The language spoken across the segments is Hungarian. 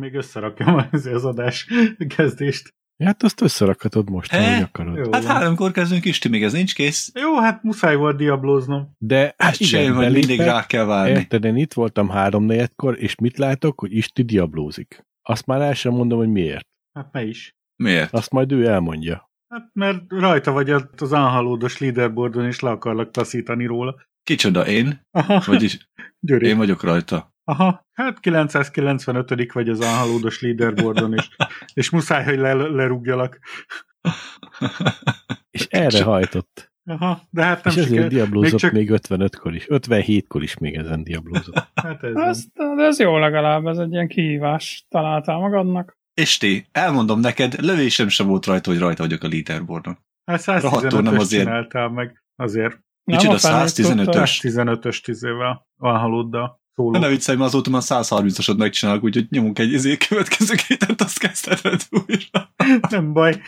Még összerakjam az, az adás kezdést. Hát azt összerakhatod most, He? ahogy akarod. Jó. Hát háromkor kezdünk Isti, még ez nincs kész. Jó, hát muszáj volt diablóznom. De Hát igen, sem, hogy mindig rá kell várni. Érted, én itt voltam háromnegyedkor, és mit látok, hogy Isti diablózik. Azt már el sem mondom, hogy miért. Hát me is. Miért? Azt majd ő elmondja. Hát mert rajta vagy az unhalódos leaderboardon, és le akarlak taszítani róla. Kicsoda én? Aha, Vagyis Gyuri. én vagyok rajta. Aha, hát 995 vagy az unhalódos leaderboardon, és, és muszáj, hogy le, lerúgjalak. És erre hajtott. Aha, de hát nem és ezért diablózott csak- még, 55-kor is. 57-kor is még ezen diablózott. Hát ez Ez, ez jó legalább, ez egy ilyen kihívás találtál magadnak. Isti, elmondom neked, lövésem sem volt rajta, hogy rajta vagyok a leaderboardon. Hát rohadtul nem 115-ös azért. csináltál meg. Azért Micsoda, a fenét 115-ös? tudta? 115-ös tizével unhalóddal. Szóló. De ne viccelj, mert azóta már 130-asod megcsinálok, úgyhogy nyomunk egy izé következő héten, azt kezdheted újra. Nem baj.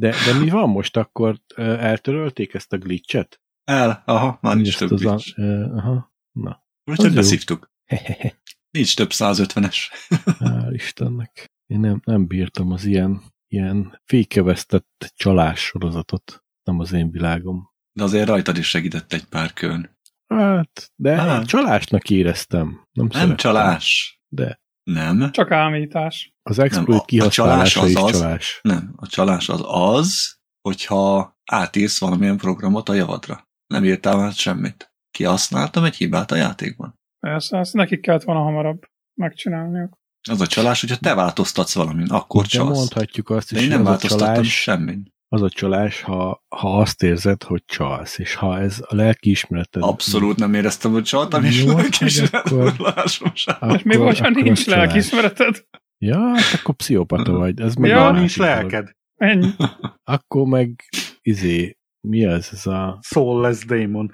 De, de mi van most akkor? Eltörölték ezt a glitchet? El, aha, már nincs több az a- glitch. ö, Aha, na. Úgyhogy beszívtuk. Nincs több 150-es. Hál' Istennek. Én nem, nem bírtam az ilyen, ilyen fékevesztett csalás sorozatot. Nem az én világom. De azért rajtad is segített egy pár kön. Hát, de Hát. hát. csalásnak éreztem. Nem, Nem csalás. De Nem. Csak ámítás. az exploit a- a kihasználása csalás is az az. csalás. Nem. A csalás az az, hogyha átírsz valamilyen programot a javadra. Nem írtál már semmit. Kihasználtam egy hibát a játékban. Persze, ezt nekik kellett volna hamarabb megcsinálniuk. Az a csalás, hogyha te változtatsz valamin, akkor De csalsz. mondhatjuk azt De is, én hogy nem a változtattam csalás, semmin. Az a csalás, ha, ha azt érzed, hogy csalsz, és ha ez a lelkiismereted. Abszolút nem éreztem, hogy csaltam, és Jó, kis hogy akkor- lásom sem. Akkor, És mi vagy, ha akkor nincs az csalás. lelkiismereted? Ja, hát akkor pszichopata vagy. Ez meg Ja, nincs lelked. Ennyi. Akkor meg izé, mi az ez a... Soulless Demon.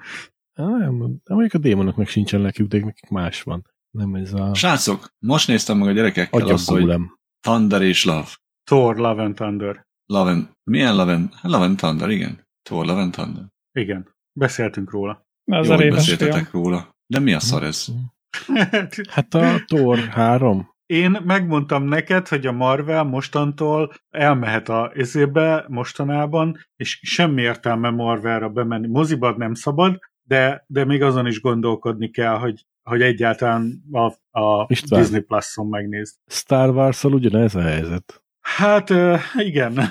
Á, Nem, nem mondjuk a démonok meg sincsen lelkük, de nekik más van. Nem ez a Srácok, most néztem meg a gyerekekkel azt, hogy. Thunder és Love. Thor, Love and Thunder. Love and, milyen Love and, Love and Thunder, igen. Thor, Love and Thunder. Igen, beszéltünk róla. Ez Jó, a hogy beszéltetek film. róla. De mi a szar ez? Hát a Thor 3, Én megmondtam neked, hogy a Marvel mostantól elmehet a ezébe mostanában, és semmi értelme Marvelra bemenni. Moziban nem szabad, de, de még azon is gondolkodni kell, hogy, hogy egyáltalán a, a István. Disney Plus-on megnézd. Star Wars-szal ugyanez a helyzet. Hát igen.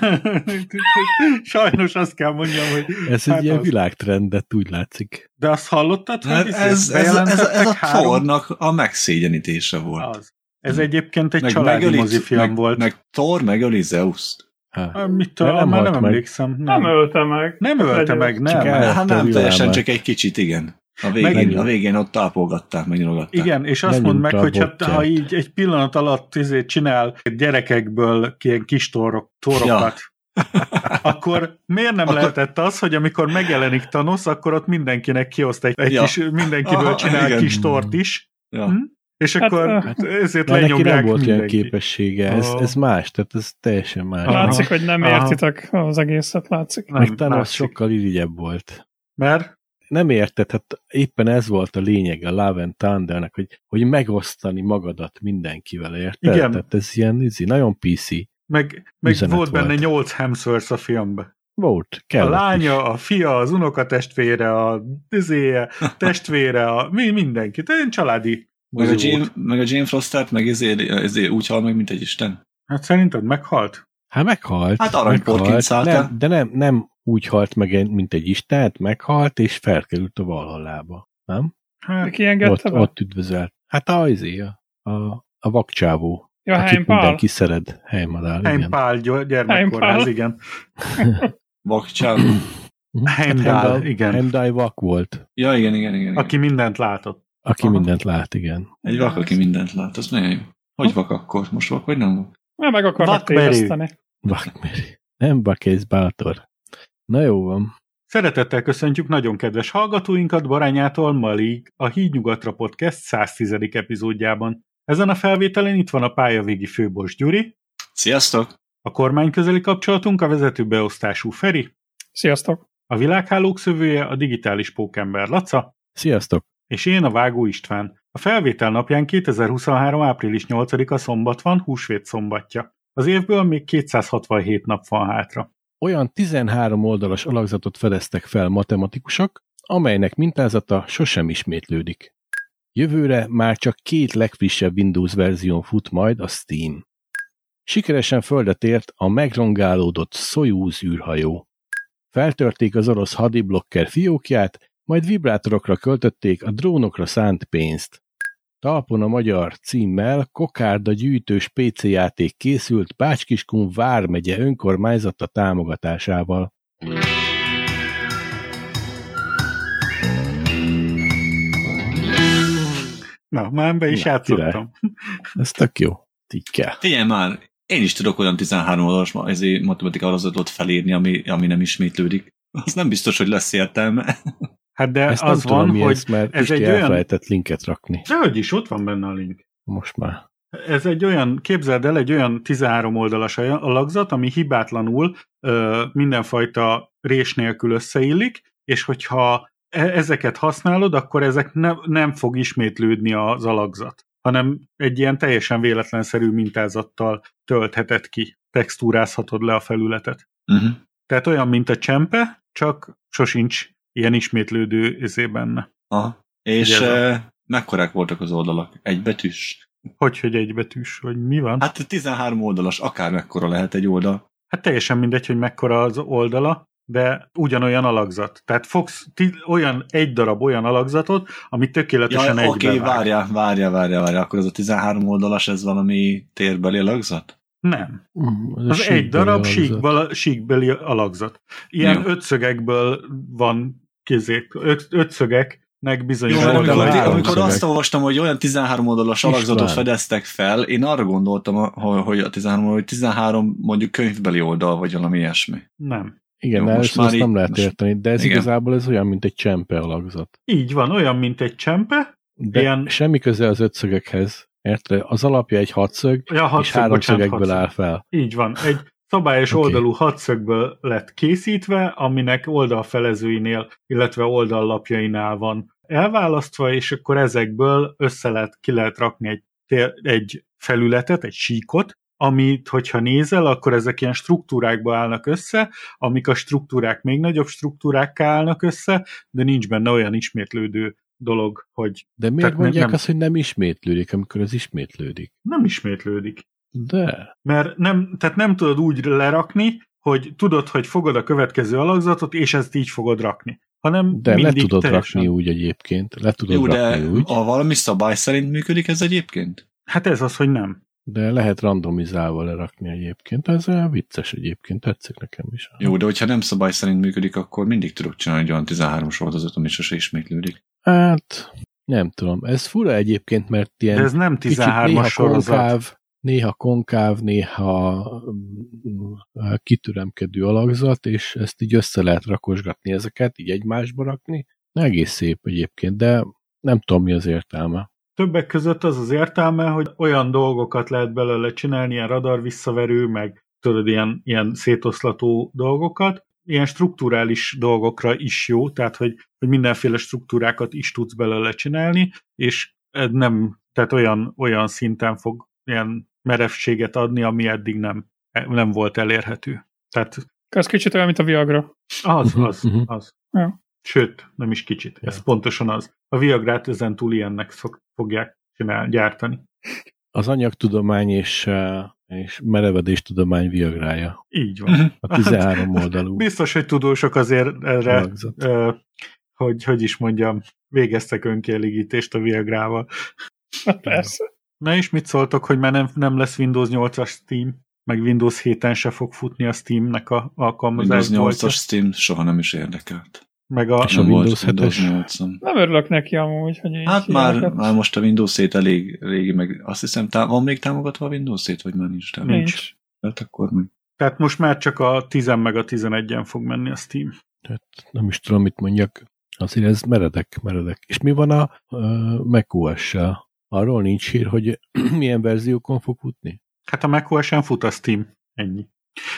Sajnos azt kell mondjam, hogy Ez Hát egy ilyen az. világtrendet úgy látszik. de azt hallottad, Hát hogy ez, ez, ez, ez, a három- Thornak a megszégyenítése volt. Az. Ez egyébként egy családi mozifilm meg, volt. Meg Thor megöli Zeus-t. Hát. Ah, Mit tudom, nem már nem meg. emlékszem. Nem ölte meg. Nem ölte meg, nem. Csak Hát nem teljesen, csak egy kicsit, igen. A végén, Megint- a végén ott tápolgatták, megnyomogatták. Igen, és azt mondd meg, hogy hát, ha így egy pillanat alatt izé csinál gyerekekből ilyen kis torok, torokat, akkor miért nem Akkor- lehetett az, hogy amikor megjelenik Thanos, akkor ott mindenkinek kioszt egy, egy Ja. kis, mindenkiből Aha, csinál igen. kis tort is, Ja. Hm? és Hát, akkor hát, ezért neki lenyomják nem volt mindenki. képessége. Ez, ez más, tehát ez teljesen más. Aha. Látszik, hogy nem Aha. értitek az egészet, látszik. Nem, Meg Thanos látszik. sokkal irigyebb volt. Mert Nem érted, hát éppen ez volt a lényeg a Love and Thundernek, hogy, hogy megosztani magadat mindenkivel, érted? Igen. Tehát ez ilyen izi, nagyon PC. meg, meg Üzenet volt benne volt. nyolc Hemsworth a filmben. Volt, A kellett lánya, a fia, az unokatestvére, a izéje, testvére, a, mi, mindenki. Tehát családi Meg a, Jane, volt. meg a Jane Frostert, meg ezért, ezért úgy hal meg, mint egy isten. Hát szerinted meghalt? Hát meghalt. Hát aranyporként meghalt. szállt el. nem, De nem, nem úgy halt meg, mint egy isten, meghalt, és felkerült a valhallába. Nem? Hát, Ki engedte Ott, be? ott üdvözelt. Hát a, izé, a, a, a vakcsávó, Ja, akit mindenki szeret. Heimadál, igen. Heimpál gy- gyermekkorház, igen. Vakcsál. Mhm. Hát Heimdall, Heimdall- igen. Heimdall vak volt, ja, igen, igen, igen. igen. Aki mindent látott. aki Aha. mindent lát, igen. Egy vak, aki mindent lát, az nagyon jó. Hogy vak akkor? Most vak, vagy nem vak? Nem meg akarnak téveszteni. Vakmeri. Nem vakész bátor. Na jó van. Szeretettel köszöntjük nagyon kedves hallgatóinkat Barányától Malig a Hídnyugatra Podcast 110. epizódjában. Ezen a felvételen itt van a pályavégi főbos Gyuri, Sziasztok! a kormányközeli kapcsolatunk a vezető beosztású Feri, Sziasztok! a világhálók szövője a digitális pókember Laca, Sziasztok! és én a Vágó István. A felvétel napján 2023. április 8-a szombat van, húsvét szombatja. Az évből még 267 nap van hátra. Olyan 13 oldalas alakzatot fedeztek fel matematikusok, amelynek mintázata sosem ismétlődik. Jövőre már csak két legfrissebb Windows verzión fut majd a Steam. Sikeresen földet ért a megrongálódott Soyuz űrhajó. Feltörték az orosz hadiblokker fiókját, majd vibrátorokra költötték a drónokra szánt pénzt. Talpon a magyar címmel Kokárda gyűjtős PC játék készült Bácskiskun Vármegye önkormányzata támogatásával. Na, már be is Na, játszottam. Ez tök jó. Kell. Figyelj már, én is tudok olyan 13 oldalas matematika alazatot felírni, ami, ami nem ismétlődik. Az nem biztos, hogy lesz értelme. Hát de Ezt az nem tudom, van, mi hogy ez, mert ez egy olyan... elfelejtett linket rakni. Dehogy is, ott van benne a link. Most már. Ez egy olyan, képzeld el, egy olyan 13 oldalas alakzat, ami hibátlanul ö, mindenfajta rés nélkül összeillik, és hogyha e- ezeket használod, akkor ezek ne, nem fog ismétlődni az alakzat, hanem egy ilyen teljesen véletlenszerű mintázattal töltheted ki, textúrázhatod le a felületet. Uh-huh. Tehát olyan, mint a csempe, csak sosincs ilyen ismétlődő izé benne. Aha. És uh, mekkorák voltak az oldalak? Egy betűs? Hogy, hogy egybetűs, vagy mi van? Hát, Hát 13 oldalas, akár mekkora lehet egy oldal. hát teljesen mindegy, hogy mekkora az oldala, de ugyanolyan alakzat. Tehát fogsz ti, olyan egy darab olyan alakzatot, ami tökéletesen Ja, egybe oké, okay, várjál, várjál, várjál, várjál. Akkor ez a 13 oldalas, ez valami térbeli alakzat? Nem. Mm, ez a Az egy darab síkbeli, síkbeli alakzat. Ilyen Jó. ötszögekből van kézék, öt, ötszögeknek bizonyos Jó, mert amikor, amikor azt olvastam, hogy olyan 13 oldalas István. alakzatot fedeztek fel, én arra gondoltam, hogy a 13, hogy 13 mondjuk könyvbeli oldal, vagy valami ilyesmi. Nem. Igen, Jó, Jó, most már nem így- lehet most- érteni, de ez Igen. igazából ez olyan, mint egy csempe alakzat. Így van, olyan, mint egy csempe, De Ilyen- semmi köze az ötszögekhez. Érted? Az alapja egy hatszög, ja, és hatszög, három bocsánat, szögekből hatszög. áll fel. Így van. Egy szabályos okay. oldalú hatszögből lett készítve, aminek oldalfelezőinél, illetve oldallapjainál van elválasztva, és akkor ezekből össze lehet, ki lehet rakni egy, egy felületet, egy síkot, amit, hogyha nézel, akkor ezek ilyen struktúrákba állnak össze, amik a struktúrák még nagyobb struktúrákká állnak össze, de nincs benne olyan ismétlődő dolog, hogy De miért mondják nem- azt, hogy nem ismétlődik, amikor ez ismétlődik? nem ismétlődik. De. Mert nem, tehát nem tudod úgy lerakni, hogy tudod, hogy fogod a következő alakzatot, és ezt így fogod rakni. Hanem De le mindig tudod teljesen. rakni úgy egyébként. Le tudod Jó, rakni de úgy. a valami szabály szerint működik ez egyébként? Hát ez az, hogy nem. De lehet randomizálva lerakni egyébként. Ez olyan vicces egyébként, tetszik nekem is. Jó, de hogyha nem szabály szerint működik, akkor mindig tudok csinálni egy olyan 13 sorozat, ami sose ismétlődik. Hát, nem tudom. Ez fura egyébként, mert ilyen De ez nem kicsit 13-as néha sorozat. konkáv, néha konkáv, néha mm, kitüremkedő alakzat, és ezt így össze lehet rakosgatni ezeket, így egymásba rakni. Egész szép egyébként, de nem tudom, mi az értelme. Többek között az az értelme, hogy olyan dolgokat lehet belőle csinálni, ilyen radar visszaverő, meg tudod, ilyen, ilyen szétoszlató dolgokat, ilyen strukturális dolgokra is jó, tehát hogy, hogy mindenféle struktúrákat is tudsz belőle csinálni, és ez nem, tehát olyan, olyan szinten fog ilyen merevséget adni, ami eddig nem, nem volt elérhető. Tehát Ez kicsit olyan, mint a Viagra. az, Mhm, az, mhm. az. Ja. Sőt, nem is kicsit. Ez Ja. pontosan az. A Viagrát ezen túl ilyennek szok, fogják csinál, gyártani. Az anyagtudomány és, eh, és merevedéstudomány viagrája. Így van. Mhm. A 13 oldalú Biztos, hogy tudósok azért erre, alakzat. ö, hogy, hogy is mondjam, végeztek önkielégítést a Viagrával. Persze. Na és mit szóltok, hogy már nem, nem lesz Windows 8-as Steam, meg Windows 7-en se fog futni a Steamnek a Windows alkalmazás 8-as Steam soha nem is érdekelt. meg a, És a Windows Windows 7-es? 8 Nem örülök neki amúgy, hogy így Hát már, ilyeneket- már most a Windows 7 elég régi, meg azt hiszem, tá- van még támogatva a Windows 7, vagy már nincs támogatva? nincs. Hát akkor meg. tehát most már csak a 10 meg a 11-en fog menni a Steam. Tehát nem is tudom, mit mondjak. Azért ez meredek, meredek. És mi van a uh, macOS-sel? Arról nincs hír, hogy milyen verziókon fog futni? Hát a macOS-en fut a Steam. Ennyi.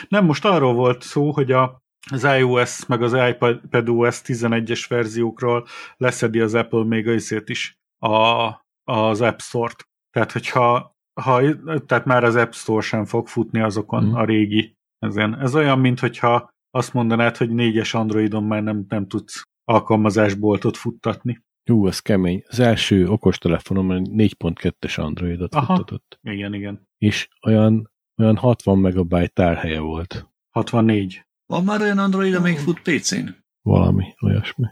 Nem, most arról volt szó, hogy a, az iOS meg az iPadOS 11-es verziókról leszedi az Apple még azért is a az App Store-t. Tehát, hogyha ha, tehát már az App Store sem fog futni azokon Mhm. a régi. Ezen. Ez olyan, mint hogyha azt mondanád, hogy négyes Androidon már nem, nem tudsz alkalmazásboltot futtatni. Jú, az kemény. Az első okostelefonom 4.2-es Androidot Aha. futtatott. Igen, igen. És olyan, olyan 60 megabyte tárhelye volt. 64. Van már olyan Android, amelyik fut PC-n? Valami, olyasmi.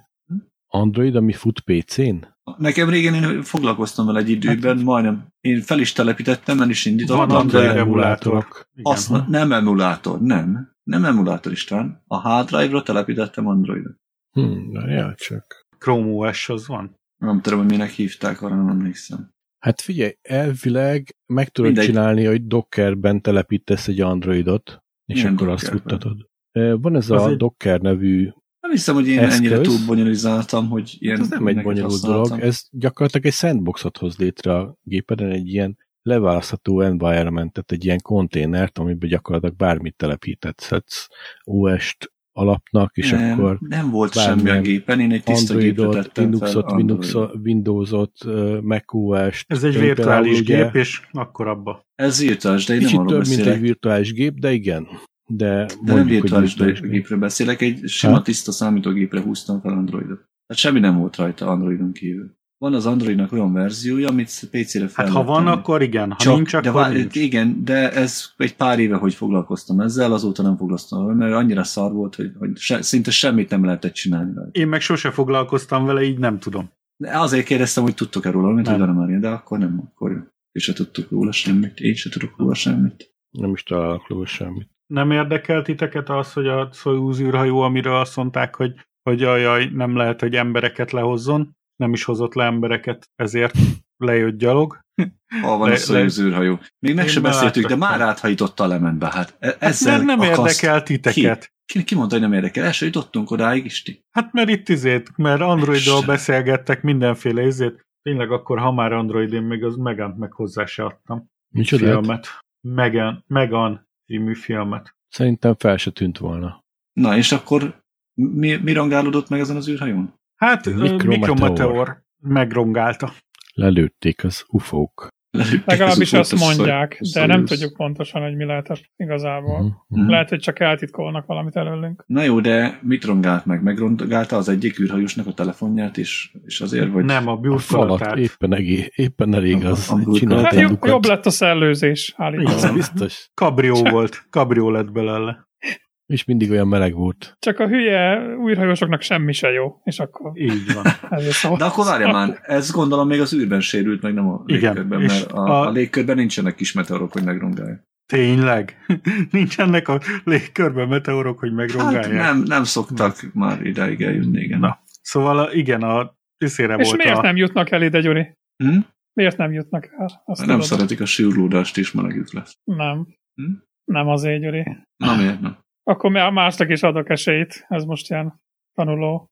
Android, ami fut PC-n? Nekem régen én foglalkoztam vele egy időben, majdnem. Én fel is telepítettem, el is Van indítottam, Android de emulátorok. Igen. azt nem emulátor, nem. Nem emulátor István. A hard drive-ra telepítettem Androidot. Hm, ja, csak. Chrome OS az van. Nem tudom, hogy minek hívták, arra nem emlékszem. Hát figyelj, elvileg meg tudod Mindegy. csinálni, hogy Dockerben telepítesz egy Androidot, és Milyen akkor azt futtatod. Van ez Az a egy- Docker nevű, Nem hiszem, hogy én Eszköz? ennyire túl bonyolizáltam, hogy ilyen... ez nem egy bonyolult használtam. dolog, ez gyakorlatilag egy sandboxot hoz létre a gépeden, egy ilyen leválasztható environmentet, egy ilyen konténert, amiben gyakorlatilag bármit telepíthetsz OS-t alapnak, és nem, akkor nem volt semmi a gépen, én egy tiszta Androidot, Linuxot. Windows-ot, ö, macOS-t. Ez egy virtuális ugye gép, és akkor abba. Ez virtuális, de én nem Kicsit arról több, mint beszélek. egy virtuális gép, de igen. De, De nem mondjuk, virtuális virtuális gép. gépről beszélek, egy sima, Ha? tiszta számítógépre húztam fel Androidot. Tehát semmi nem volt rajta Androidon kívül. Van az Androidnak olyan verziója, amit PC-re fel Hát ha van, tenni. akkor igen. Ha Csak, nincs, de akkor vár, nincs. Igen, de ez egy pár éve, hogy foglalkoztam ezzel, azóta nem foglalkoztam vele, mert annyira szar volt, hogy, hogy se, szinte semmit nem lehetett csinálni vele. Én meg sose foglalkoztam vele, így nem tudom. De azért kérdeztem, hogy tudtok-e róla, mint hogy van de akkor nem, akkor mi se tudtuk róla semmit, én se tudok róla semmit. Nem is találok róla semmit. Nem érdekel titeket az, hogy a Soyuz űrhajó, amiről azt mondták, hogy, hogy ajaj, nem lehet, hogy embereket lehozzon, nem is hozott le embereket, ezért lejött gyalog. Ha van Le- a Soyuz űrhajó. Még meg Én se beszéltük, de már áthajította a lemenbe. Hát e- Hát ezzel mert nem akaszt- érdekel titeket. Ki, ki mondta, hogy nem érdekel? El se jutottunk odáig, Isti. Hát mert itt izét, mert Androidról Isten. beszélgettek mindenféle izét. Tényleg akkor, ha már Android, én még az Megant meg hozzá se adtam. Micsoda? Filmet. Megan, Megan című filmet. Szerintem fel se tűnt volna. Na, és akkor mi, mi rangálódott meg ezen az űrhajón? Hát Mikrometeor. Megrongálta. Lelőtték az ufók. Lelőtték Legalábbis az azt mondják, de nem tudjuk pontosan, hogy mi lehetett igazából. Uh-huh. Lehet, hogy csak eltitkolnak valamit előlünk. Na jó, de mit rongált meg? Megrongálta az egyik űrhajósnak a telefonját is, és azért, vagy... Nem, a A falat bűrfalatát. éppen, egé, éppen elég az, A- a hogy csinált Hát jobb, lett a szellőzés, állítólag. biztos. Kabrió volt. Kabrió lett belőle. És mindig olyan meleg volt. Csak a hülye újrahajósoknak semmi se jó, és akkor Így van. ezért szó. De akkor várja már, ez gondolom még az űrben sérült, meg nem a Igen, légkörben, és mert a, a- a légkörben nincsenek kis meteorok, hogy megrongálják. Tényleg? Nincsenek a légkörben meteorok, hogy Hát megrongálják? nem, nem szoktak már ideig eljönni, igen. Na. Szóval a- igen, a iszére És volt miért a... nem jutnak el ide, Gyuri? Hm? Miért nem jutnak el? Azt Nem tudod? szeretik a sűrlódást is, melegük lesz. Nem. Hm? Nem azért, Gyuri. Na miért nem? Akkor már másnak is adok esélyt. Ez most ilyen tanuló.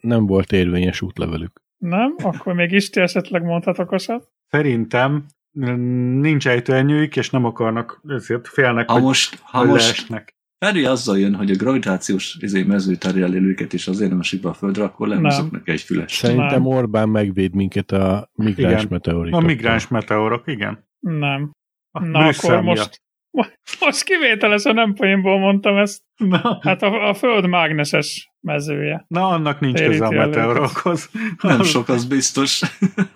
Nem volt érvényes útlevelük. Nem? Akkor még Isti esetleg mondhat okosat? Szerintem nincs ejtőernyőjük, és nem akarnak, ezért félnek, Ha hogy, most, ha hogy most leesnek. Feri azzal jön, hogy a gravitációs izé, mező terjel őket, és azért nem esik be a földre, akkor lehúzok Nem. neki egy füles. Szerintem Nem. Orbán megvéd minket a migráns Igen. meteoritoktól. A migráns meteorok, igen. Nem. A Na Brüsszel akkor miatt. most, most kivételesen nem poénból mondtam ezt. Na, Hát a, a Föld mágneses mezője. na, annak nincs Téríti köze a meteorokhoz. Nem sok, az biztos.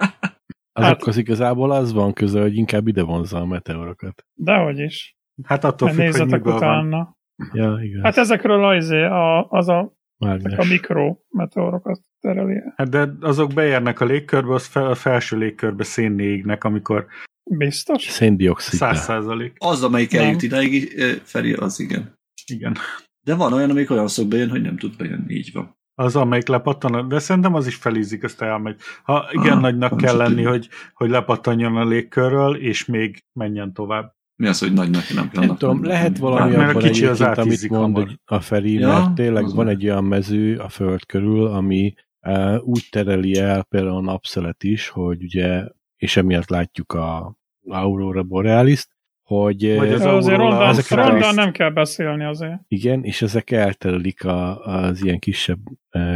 Azokhoz igazából az van köze, hogy inkább ide vonzza a meteorokat. Dehogy is. Hát attól Hát függ, hogy nézzetek van. utána. Ja, igen. Hát ezekről az, a, az a, a mikro meteorokat tereli el. Hát de azok beérnek a légkörbe, az fel, a felső légkörbe szénné égnek, amikor Biztos? Széndiokszid. száz százalék. Az, amelyik Nem. eljut idáig, eh, Feri, az igen. Igen. De van olyan, amelyik olyan szok bejön, hogy nem tud bejönni, így van. Az, amelyik lepattan, de szerintem az is felízik, azt elmegy. Ha igen Ah, nagynak kell lenni, tudjuk. hogy, hogy lepattanjon a légkörről, és még menjen tovább. Mi az, hogy nagynak nem Nem tudom, lehet valami Mert a abban kicsi az amit mond hamar. a Feri, Ja, mert tényleg van egy olyan mező a Föld körül, ami úgy tereli el például a napszelet is, hogy ugye, és emiatt látjuk a Aurora Borealis, hogy Vagy az azért Aurora rondán, nem kell beszélni azért. igen, és ezek elterelik a, az ilyen kisebb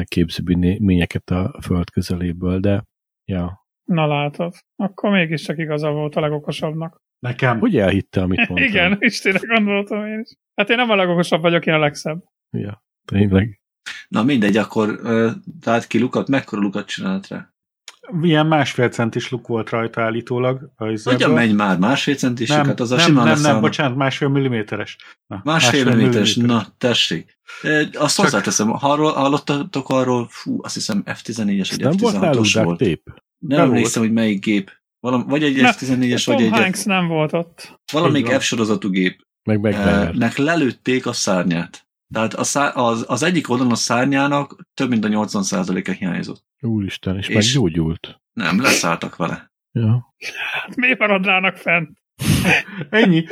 képzőbényeket a Föld közeléből, de ja, Na látod. Akkor mégiscsak igaza volt a legokosabbnak. Nekem. Hogy elhitte, amit mondtam? Igen, és tényleg gondoltam én is. Hát én nem a legokosabb vagyok, én a legszebb. Ja, tényleg. Na mindegy, akkor tehát ki lukat, mekkora lukat csinált rá? Ilyen másfél centis luk volt rajta állítólag. Hogyan megy már? Másfél centis Nem, hát az a nem, simán nem, nem, leszállna. bocsánat, másfél milliméteres. Na, Másfél milliméteres, na tessék. Azt hozzáteszem, ha arról, hallottatok arról, fú, azt hiszem F14-es Ez vagy nem volt náluk F16-os duct volt. tape? Nem Nem emlékszem, hogy melyik gép. Valam, vagy egy Ne, F14-es, vagy Tom egy F, Hanks nem volt ott. valamelyik Így van. F sorozatú gép. Meg meg Eh, nek lelőtték a szárnyát. Tehát a szá, az, az egyik oldalon a szárnyának több mint a 80%-a hiányzott. Úristen, és, És- meggyógyult. Nem, leszálltak vele. Ja. Hát miért maradnának fent? Ennyi.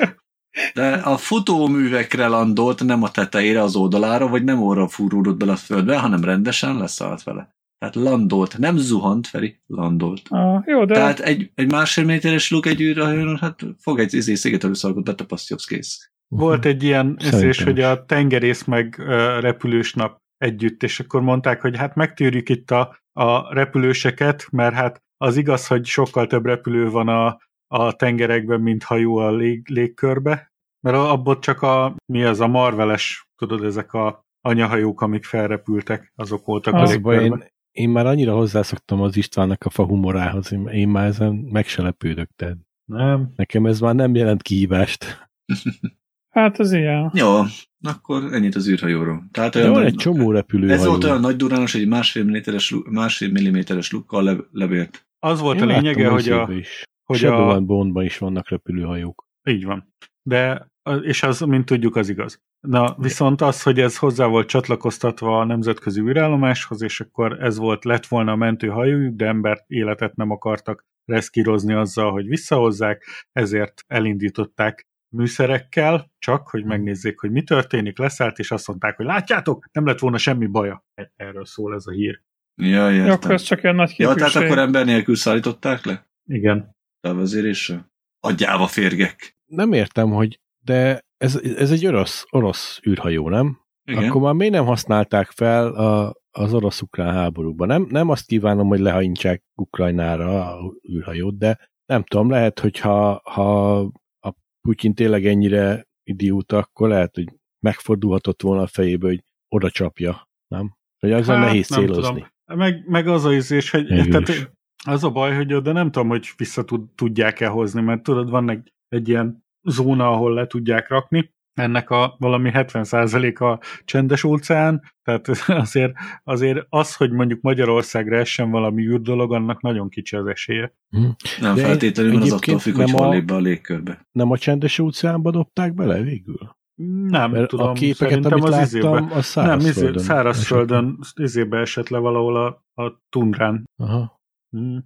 De a futóművekre landolt, nem a tetejére, az oldalára, vagy nem orra fúródott bele a földbe, hanem rendesen leszállt vele. Tehát landolt, nem zuhant, Feri, landolt. Ah, jó, de Tehát egy, egy másfél méteres luk egy űrhajón, hát fog egy izé szigetelőszalgot, betapasztja, kész. Volt egy ilyen eszés, hogy a tengerész meg repülős nap együtt, és akkor mondták, hogy hát megtűrjük itt a, a repülőseket, mert hát az igaz, hogy sokkal több repülő van a, a tengerekben, mint hajó a lég, légkörbe, mert abból csak a, mi az, a marveles, tudod, ezek a anyahajók, amik felrepültek, azok voltak a Az a légkörben. én, én már annyira hozzászoktam az Istvánnak a fa humorához, én, én már ezen meg se lepődök, tehát Nem, nekem ez már nem jelent kihívást. hát ez ilyen. Jó, akkor ennyit az űrhajóról. Tehát De olyan van nagy- egy csomó repülő Ez volt olyan nagy durános, hogy egy másfél milliméteres, másfél milliméteres lukkal le, lebért. az volt a lényege, hogy a, Is. hogy Shadow a, Bondban is vannak repülőhajók. Így van. De, és az, mint tudjuk, az igaz. Na, viszont az, hogy ez hozzá volt csatlakoztatva a nemzetközi űrállomáshoz, és akkor ez volt, lett volna a mentőhajójuk, de ember életet nem akartak reszkírozni azzal, hogy visszahozzák, ezért elindították műszerekkel, csak, hogy megnézzék, hogy mi történik, leszállt, és azt mondták, hogy látjátok, nem lett volna semmi baja. Erről szól ez a hír. Ja, értem. akkor ez csak ilyen nagy Ja, tehát akkor ember nélkül szállították le? Igen. Távezéréssel? Adjába férgek. Nem értem, hogy de ez, ez egy orosz, orosz űrhajó, nem? Igen. Akkor már miért nem használták fel a, az orosz-ukrán háborúban? Nem, nem azt kívánom, hogy lehajintsák Ukrajnára a űrhajót, de nem tudom, lehet, hogy ha, ha Putyin tényleg ennyire idióta, akkor lehet, hogy megfordulhatott volna a fejébe, hogy oda csapja, nem? Hogy azzal Hát, nehéz célozni. tudom. Meg, meg az a izés, hogy tehát, is. az a baj, hogy oda nem tudom, hogy vissza tud, tudják-e hozni, mert tudod, van egy, egy ilyen zóna, ahol le tudják rakni, ennek a valami 70%-a csendes óceán, tehát azért, azért az, hogy mondjuk Magyarországra essen valami űrdolog, annak nagyon kicsi az esélye. Nem De feltétlenül, mert az attól függ, hogy hol a- lép be a légkörbe. Nem a csendes óceánba dobták bele végül? Nem Mert tudom, a képeket, szerintem amit az láttam, izébe. az Nem, izé, szárazföldön. szárazföldön izébe esett le valahol a, a tundrán. Aha. Hm.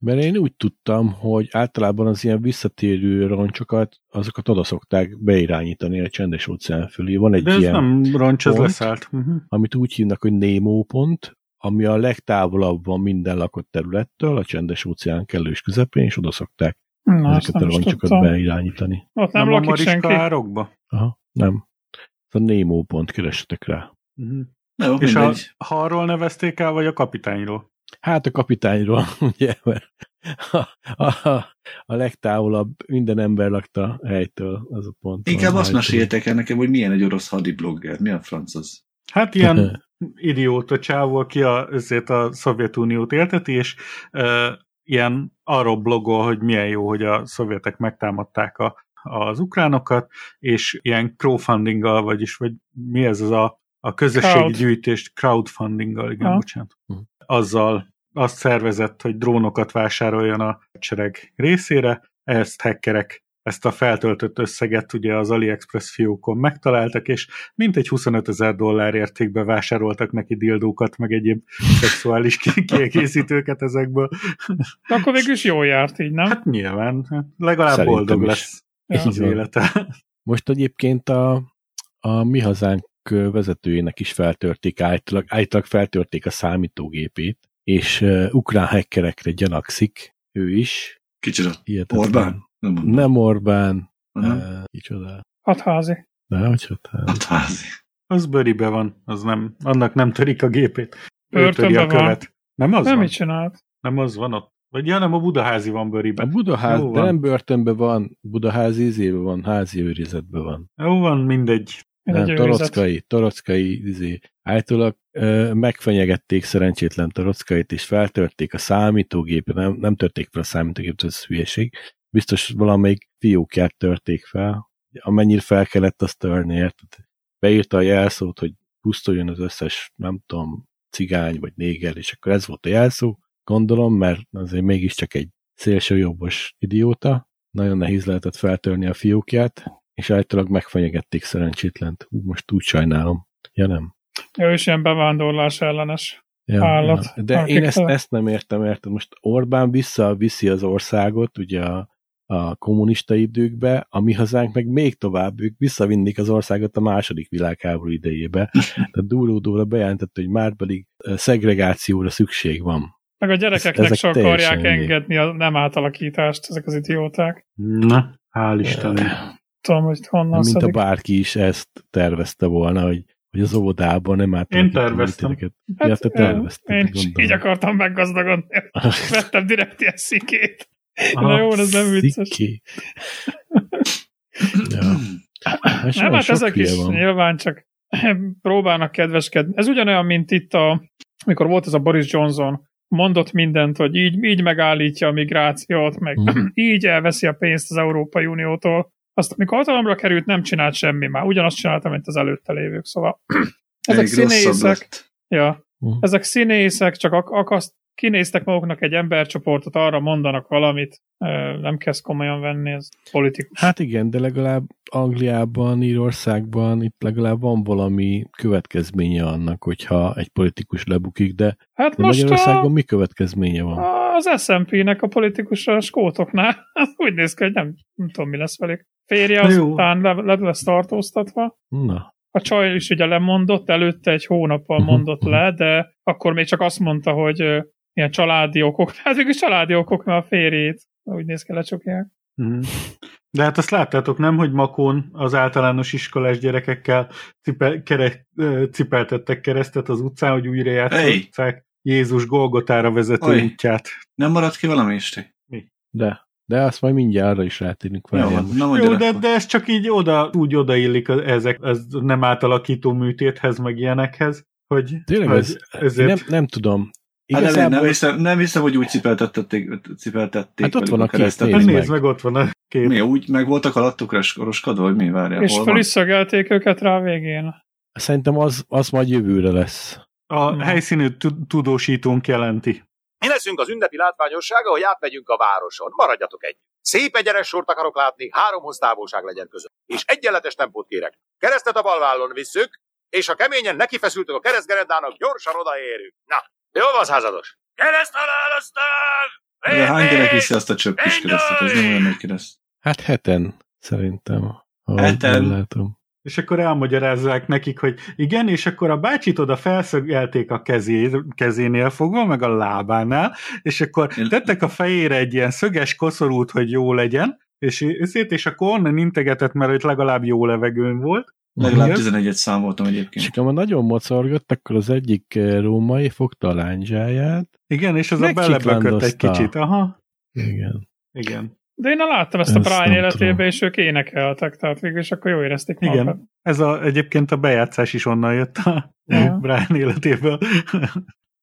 Mert én úgy tudtam, hogy általában az ilyen visszatérő roncsokat, azokat oda szokták beirányítani a csendes óceán fölé. Van egy De ez ilyen, nem roncs, ez pont. leszállt. Uh-huh. amit úgy hívnak, hogy Nemo pont, ami a legtávolabb van minden lakott területtől, a csendes óceán kellős közepén, és oda szokták Na, ezeket a roncsokat tudtam. beirányítani. Ott nem, Nem, a lakik senki. Mariska árokba? Aha, nem. Ez a Nemo pont, keressetek rá. Uh-huh. Jó, És a, ha arról nevezték el, vagy a kapitányról? Hát a kapitányról, ugye, mert a, a, a legtávolabb minden ember lakta helytől az a pont. Inkább azt meséltek el nekem, hogy milyen egy orosz hadiblogger. Mi a franc az? Hát ilyen idióta csávó, aki a, ezért a Szovjetuniót élteti, és uh, ilyen arról blogol, hogy milyen jó, hogy a szovjetek megtámadták a, az ukránokat, és ilyen crowdfundinggal, vagyis, vagy mi ez az a, a közösségi Crowd. gyűjtést, crowdfundinggal, igen, Ha. bocsánat. Azzal azt szervezett, hogy drónokat vásároljon a hadsereg részére, ezt hackerek ezt a feltöltött összeget ugye az AliExpress fiókon megtaláltak, és mintegy 25 ezer dollár értékbe vásároltak neki dildókat, meg egyéb szexuális ki- kiegészítőket ezekből. De akkor végül is jól járt így, nem? Hát nyilván, hát legalább Szerintem boldog is. lesz Ja. az élete. Most egyébként a, a mi hazánk vezetőjének is feltörték, állítólag, állítólag feltörték a számítógépét, és uh, ukrán hackerekre gyanakszik, ő is. Kicsit Hihetetlen. Orbán? Nem mondom. Nem Orbán, Nem. uh, kicsoda. Hatházi. De hogy hát, Hát házi. Az bőribe van, az nem, annak nem törik a gépét. Börtönbe a van. követ. Nem az Nem van? mit csinált? Nem az van ott? Vagy ja, nem, a Budaházi van A bőriben. Budaház, Jó de van. nem börtönben van, Budaházi izében van, házi őrizetben van. Jó van, mindegy. Nem, torockai, torockai, izé. Általában ö, megfenyegették szerencsétlen torockait, és feltörték a számítógépet, nem, nem törték fel a számítógépet, ez hülyeség. Biztos valamelyik fiókját törték fel, amennyire fel kellett azt törni, érted? Beírta a jelszót, hogy pusztuljon az összes, nem tudom, cigány vagy néger, és akkor ez volt a jelszó, gondolom, mert azért mégiscsak egy szélsőjobbos idióta, nagyon nehéz lehetett feltörni a fiókját, és általában megfenyegették szerencsétlent. Hú, most úgy sajnálom. Ja nem. Ő is ilyen bevándorlás ellenes. Ja, Állat. Ja. De én ezt, ezt nem értem, érted? Most Orbán visszaviszi az országot, ugye a, a kommunista időkbe, a mi hazánk meg még tovább, ők visszavinnik az országot a második világháború idejébe. Tehát duró-dúra bejelentette, hogy már pedig szegregációra szükség van. Meg a gyerekeknek ezek se akarják engedni a nem átalakítást, ezek az idióták. Na, hál' Istennek. Tudom, hogy honnan Mint a bárki is ezt tervezte volna, hogy, hogy az óvodában nem átalakítani terveztem. titeket. Ja, te Hát, Én is így akartam meggazdagodni. Vettem direkt ilyen szikét. Na jó, ez nem vicces. Ja. Hát Nem, hát ezek is van. nyilván csak próbálnak kedveskedni. Ez ugyanolyan, mint itt a, amikor volt ez a Boris Johnson, mondott mindent, hogy így, így megállítja a migrációt, meg Mhm. így elveszi a pénzt az Európai Uniótól. Azt, amikor hatalomra került, nem csinált semmi már. Ugyanazt csinálta, mint az előtte lévők. Szóval ezek színészek, ja, Mhm. ezek színészek, csak ak- akaszt, kinéztek maguknak egy embercsoportot, arra mondanak valamit, nem kezd komolyan venni, ez politikus. Hát igen, de legalább Angliában, Írországban itt legalább van valami következménye annak, hogyha egy politikus lebukik, de, hát de most Magyarországon a, mi következménye van? az SMP-nek a politikus a skótoknál úgy néz ki, hogy nem, nem tudom, mi lesz velük. Férje Na jó. azután le, le lesz tartóztatva. Na, A csaj is ugye lemondott, előtte egy hónappal Mhm, mondott le, de akkor még csak azt mondta, hogy ilyen családi okok, hát végül családi okok, mert a férjét úgy néz ki lecsukják. Mhm. De hát azt láttátok, nem, hogy Makón az általános iskolás gyerekekkel cipe, kere, cipeltettek keresztet az utcán, hogy újra játszották Jézus Golgotára vezető Oj. útját. Nem maradt ki valami, Isti? de, de azt majd mindjárt arra is rátérünk. Jó, várjál. van, na Jó, de, de ez csak így oda, úgy odaillik ezek, ez nem átalakító műtéthez, meg ilyenekhez, hogy, Tényleg hogy ez, ezért... nem, nem tudom. Hát nem, Igazából nem, hiszem, nem hiszem, hogy úgy cipeltették, cipeltették Hát ott van a két, keresztet. nézd Hát meg. nézd meg, ott van a kép. Mi, úgy meg voltak alattuk roskadva, hogy mi várja, És fel is őket rá a végén. szerintem az, az majd jövőre lesz. A Mhm. helyszínű tu- tudósítónk jelenti. Mi leszünk az ünnepi látványossága, hogy átmegyünk a városon. Maradjatok egy. Szép egyenes sort akarok látni, háromhoz távolság legyen között. És egyenletes tempót kérek. Keresztet a bal vállon visszük, és ha keményen nekifeszültök a keresztgerendának, gyorsan odaérünk. Na, jól van, százados? Kereszt halálasztag! De hány gyerek viszi azt a csöpp kis keresztet? Ez nem olyan nagy kereszt. Hát heten, szerintem. Heten? látom. És akkor elmagyarázzák nekik, hogy igen, és akkor a bácsit oda felszögelték a kezé, kezénél fogva, meg a lábánál, és akkor tettek a fejére egy ilyen szöges koszorút, hogy jó legyen, és ezért, és akkor onnan integetett, mert itt legalább jó levegőn volt. Legalább Igen. 11-et számoltam És egyébként. akkor már nagyon mocorgott, akkor az egyik eh, római fogta a lányzsáját. Igen, és az a belebökött egy kicsit. Aha, Igen. igen. De én láttam ezt a Ezt Brian nem életében, tudom. és ők énekeltek, tehát végül is akkor jó érezték Igen. magukat. Ez a, egyébként a bejátszás is onnan jött a Ja. Brian életéből.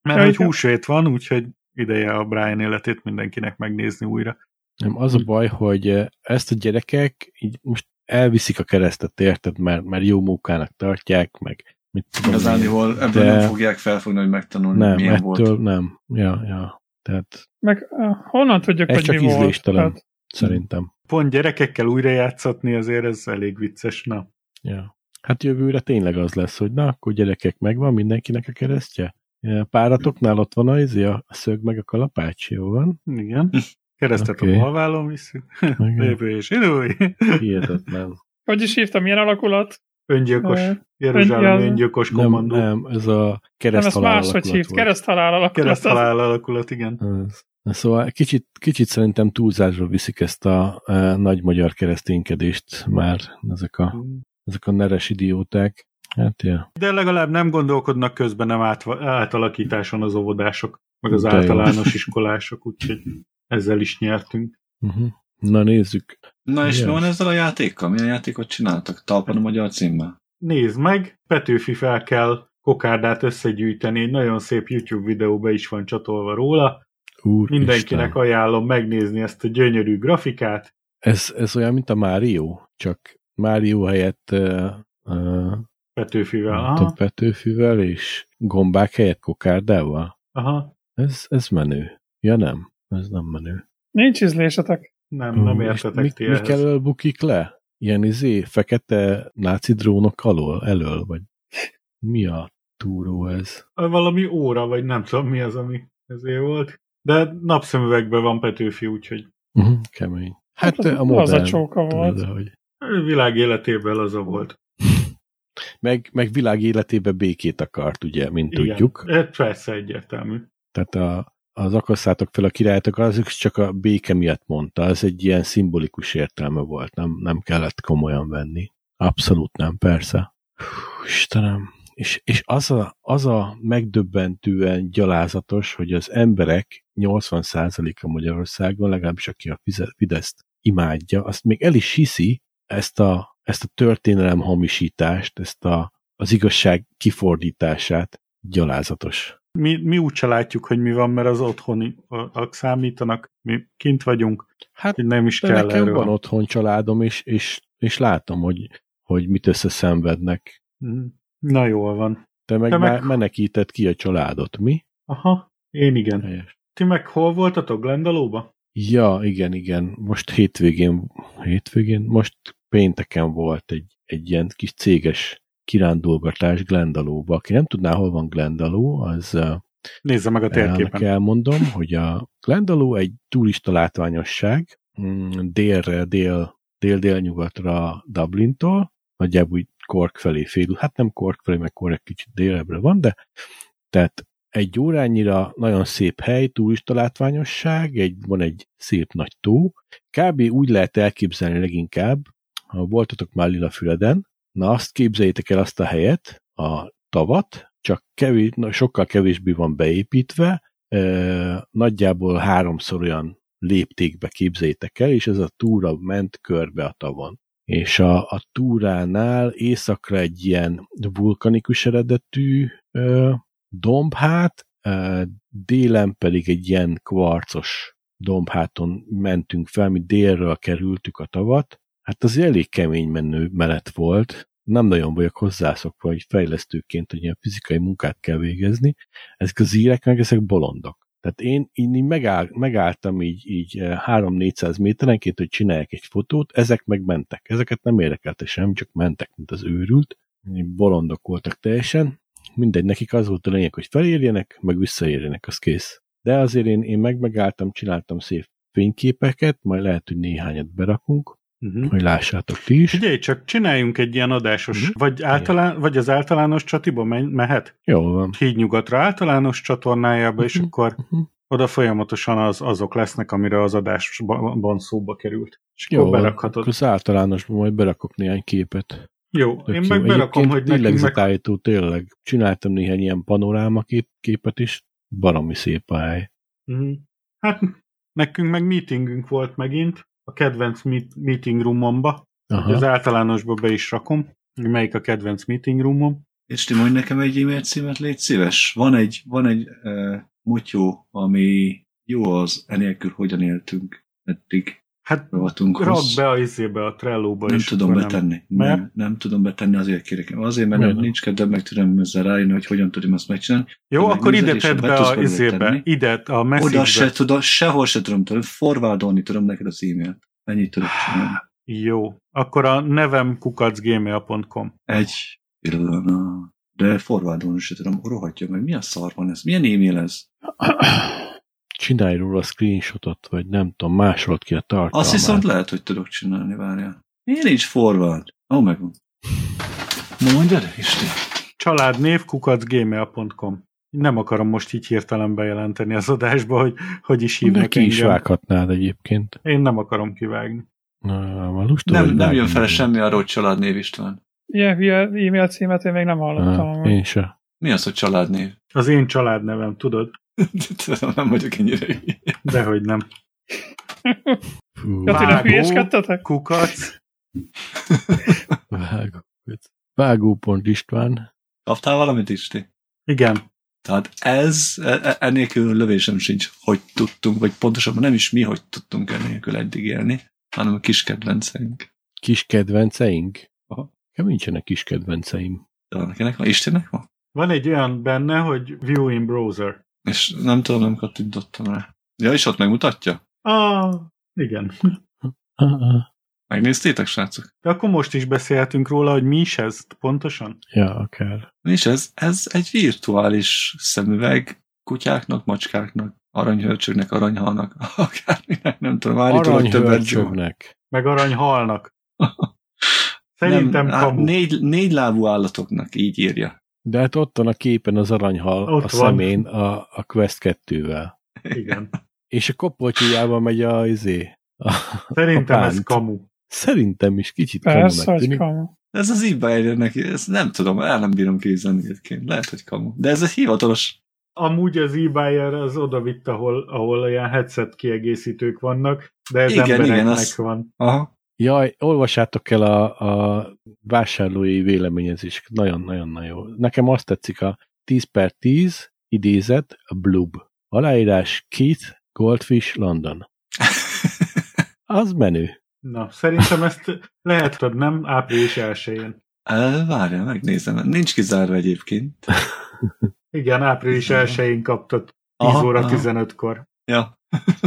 Mert Ja, hogy igen. húsvét van, úgyhogy ideje a Brian életét mindenkinek megnézni újra. Nem, az a baj, hogy eh, ezt a gyerekek így most elviszik a keresztet, érted? Mert, mert jó munkának tartják, meg mit tudom én. Igazániból ebből De- nem fogják felfogni, hogy megtanulni, Nem, milyen ettől volt. nem. Ja, ja. Tehát Meg uh, honnan tudjuk, Ez hogy csak mi volt? Tehát, szerintem. Pont gyerekekkel újra játszatni azért ez elég vicces. Na. Ja. Hát jövőre tényleg az lesz, hogy na, akkor gyerekek, megvan mindenkinek a keresztje? Páratoknál ott van a, izé, a szög meg a kalapács, jó van? Igen. Keresztet Oké. a balvállon. Igen. Jövő és idő. Hihetetlen. hogy is hívtam, milyen alakulat? Öngyilkos. Jeruzsálem Ön- öngyilkos Nem, kommandó. nem, ez a Nem, ezt kereszthalál máshogy alakulat hívt, kereszthalál alakulat. Kereszthalál alakulat, igen. Ez. Szóval kicsit, kicsit szerintem túlzásra viszik ezt a e, nagy magyar kereszténykedést már ezek a, ezek a neres idióták. Hát, ja. De legalább nem gondolkodnak közben nem át, átalakításon az óvodások. meg az De jó. általános iskolások, úgyhogy ezzel is nyertünk. Uh-huh. Na nézzük. Na és mi van ezzel a játékkal? Milyen játékot csináltak? Talpan a magyar címmel? Nézd meg, Petőfi fel kell kokárdát összegyűjteni, egy nagyon szép YouTube videó be is van csatolva róla. Úr Mindenkinek Isten. ajánlom megnézni ezt a gyönyörű grafikát. Ez, ez olyan, mint a Mario, csak Mario helyett uh, uh, Petőfivel. nem tudom, Aha, Petőfivel és gombák helyett kokárdával. aha. Ez, ez menő. Ja nem, ez nem menő. Nincs ízlésetek. Nem, nem értetek mi, ti mi kell bukik le? Ilyen izé, fekete náci drónok alól, elől, vagy mi a túró ez? Valami óra, vagy nem tudom mi az, ami ezért volt. De napszemüvegben van Petőfi, úgyhogy Uh-huh, kemény. Hát az, a modern. az a csóka volt. De, hogy világ életében az a volt. meg, meg világ életében békét akart, ugye, mint Igen. tudjuk. Ez persze egyértelmű. Tehát a, az akasszátok fel a királytok, az csak a béke miatt mondta, az egy ilyen szimbolikus értelme volt, nem, nem kellett komolyan venni. Abszolút nem, persze. Hú, Istenem. És, és az, a, az a megdöbbentően gyalázatos, hogy az emberek 80%-a Magyarországon, legalábbis aki a Fideszt imádja, azt még el is hiszi ezt a, ezt a történelem hamisítást, ezt a, az igazság kifordítását. Gyalázatos. Mi, mi úgy se látjuk, hogy mi van, mert az otthoni számítanak, mi kint vagyunk, Hát nem is De kell nekem erről. van otthon családom, és, és, és látom, hogy, hogy mit összeszenvednek. Mhm. Na jól van. Te meg, Te meg- már menekíted ki a családot, mi? Aha, én igen. Helyes. Ti meg hol voltatok, Glendalóba? Ja, igen, igen. Most hétvégén, hétvégén, most pénteken volt egy, egy ilyen kis céges kirándulgatás Glendalóba. Aki nem tudná, hol van Glendaló, az Nézze meg a térképen. elmondom, hogy a Glendaló egy turista látványosság, mm, délre, dél, dél-délnyugatra Dublintól, nagyjából úgy Cork felé fél, hát nem Cork felé, meg egy kicsit délebbre van, de tehát egy órányira nagyon szép hely, turista látványosság, egy, van egy szép nagy tó. Kb. úgy lehet elképzelni leginkább, ha voltatok már Lilafüreden, na azt képzeljétek el azt a helyet, a tavat, csak kevés, na, sokkal kevésbé van beépítve, e, nagyjából háromszor olyan léptékbe képzeljétek el, és ez a túra ment körbe a tavon. És a, a túránál északra egy ilyen vulkanikus eredetű ö, dombhát, ö, délen pedig egy ilyen kvarcos dombháton mentünk fel, mi délről kerültük a tavat. Hát az elég kemény menő menet volt, nem nagyon vagyok hozzászokva, hogy fejlesztőként, hogy ilyen fizikai munkát kell végezni. Ezek az írek meg ezek bolondok. Tehát én így megáll, megálltam így, így eh, 3-400 méterenként, hogy csináljak egy fotót, ezek meg mentek. Ezeket nem érdekelte sem, csak mentek, mint az őrült. Bolondok voltak teljesen. Mindegy, nekik az volt a lényeg, hogy felérjenek, meg visszaérjenek, az kész. De azért én, én meg megálltam, csináltam szép fényképeket, majd lehet, hogy néhányat berakunk, Uh-huh. hogy lássátok ti is. Figyelj csak, csináljunk egy ilyen adásos, Mhm. vagy, általán, vagy az általános csatiba me- mehet? Jól van. Híd nyugatra általános csatornájába, és Mhm. akkor Mhm. oda folyamatosan az, azok lesznek, amire az adásban szóba került. És Jó, akkor berakhatod. akkor az általánosban majd berakok néhány képet. Jó, Tök én jó. meg berakom, hogy nekünk meg... lélegzetállító tényleg. Csináltam néhány ilyen panoráma kép, képet is. Baromi szép a hely. Mhm. Hát nekünk meg meetingünk volt megint, a kedvenc meet- meeting roomomba. Aha. Az általánosba be is rakom, melyik a kedvenc meeting roomom. És ti mondj nekem egy e-mail címet, légy szíves. Van egy, van egy uh, mutyó, ami jó az, enélkül hogyan éltünk eddig Hát rak be a izébe, a Trello-ba nem is. tudom betenni. Mert? Nem, nem tudom betenni, azért kérek. Azért, mert nem? nincs kedvem, meg tudom ezzel rájönni, hogy hogyan tudom azt megcsinálni. Jó, akkor ide tedd be a izébe, ide a Oda message se tudom, sehol se tudom, tudom forwardolni tudom neked az e-mailt. Ennyit tudok csinálni. Jó, akkor a nevem kukacgmail.com. Egy pillanat. De forwardolni se tudom, rohadja meg. Mi a szar van ez? Milyen e-mail ez? Csinálj róla screenshotot, vagy nem tudom, másolt ki a tartalmát. Azt viszont lehet, hogy tudok csinálni, várjál. Miért nincs forward? Ó, oh, megvan. Na mondj el, Isti. Családnév kukacgmail.com. Nem akarom most így hirtelen bejelenteni az adásba, hogy hogy is hívnak De ki is vághatnád egyébként. Én nem akarom kivágni. Na, lustom, Nem, nem jön fel semmi arról, hogy családnév István. Ilyen hülye e-mail címet én még nem hallottam. Ah, én se. Mi az, hogy családnév? Az én családnevem, tudod? Tudom, nem vagyok ennyire hülye. Dehogy nem. Vágó. hülyéskedtetek? Kukac. vágó. Vágópont István. Kaptál valamit, Isti? Igen. Tehát ez, e- e- lövésem sincs, hogy tudtunk, vagy pontosabban nem is mi, hogy tudtunk ennélkül eddig élni, hanem a kis kedvenceink. Kis kedvenceink? Aha. Nekem nincsenek kis kedvenceim. De van kinek van? Istennek van? Van egy olyan benne, hogy View in Browser. És nem tudom, nem kattintottam rá. Ja, és ott megmutatja? Ah, igen. Megnéztétek, srácok? De akkor most is beszélhetünk róla, hogy mi is ez pontosan. Ja, akár. És ez, ez egy virtuális szemüveg kutyáknak, macskáknak, aranyhörcsögnek, aranyhalnak, akárminek, nem tudom, állítólag több verzió. Aranyhörcsögnek. Meg aranyhalnak. Szerintem nem, kamu. négy, négy lábú állatoknak így írja. De hát ott van a képen az aranyhal Ott a van. szemén a, a Quest 2-vel. Igen. És a kopoltyújával megy a, izé, a, Szerintem a ez kamu. Szerintem is kicsit Persze, kamunak hogy kamu. Ez az eBay-nek, ezt nem tudom, el nem bírom képzelni egyébként. Lehet, hogy kamu. De ez egy hivatalos. Amúgy az e az oda vitt, ahol, ahol olyan headset kiegészítők vannak, de ez Igen, embereknek igen, az- van. Aha. Jaj, olvassátok el a, a vásárlói véleményezéseket. Nagyon-nagyon jó. Nekem azt tetszik a 10 per 10 idézet, a Blub. Aláírás Keith Goldfish London. Az menő. Na, szerintem ezt lehet, hogy nem április 1-én. El, várjál, megnézem. Nincs kizárva egyébként. Igen, április 1-én kaptad 10 Aha, óra aha. 15-kor. Ja,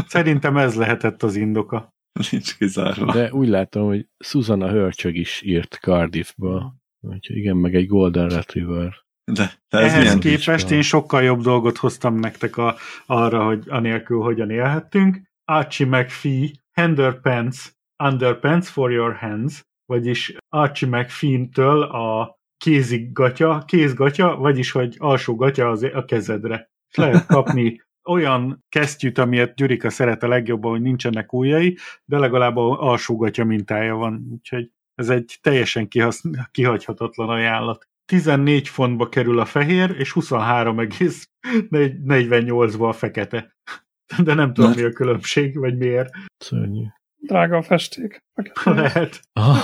Szerintem ez lehetett az indoka. Nincs kizárva. De úgy látom, hogy Susanna Hörcsög is írt Cardiffba. Úgyhogy igen, meg egy Golden Retriever. De, de ez Ehhez képest vizsga? én sokkal jobb dolgot hoztam nektek a, arra, hogy anélkül hogyan élhettünk. Archie McPhee, Underpants, Underpants for your hands, vagyis Archie McPhee-től a kézig gatya, kézgatya, vagyis hogy alsó gatya az a kezedre. És lehet kapni olyan kesztyűt, amilyet Gyurika szeret a legjobban, hogy nincsenek ujjai, de legalább a alsó gatya mintája van. Úgyhogy ez egy teljesen kihasz, kihagyhatatlan ajánlat. 14 fontba kerül a fehér, és 23,48-ba a fekete. De nem tudom, mi a különbség, vagy miért. Szörnyű. Drága a festék. Lehet. Ah,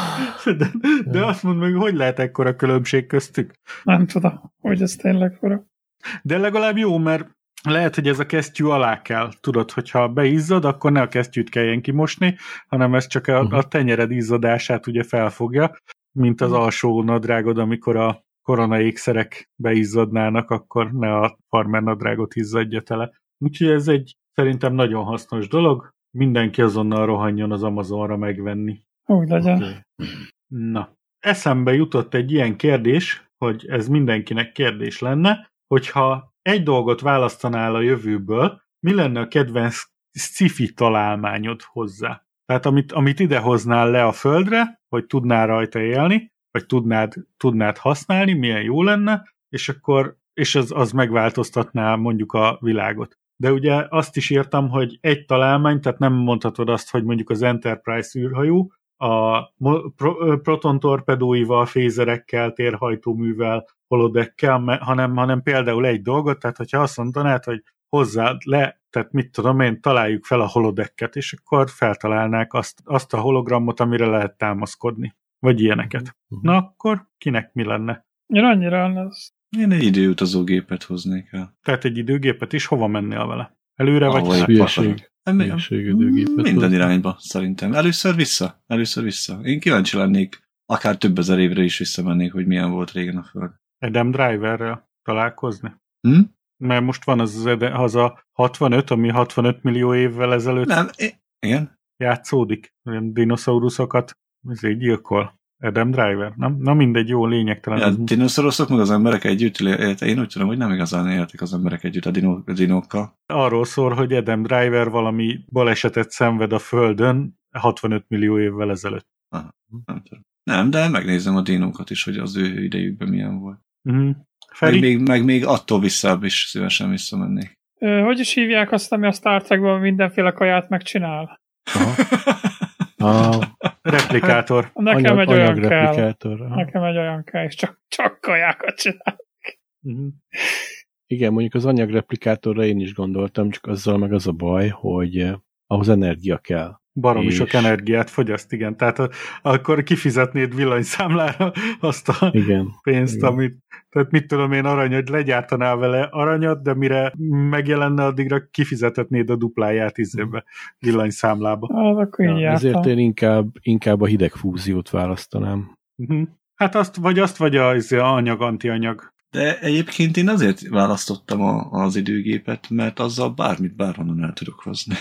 De, de azt mondd meg, hogy lehet ekkora különbség köztük. Nem tudom, hogy ez tényleg fura. De legalább jó, mert lehet, hogy ez a kesztyű alá kell. Tudod, hogyha beizzad, akkor ne a kesztyűt kelljen kimosni, hanem ez csak a, Mhm. a tenyered izzadását ugye felfogja, mint az alsó nadrágod, amikor a korona ékszerek beizzadnának, akkor ne a farmer nadrágot izzadja tele. Úgyhogy ez egy szerintem nagyon hasznos dolog. Mindenki azonnal rohanjon az Amazonra megvenni. Úgy legyen. oké. Na, eszembe jutott egy ilyen kérdés, hogy ez mindenkinek kérdés lenne, hogyha egy dolgot választanál a jövőből, mi lenne a kedvenc sci-fi találmányod hozzá? Tehát amit, amit idehoznál le a földre, hogy tudnál rajta élni, vagy tudnád, tudnád használni, milyen jó lenne, és akkor és az, az megváltoztatná mondjuk a világot. De ugye azt is írtam, hogy egy találmány, tehát nem mondhatod azt, hogy mondjuk az Enterprise űrhajó, a proton torpedóival, fézerekkel, térhajtóművel, holodekkel, hanem, hanem például egy dolgot, tehát hogyha azt mondanád, hogy hozzád le, tehát mit tudom én, találjuk fel a holodekket, és akkor feltalálnák azt, azt a hologramot, amire lehet támaszkodni. Vagy ilyeneket. Na akkor kinek mi lenne? Én annyira ez. Én egy időutazógépet hoznék el. Tehát egy időgépet is hova mennél vele? Előre Ahol vagy? Hülyeség. Hülyeség időgépet Minden hozni. irányba, szerintem. Először vissza. Először vissza. Én kíváncsi lennék, akár több ezer évre is visszamennék, hogy milyen volt régen a Föld. Adam Driverrel találkozni? Hm? Mert most van az, az, a 65, ami 65 millió évvel ezelőtt Nem, igen? játszódik. Olyan dinoszauruszokat azért gyilkol. Adam Driver, nem? Na mindegy, jó, lényegtelen. Ja, ez- dinoszauruszok meg az emberek együtt. Én úgy tudom, hogy nem igazán éltek az emberek együtt a, dino, a dinókkal. Arról szól, hogy Adam Driver valami balesetet szenved a Földön 65 millió évvel ezelőtt. Nem tudom. Nem, de megnézem a dinókat is, hogy az ő idejükben milyen volt. Uh-huh. Meg még, meg még attól visszább is szívesen visszamennék. Ö, Hogy is hívják azt, ami a Star Trekben mindenféle kaját megcsinál? Ah, Replikátor. Nekem anyag, egy olyan kell. anyagreplikátor. Aha. Nekem egy olyan kell, és csak, csak kajákat csinál. Uh-huh. Igen, mondjuk az anyagreplikátorra én is gondoltam, csak azzal meg az a baj, hogy eh, ahhoz energia kell. Baromi És- sok energiát fogyaszt, igen. Tehát a, akkor kifizetnéd villanyszámlára azt a Igen. pénzt, Igen. amit, tehát mit tudom én, arany, hogy legyártanál vele aranyat, de mire megjelenne, addigra kifizetetnéd a dupláját izébe, villanyszámlába. Hát akkor Ja, ezért én inkább, inkább a hideg fúziót választanám. Uh-huh. Hát azt, vagy azt, vagy a, izé, a anyag, antianyag. De egyébként én azért választottam a, az időgépet, mert azzal bármit bárhonnan el tudok hozni.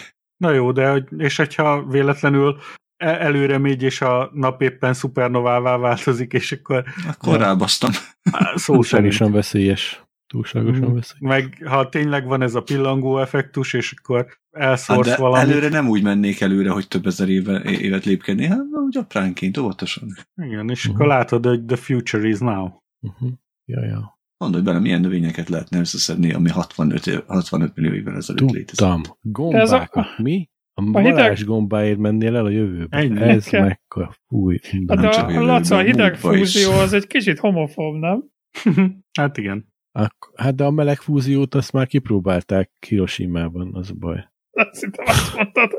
Na jó, de és hogyha véletlenül e- előre megy, és a nap éppen szupernovává változik, és akkor Akkor rábasztam. á, szó szerint. Túlságosan veszélyes. Túlságosan Mhm. veszélyes. Meg ha tényleg van ez a pillangó effektus, és akkor Hát elszórsz de valamit. előre nem úgy mennék előre, hogy több ezer éve, évet lépkedni, hát úgy apránként, óvatosan. Igen, és Mhm. akkor látod, hogy the future is now. Uh-huh. Ja, ja. Gondolj bele, milyen növényeket lehetne összeszedni, ami 65, év- 65 millió évvel ezelőtt létezik. Tudtam. Gombákat. Mi? A, A hideg- gombáért mennél el a jövőbe. Ennyi. Ez mekkora. Fúj. Hát de csak a, jövőben, Laca, a hideg múltba is. fúzió az egy kicsit homofób, nem? hát igen. Ak- Hát de a meleg fúziót azt már kipróbálták Hiroshima-ban, az a baj. Azt hittem azt mondtad.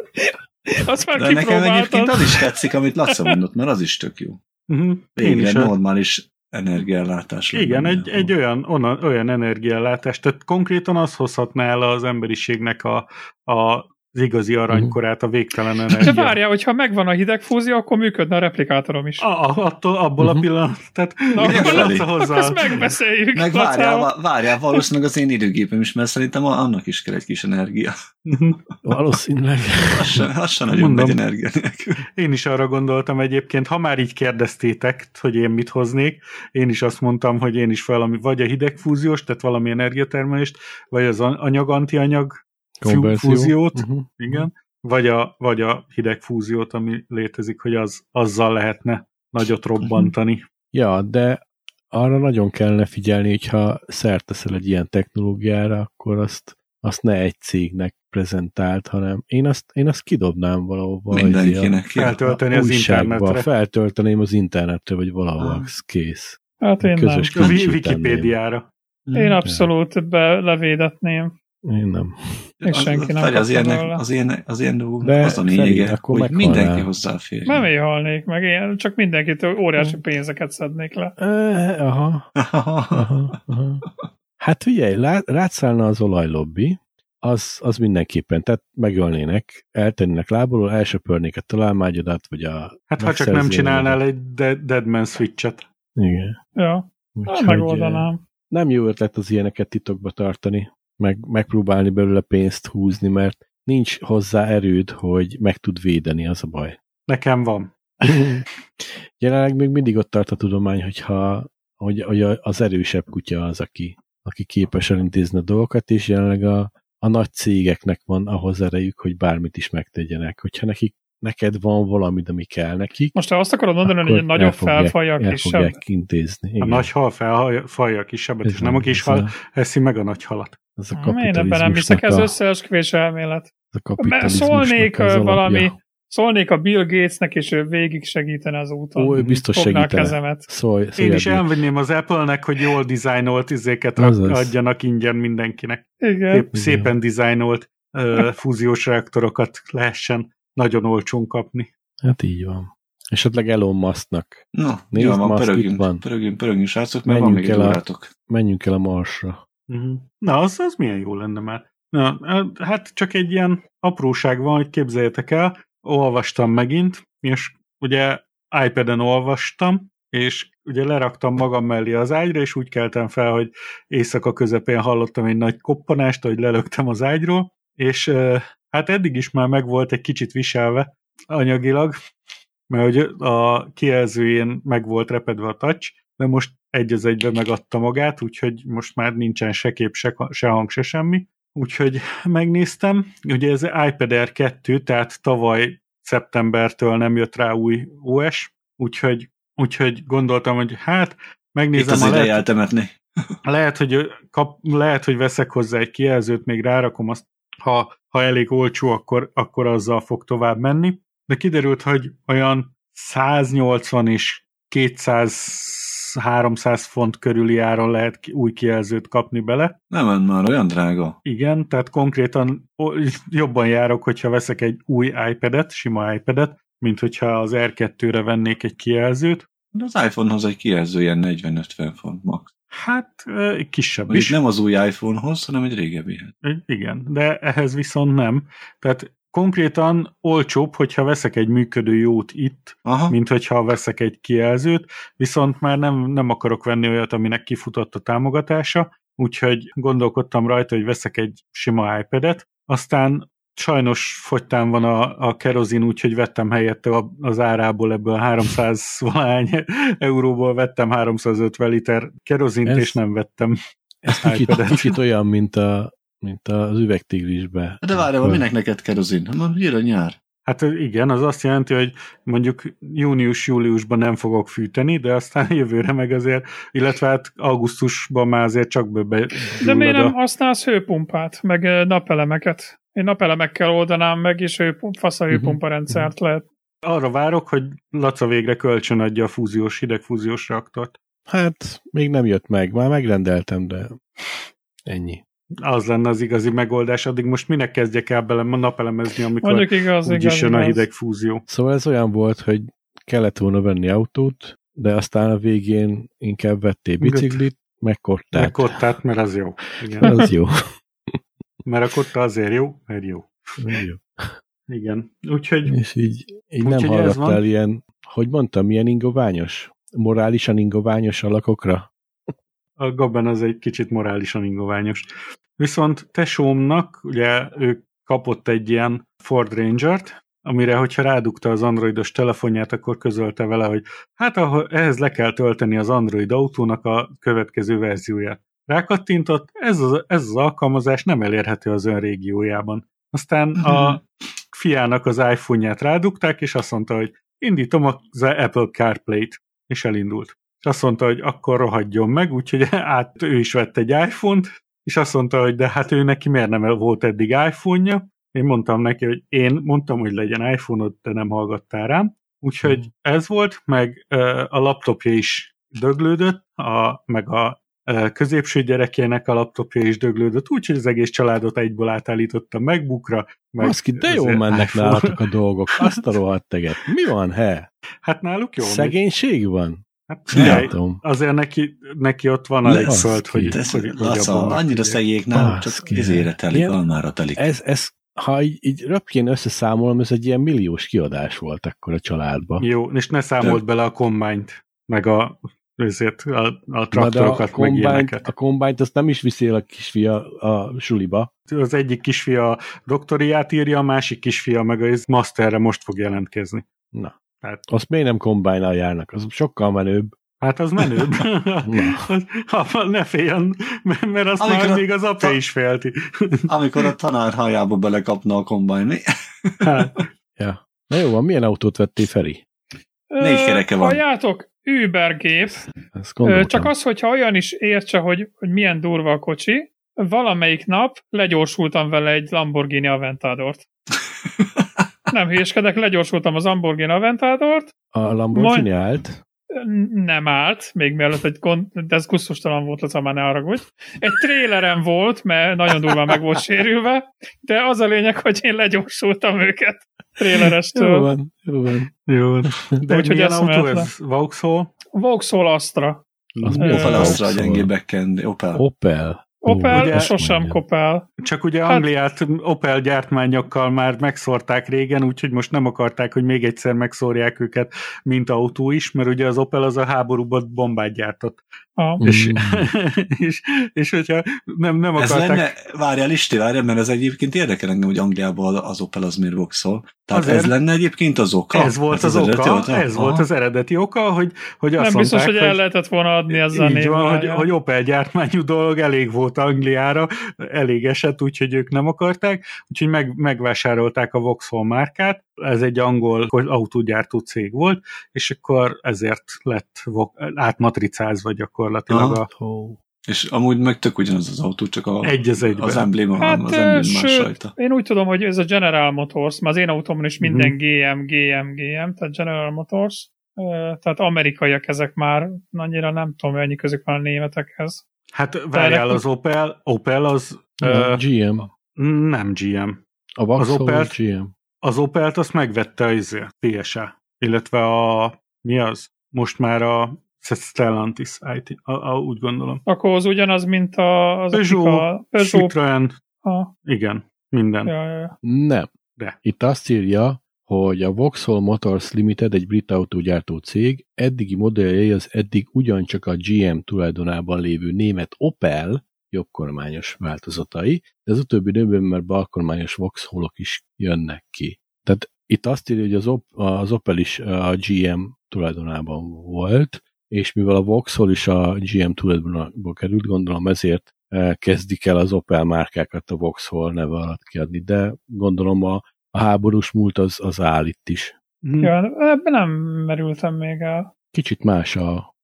Azt már De nekem egyébként az is tetszik, amit Laca mondott, mert az is tök jó. Uh-huh. Én Végre is. a- normális energiállátás. lenne Igen, egy, egy olyan, onnan, olyan energiállátást, tehát konkrétan az hozhatná el az emberiségnek a, a az igazi aranykorát, a végtelen De energia. várjál, hogyha megvan a hideg fúzió, akkor működne a replikátorom is. A, a, attól, abból a Mhm. pillanat, tehát Na, akkor hozzá. Ezt megbeszéljük. Meg várjál, vá- várjál, valószínűleg az én időgépem is, mert szerintem annak is kell egy kis energia. Valószínűleg. Sem nagyon Mondom. megy energia nélkül. Én is arra gondoltam egyébként, ha már így kérdeztétek, hogy én mit hoznék, én is azt mondtam, hogy én is valami, vagy a hidegfúziós, tehát valami energiatermelést, vagy az an- anyag-antianyag Konverzió. fúziót, Uh-huh. igen, vagy a, vagy a hidegfúziót, ami létezik, hogy az, azzal lehetne nagyot robbantani. Ja, de arra nagyon kellene figyelni, hogyha szert teszel egy ilyen technológiára, akkor azt, azt ne egy cégnek prezentált, hanem én azt, én azt kidobnám valahova. Mindenkinek. Ja. Feltölteni a az internetre. Feltölteném az internetre, vagy valahol, Ah. az kész. Hát én nem. Közös A vi- kincsét Wikipédiára. Én abszolút be levédetném. Én nem. És senki nem az, kapta ilyen, belőle. az, ilyen, az ilyen dolgok, De az a lényege, akkor hogy mindenki hozzáfér. Nem én halnék meg, én csak mindenkitől óriási pénzeket szednék le. Eh, aha, aha, aha. Hát figyelj, rátszállna az olajlobbi, az, az mindenképpen, tehát megölnének, eltennének lából, elsöpörnék a találmányodat, vagy a... Hát ha csak nem csinálnál egy dead, Deadman switchet. Igen. Ja, hát Úgyhogy, eh, megoldanám. Nem jó ötlet az ilyeneket titokba tartani, meg megpróbálni belőle pénzt húzni, mert nincs hozzá erőd, hogy meg tud védeni, az a baj. Nekem van. Jelenleg még mindig ott tart a tudomány, hogyha hogy, hogy az erősebb kutya az, aki, aki képes elintézni a dolgokat, és jelenleg a, a nagy cégeknek van ahhoz erejük, hogy bármit is megtegyenek. Hogyha nekik, neked van valami, ami kell nekik, Most te azt akarod mondani, hogy egy nagyobb felfalja a kisebb? intézni. A nagy hal felfalja a kisebbet, és Ez nem a kis ez hal eszi meg a nagy halat. Ez a Én ebben nem hiszek, ez összeesküvés elmélet. ez a szólnék alapja. valami, szólnék a Bill Gatesnek, és ő végig segítene az úton. Ó, ő biztos Fogná a segítene. kezemet. Szólj, szólj Én is elvinném az Apple-nek, hogy jól dizájnolt izéket Azaz. adjanak ingyen mindenkinek. Igen. Szép, szépen dizájnolt fúziós reaktorokat lehessen nagyon olcsón kapni. Hát így van. Esetleg Elon Musknak. No, Nézd, jó, van, pörögjünk, van. pörögjünk, pörögjünk, srácok, mert Menjünk van még egy el a-. Menjünk el a Marsra. Uh-huh. Na, az, az milyen jó lenne már. Na, hát csak egy ilyen apróság van, hogy képzeljétek el, olvastam megint, és ugye iPad-en olvastam, és ugye leraktam magam mellé az ágyra, és úgy keltem fel, hogy éjszaka közepén hallottam egy nagy koppanást, hogy lelöktem az ágyról, és hát eddig is már meg volt egy kicsit viselve anyagilag, mert hogy a kijelzőjén meg volt repedve a touch, de most egy az egybe megadta magát, úgyhogy most már nincsen se kép, se, se hang, se semmi. Úgyhogy megnéztem, ugye ez iPad Air 2, tehát tavaly szeptembertől nem jött rá új OS, úgyhogy, úgyhogy gondoltam, hogy hát Itt megnézem, az ha ideje lehet, eltemetni. lehet, hogy kap, lehet, hogy veszek hozzá egy kijelzőt, még rárakom azt, ha, ha elég olcsó, akkor, akkor azzal fog tovább menni. De kiderült, hogy olyan 180 és 300 font körüli áron lehet új kijelzőt kapni bele. Nem, már olyan drága. Igen, tehát konkrétan jobban járok, hogyha veszek egy új iPad-et, sima iPad-et, mint hogyha az R2-re vennék egy kijelzőt. De az iPhone-hoz egy kijelző ilyen 40-50 font max. Hát kisebb is. nem az új iPhone-hoz, hanem egy régebbihez. Igen, de ehhez viszont nem. Tehát konkrétan olcsóbb, hogyha veszek egy működő jót itt, Aha, mint hogyha veszek egy kijelzőt, viszont már nem, nem akarok venni olyat, aminek kifutott a támogatása, úgyhogy gondolkodtam rajta, hogy veszek egy sima iPad-et, aztán sajnos fogytán van a, a kerozin, úgyhogy vettem helyette a- az árából ebből 300 valány euróból vettem 350 liter kerozint, Ez- és nem vettem Ez kicsit, kicsit olyan, mint, a, mint az üvegtigrisbe. de várjál, minek neked kerozin? Már jön a nyár. Hát igen, az azt jelenti, hogy mondjuk június-júliusban nem fogok fűteni, de aztán jövőre meg azért, illetve hát augusztusban már azért csak be, De miért nem a- használsz hőpumpát, meg napelemeket? Én napelemekkel oldanám meg, és hőpump, fasz a hőpumpa rendszert lehet. Arra várok, hogy Laca végre kölcsön adja a fúziós, hidegfúziós reaktort. Hát, még nem jött meg. Már megrendeltem, de ennyi. Az lenne az igazi megoldás, addig most minek kezdjek el bele napelemezni, amikor Mondjuk igaz, úgyis igaz, jön a igaz. hidegfúzió. Szóval ez olyan volt, hogy kellett volna venni autót, de aztán a végén inkább vettél biciklit, meg kottát. Meg kottát, mert az jó. Igen. Az jó. Mert a kotta azért jó, mert jó. Az jó. Igen. Úgyhogy És így, így nem Úgyhogy ez hallgattál van. ilyen, hogy mondtam, milyen ingoványos? Morálisan ingoványos alakokra? a Gaben az egy kicsit morálisan ingoványos. Viszont tesómnak, ugye ő kapott egy ilyen Ford Ranger-t, amire, hogyha rádugta az androidos telefonját, akkor közölte vele, hogy hát ahol ehhez le kell tölteni az Android autónak a következő verzióját. Rákattintott, ez az, ez az alkalmazás nem elérhető az ön régiójában. Aztán a fiának az iPhone-ját rádugták, és azt mondta, hogy indítom az Apple CarPlay-t, és elindult. És azt mondta, hogy akkor rohadjon meg, úgyhogy át ő is vett egy iPhone-t, és azt mondta, hogy de hát ő neki miért nem volt eddig iPhone-ja. Én mondtam neki, hogy én mondtam, hogy legyen iPhone-od, de nem hallgattál rám. Úgyhogy ez volt, meg a laptopja is döglődött, a, meg a középső gyerekének a laptopja is döglődött, úgyhogy az egész családot egyből átállította MacBookra. Meg Baszki, de jól az mennek iPhone-ra. nálatok a dolgok. Azt a rohadt teget. Mi van, he? Hát náluk jó. megy. Szegénység van? Hát, figyelj, azért neki, neki ott van a föld, hogy, De ez, hogy, hogy Laca, annyira szegélyek náluk, csak ezére telik, Ilyen- almára telik. Ez, ez, ha így, így röpkén összeszámolom, ez egy ilyen milliós kiadás volt akkor a családban. Jó, és ne számolt bele a combine-t, meg a, ezért a, a traktorokat, meg combine, ilyeneket. a combine azt nem is viszi el a kisfia a suliba. Az egyik kisfia a doktoriát írja, a másik kisfia meg a masterre most fog jelentkezni. Na, Tehát, azt miért nem combine járnak? Az sokkal menőbb. hát az menőbb. Ha, ne féljen, mert mert azt Amikor már a- még az apja ta- is félti. Amikor a tanár hajába belekapna a kombány, mi? Hát, Ja. Na jó, van, milyen autót vettél, Feri? Négy kereke van. Halljátok, Uber gép. Ezt Ö, gondoltam. Csak az, hogyha olyan is értse, hogy, hogy milyen durva a kocsi, valamelyik nap legyorsultam vele egy Lamborghini Aventadort. Nem hülyeskedek, legyorsultam az Lamborghini Aventadort, A Lamborghini állt. Nem állt, még mielőtt egy gond, de ez gusztustalan volt, az már ne haragudj. Egy trélerem volt, mert nagyon durván meg volt sérülve, de az a lényeg, hogy én legyorsultam őket Jó trélerestől. van, jó van. jó. De Úgyhogy milyen autó ez? Vauxhall? Vauxhall Astra. Az Opel Astra a Vauxhall? gyengébbeken, Opel. Opel. Opel, ugye- sosem kopál. Csak ugye Hát- Angliát Opel gyártmányokkal már megszórták régen, úgyhogy most nem akarták, hogy még egyszer megszórják őket, mint autó is, mert ugye az Opel az a háborúban bombát gyártott. A, És, Mm. és, és hogyha nem, nem Ez akarták... lenne, várjál Isti, várjál, mert ez egyébként érdekel engem, hogy Angliában az Opel az miért Vauxhall. Tehát Azért- ez lenne egyébként az oka? Ez volt az, eredeti oka, oka? ez Aha. volt az eredeti oka, hogy, hogy azt nem biztos, mondták, hogy el lehetett volna adni ezzel így van, hogy, hogy Opel gyártmányú dolog elég volt Angliára, elég esett, úgyhogy ők nem akarták, úgyhogy meg, megvásárolták a Vauxhall márkát, ez egy angol autógyártó cég volt, és akkor ezért lett átmatricázva gyakorlatilag Aha. a. És amúgy meg tök ugyanaz az autó, csak a, egy az egyben. az embléma, Hát, az ö, embléma más sőt, rajta. én úgy tudom, hogy ez a General Motors, mert az én autómon is minden Mhm. GM, GM, GM, tehát General Motors. tehát amerikaiak ezek már, annyira nem tudom, mennyi közük van a németekhez. Hát várjál, az Opel, Opel az... Uh, GM. Nem GM. A Vauxhall Az Opelt- GM. Az Opelt azt megvette a izé, PSA, illetve a... Mi az? Most már a Stellantis IT, a, a, úgy gondolom. Akkor az ugyanaz, mint a, az Peugeot, a Peugeot. Citroen, A, igen, minden. ja, ja, ja. Nem. De. Itt azt írja, hogy a Vauxhall Motors Limited egy brit autógyártó cég, eddigi modelljei az eddig ugyancsak a GM tulajdonában lévő német Opel jobbkormányos változatai, de az utóbbi időben már balkormányos Vauxhallok is jönnek ki. Tehát itt azt írja, hogy az, Op- az Opel is a GM tulajdonában volt, és mivel a Vauxhall is a GM tulajdonában került, gondolom ezért eh, kezdik el az Opel márkákat a Vauxhall neve alatt kiadni, de gondolom a, a háborús múlt az, az áll itt is. Hm. ja, ebben nem merültem még el. Kicsit más a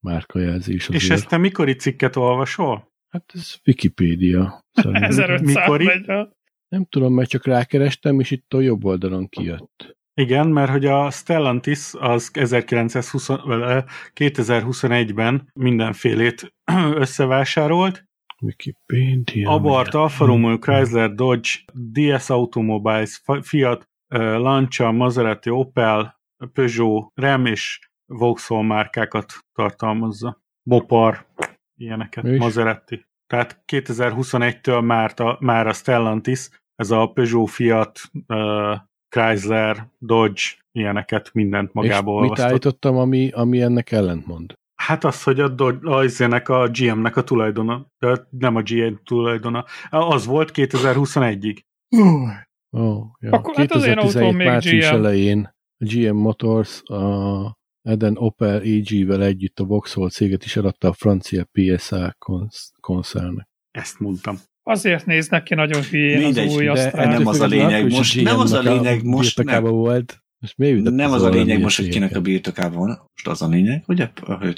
márkajelzés azért. És ezt te mikori cikket olvasol? Hát ez Wikipédia. Szerintem. 1500 mikori? Nem tudom, mert csak rákerestem, és itt a jobb oldalon kijött. Igen, mert hogy a Stellantis az 1920, ö, 2021-ben mindenfélét összevásárolt. Wikipedia. Abarth, Alfa Romeo, Chrysler, Dodge, DS Automobiles, Fiat, Lancia, Maserati, Opel, Peugeot, Rem és Vauxhall márkákat tartalmazza. Mopar, ilyeneket, És? Maserati. Tehát 2021-től már a, már a Stellantis, ez a Peugeot, Fiat, Chrysler, Dodge, ilyeneket mindent magába és mit olvasztott. állítottam, ami, ami ennek ellentmond? Hát az, hogy a, Dodge, a, GM-nek a tulajdona, de nem a GM tulajdona, az volt 2021-ig. Oh, ja. Akkor hát az én autóm még március GM. elején a GM Motors a Eden Opel AG-vel együtt a Vauxhall céget is eladta a francia PSA koncernnek. Ezt mondtam. Azért néznek ki nagyon hülyén Mindegy, az új de Astra. nem az a lényeg most- nem az a lényeg most, birtokában volt. Most miért Nem az a lényeg most, hogy kinek a birtokában van. Most az a lényeg, hogy, a,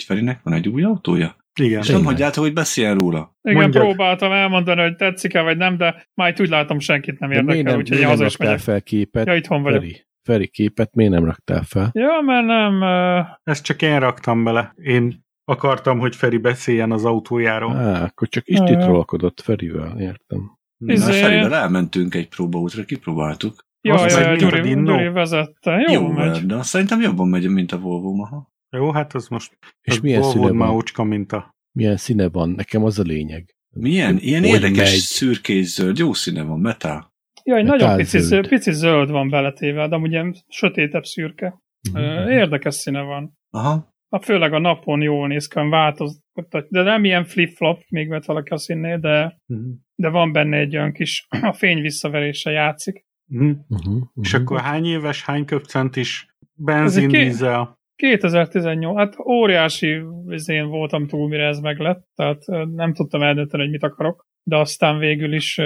Ferinek van egy új autója. Igen. És nem hagyjátok, hogy beszéljen róla. Igen, Mondjad. próbáltam elmondani, hogy tetszik-e vagy nem, de már itt úgy látom senkit nem érdekel, nem, úgyhogy én nem haza is megyek. fel képet? Ja, itthon vagyok. Feri, Feri képet miért nem raktál fel? Ja, mert nem... Uh, Ezt csak én raktam bele. Én akartam, hogy Feri beszéljen az autójáról. Á, akkor csak is Ja, ja. titrolkodott Ferivel, értem. Na, Izé- Ferivel elmentünk egy próbaútra, kipróbáltuk. ja, Azt ja, ja, megy, mint Gyuri. Gyuri vezette. Jó, Jó, megy. de szerintem jobban megy, mint a Volvo maha. Jó, hát az most És az milyen színe Volvo van? Máucska minta. Milyen színe van? Nekem az a lényeg. Milyen? Ilyen Hogy érdekes megy? szürkés zöld, jó színe van, metál. Jaj, nagyon pici, zöld, pici zöld van beletéve, de ugye sötétebb szürke. Ö, Érdekes színe van. Aha. A főleg a napon jól néz ki, változtat, de nem ilyen flip-flop, még mert valaki azt hinné, de, Mhm. de van benne egy olyan kis, a fény visszaverése játszik. Mhm. Uh-huh, És akkor hány éves, hány köpcent is? Benzin, egy ké- dízel. 2018, hát óriási én voltam túl, mire ez meglett, tehát nem tudtam eldönteni, hogy mit akarok, de aztán végül is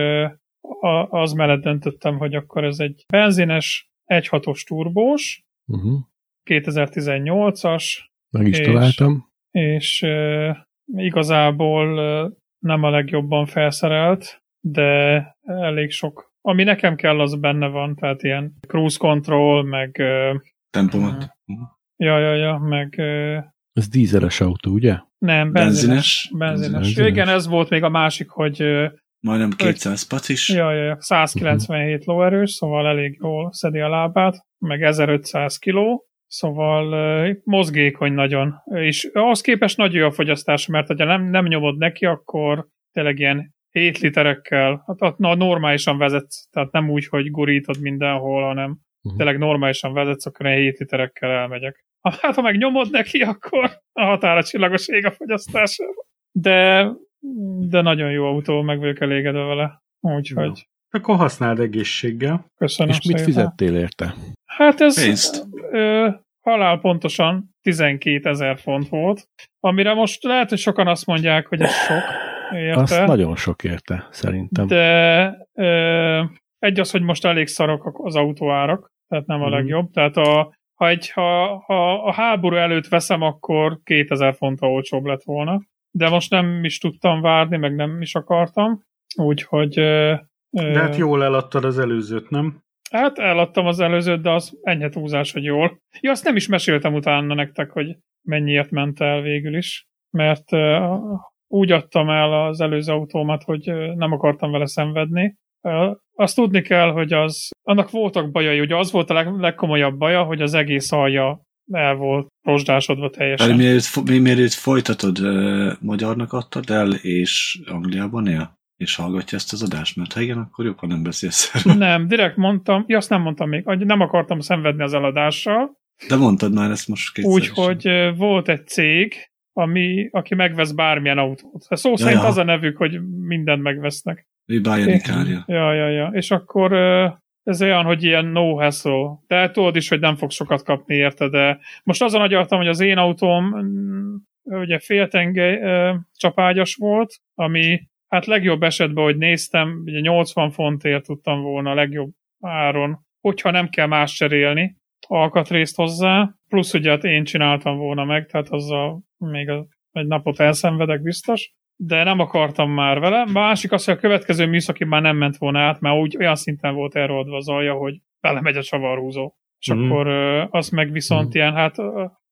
az mellett döntöttem, hogy akkor ez egy benzines, 1.6-os turbós, uh-huh. 2018-as, Meg is És- találtam. és ö, igazából ö, nem a legjobban felszerelt, de elég sok. Ami nekem kell, az benne van, tehát ilyen cruise control, meg ö, Tempomat. ja, ja, ja, meg ö, Ez dízeles autó, ugye? nem, benzines. Benzines? Benzines. Benzines. Igen, ez volt még a másik, hogy Majdnem 200 pacis. ja, ja, ja, 197 lóerős, szóval elég jól szedi a lábát, meg 1500 kiló, Szóval mozgékony nagyon. És ahhoz képest nagy a fogyasztás, mert ha nem, nem nyomod neki, akkor tényleg ilyen 7 literekkel, hát na, normálisan vezetsz, tehát nem úgy, hogy gurítod mindenhol, hanem Mhm. tényleg normálisan vezetsz, akkor én 7 literekkel elmegyek. Hát ha meg nyomod neki, akkor a határa csillagos ég a fogyasztására. De, de nagyon jó autó, meg vagyok elégedve vele. Úgyhogy Akkor használd egészséggel. köszönöm És mit szépen. fizettél érte? Hát ez Pénzt. ö, halál pontosan 12 ezer font volt, amire most lehet, hogy sokan azt mondják, hogy ez sok érte, Azt nagyon sok érte, szerintem. de ö, egy az, hogy most elég szarok az autóárak, tehát nem a legjobb, tehát a, ha, egy, ha, ha a háború előtt veszem, akkor 2000 font olcsóbb lett volna, de most nem is tudtam várni, meg nem is akartam, úgyhogy ö, De hát jól eladtad az előzőt, nem? Hát eladtam az előzőt, de az ennyi túlzás, hogy jól. Ja, azt nem is meséltem utána nektek, hogy mennyiért ment el végül is, mert uh, úgy adtam el az előző autómat, hogy uh, nem akartam vele szenvedni. Uh, azt tudni kell, hogy az, annak voltak bajai, ugye az volt a leg, legkomolyabb baja, hogy az egész alja el volt rozsdásodva teljesen. Mert miért, mi, miért folytatod, magyarnak adtad el, és Angliában él? És hallgatja ezt az adást? Mert ha igen, akkor jobb, ha nem beszélsz erről. Nem, direkt mondtam, ja, azt nem mondtam még, nem akartam szenvedni az eladással. De mondtad már ezt most kétszer. Úgyhogy volt egy cég, ami, aki megvesz bármilyen autót. Szó ja, szerint ja. az a nevük, hogy mindent megvesznek. Ő Bionic árja. Ja, ja, ja. És akkor ez olyan, hogy ilyen no hassle. De tudod is, hogy nem fog sokat kapni érte, de most azon agyaltam, hogy az én autóm mm, ugye féltengely uh, csapágyas volt, ami hát legjobb esetben, hogy néztem, ugye 80 fontért tudtam volna a legjobb áron, hogyha nem kell más cserélni alkatrészt hozzá, plusz ugye hát én csináltam volna meg, tehát azzal még a, egy napot elszenvedek biztos, de nem akartam már vele. Másik az, hogy a következő műszaki már nem ment volna át, mert úgy olyan szinten volt elroldva az alja, hogy belemegy a csavarhúzó. És mm. akkor az meg viszont mm. ilyen, hát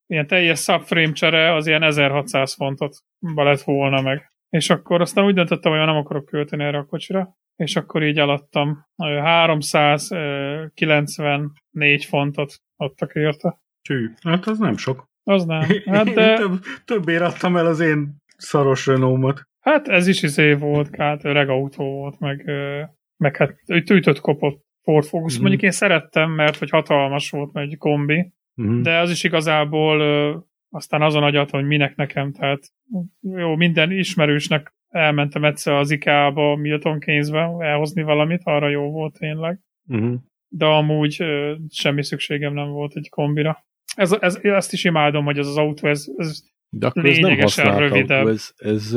ilyen teljes subframe csere az ilyen 1600 fontot lett volna meg. És akkor aztán úgy döntöttem, hogy nem akarok költeni erre a kocsira, és akkor így eladtam. 394 fontot adtak érte. Csű, hát az nem sok. Az nem. Hát de... Több, többért adtam el az én szaros Renault-mat. Hát ez is izé volt, hát öreg autó volt, meg, meg hát ütött kopott Ford Focus. Mm-hmm. Mondjuk én szerettem, mert hogy hatalmas volt, meg egy kombi, mm-hmm. de az is igazából aztán azon agyaltam, hogy minek nekem, tehát jó, minden ismerősnek elmentem egyszer az IKEA-ba, Milton Keynesbe elhozni valamit, arra jó volt tényleg. Uh-huh. De amúgy ö, semmi szükségem nem volt egy kombira. Ez, ez, ezt is imádom, hogy ez az autó, ez, ez De akkor ez nem használt rövidebb. autó, ez, ez,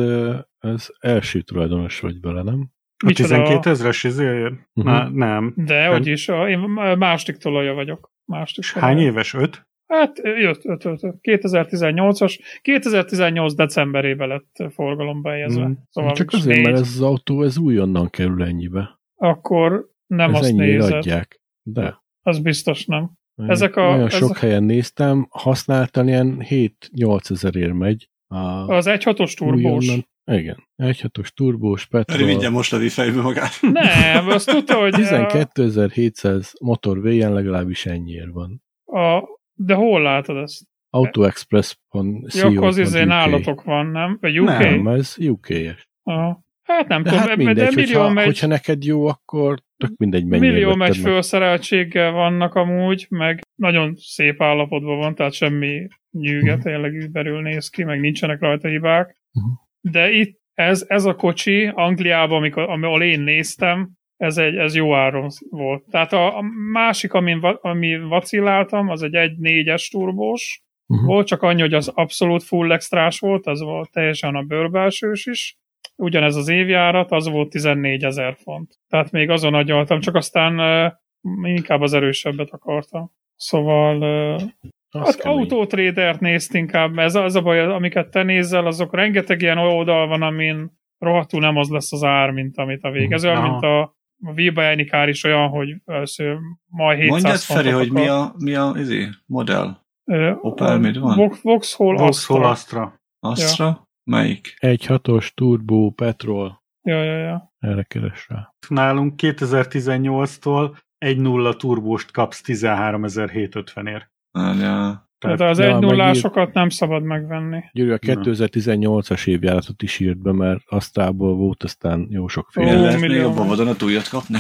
ez első tulajdonos vagy bele, nem? A 12 ezres izéért? Uh-huh. Nem. De, hogy is, én másik tolaja vagyok. Másik Hány éves? Öt? Hát jött, jött, jött, 2018-as, 2018 decemberében lett forgalomba helyezve. Mm. Szóval Csak azért, négy. mert ez az autó, ez újonnan kerül ennyibe. Akkor nem ez azt nézed. adják, de. Az biztos nem. Ezek a, Nagyon sok ez... helyen néztem, használtan ilyen 7-8 ezerért megy. A az 1.6-os turbós. Újonnan, igen, 1.6-os turbós, petrol. Röviden most a fejbe magát. Nem, azt tudta, hogy... 12.700 motor véjen legalábbis ennyiért van. A, de hol látod ezt? AutoExpress.co. Ja, akkor az izé nálatok van, nem? Vagy UK? Nem, ez UK-es. Aha. Hát nem de tudom, hát mindegy, de millió hogyha, megy, hogyha neked jó, akkor tök mindegy mennyire millió megy felszereltséggel vannak amúgy, meg nagyon szép állapotban van, tehát semmi nyűge, Mhm. tényleg überül néz ki, meg nincsenek rajta hibák. Mhm. De itt ez, ez a kocsi Angliában, amikor, ahol én néztem, ez, egy, ez jó áron volt. Tehát a, a másik, amin, ami vacilláltam, az egy 1.4-es turbós, Mhm. volt, csak annyi, hogy az abszolút full extrás volt, az volt teljesen a bőrbelsős is. Ugyanez az évjárat, az volt 14 ezer font. Tehát még azon agyaltam, csak aztán uh, inkább az erősebbet akartam. Szóval uh, Az hát autótrédert nézt inkább, ez, az a baj, amiket te nézzel, azok rengeteg ilyen oldal van, amin rohadtul nem az lesz az ár, mint amit a vég. Ez olyan, Aha. mint a, a Vilbajányi kár is olyan, hogy először majd 700 Mondjad, Feri, hogy mi a, mi a izé, modell? Ö, Opel, a mit van? Vauxhall Vauxhall Astra. Astra. Astra? Melyik? Egy hatos turbó, petrol, Ja, ja, ja. erre keres rá. Nálunk 2018-tól egy nulla turbóst kapsz 13.750-ért. Várjál. Tehát az ja, egy nullásokat nem szabad megvenni. Gyuri, a Na. 2018-as évjáratot is írt be, mert Asztrából volt aztán jó Ó, sokféle. Én lehet még millió jobban van. vadon a túljat kapni?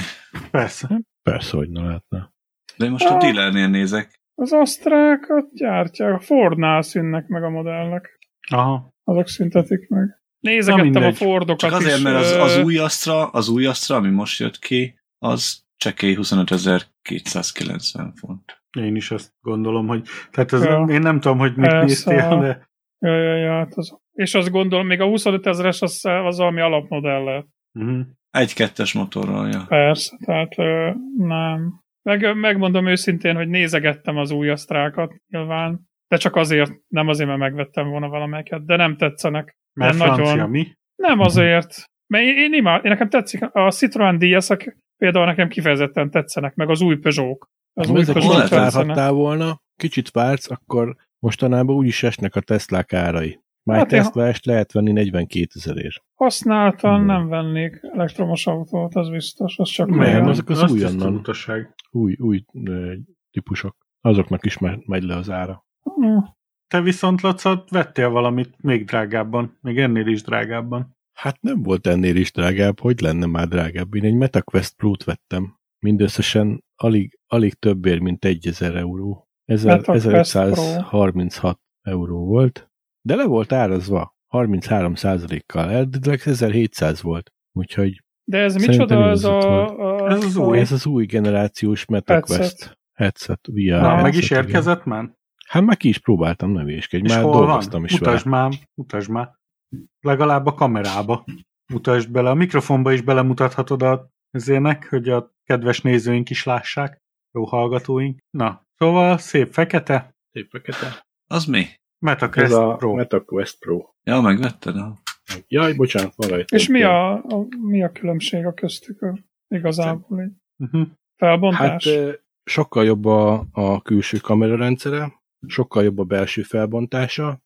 Persze. Persze, hogy ne lehetne. De én most a Ah. dealernél nézek. Az Asztrákat gyártják, a Fordnál szűnnek meg a modellek. Aha. Azok szüntetik meg. Nézegettem a. Fordokat Csak azért, is. mert az, az új Astra, az új Astra, ami most jött ki, az csekély 25.290 font. Én is azt gondolom, hogy... Tehát ez, Ja. én nem tudom, hogy mit Persze. néztél, de... Ja, ja, ja, hát az, és azt gondolom, még a 25 ezeres az, az valami alapmodell lehet. Uh-huh. Egy kettes motorral, ja. Persze, tehát ö, nem. Meg, megmondom őszintén, hogy nézegettem az új asztrákat nyilván, de csak azért, nem azért, mert megvettem volna valamelyiket, de nem tetszenek. Mert nagyon- francia mi? Nem azért, mert én, én imád, én nekem tetszik, a Citroen DS-ek például nekem kifejezetten tetszenek, meg az új Peugeot-k. Az ezek hol várhattál volna, kicsit vársz, akkor mostanában úgyis esnek a Teslák árai. Már Hát. Tesla est lehet venni 42 ezerért. Használtan Hmm. nem vennék elektromos autót, az biztos, az csak Nem, azok az az újonnan. Új, új ö, típusok. Azoknak is me- megy le az ára. Mm. Te viszont, Laca, vettél valamit még drágábban, még ennél is drágábban. Hát nem volt ennél is drágább, hogy lenne már drágább. Én egy MetaQuest Pro-t vettem. Mindösszesen alig, alig többért, mint 1000 euró. Ezer- MetaQuest Pro. 1536 euró volt, de le volt árazva 33% kal Eredetileg 1700 volt. Úgyhogy De ez micsoda ez a, a... Ez az új. ez az új generációs MetaQuest Headset. headset, VR Na, headset, meg is igen. érkezett már? Hát meg ki is próbáltam, ne véskedj. És Már hol dolgoztam van? is vele. Mutasd már, mutasd már. Legalább a kamerába. Mutasd bele. A mikrofonba is belemutathatod a ezének, hogy a kedves nézőink is lássák. Jó hallgatóink. Na, szóval szép fekete. Szép fekete. Az mi? Ez MetaQuest a Pro. MetaQuest Pro. Ja, megvetted? Ha? Jaj, bocsánat, van rajta. És mi a, a, mi a különbség a köztük? Igazából egy Uh-huh. felbontás? Hát sokkal jobb a, a külső kamerarendszere, sokkal jobb a belső felbontása.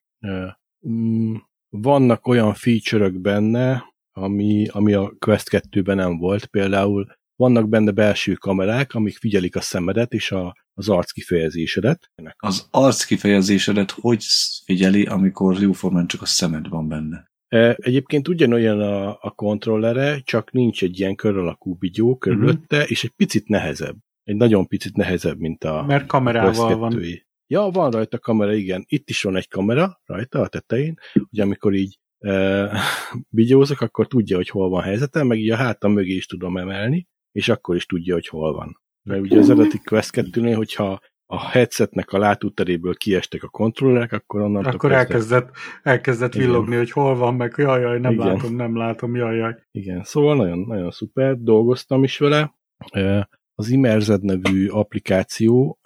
Mm, Vannak olyan feature benne, ami, ami a Quest 2-ben nem volt. Például vannak benne belső kamerák, amik figyelik a szemedet és a, az arc kifejezésedet. Az arc kifejezésedet hogy figyeli, amikor jóformán csak a szemed van benne? E, Egyébként ugyanolyan a, a kontrollere, csak nincs egy ilyen kör alakú bigyó körülötte, uh-huh. és egy picit nehezebb. Egy nagyon picit nehezebb, mint a Mert kamerával van. 2-i. Ja, van rajta kamera, igen. Itt is van egy kamera rajta a tetején, hogy amikor így bigyózok, akkor tudja, hogy hol van helyzetem, meg így a hátam mögé is tudom emelni, és akkor is tudja, hogy hol van. Mert ugye az eredeti Quest 2-nél, hogyha a headsetnek a látóteréből kiestek a kontrollerek, akkor onnantól Akkor elkezdett, elkezdett Igen. villogni, hogy hol van, meg jaj, jaj, nem Igen. látom, nem látom, jaj, jaj. Igen, szóval nagyon, nagyon szuper, dolgoztam is vele. Az Immersed nevű applikáció,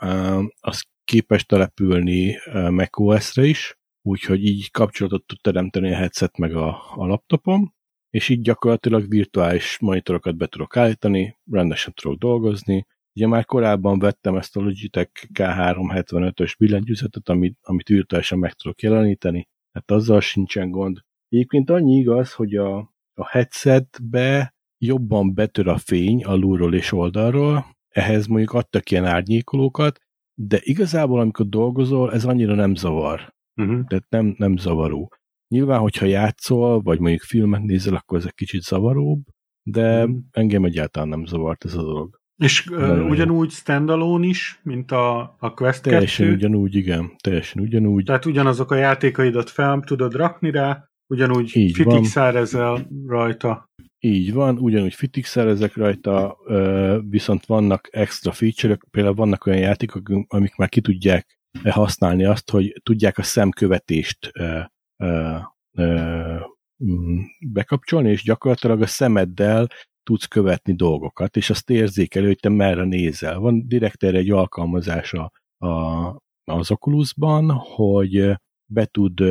az képes települni macOS-re is, úgyhogy így kapcsolatot tud teremteni a headset meg a, a laptopom, és így gyakorlatilag virtuális monitorokat be tudok állítani, rendesen tudok dolgozni. Ugye már korábban vettem ezt a Logitech K375-ös billentyűzetet, amit, amit virtuálisan meg tudok jeleníteni, hát azzal sincsen gond. Egyébként annyi igaz, hogy a, a headsetbe jobban betör a fény alulról és oldalról, ehhez mondjuk adtak ilyen árnyékolókat, de igazából amikor dolgozol, ez annyira nem zavar. Uh-huh. Tehát nem, nem zavaró. Nyilván, hogyha játszol, vagy mondjuk filmet nézel, akkor ez egy kicsit zavaróbb, de Mhm. engem egyáltalán nem zavart ez a dolog. És jó. ugyanúgy standalone is, mint a, a Quest Teljesen 2. ugyanúgy, igen, teljesen ugyanúgy. Tehát ugyanazok a játékaidat fel tudod rakni rá, ugyanúgy Így van. fitixárezel rajta. Így van, ugyanúgy fitixelezek rajta, viszont vannak extra feature-ök, például vannak olyan játékok, amik már ki tudják használni azt, hogy tudják a szemkövetést ö, ö, ö, mm, bekapcsolni, és gyakorlatilag a szemeddel tudsz követni dolgokat, és azt érzékelő, hogy te merre nézel. Van direkt erre egy alkalmazása a, az Oculusban, hogy be tud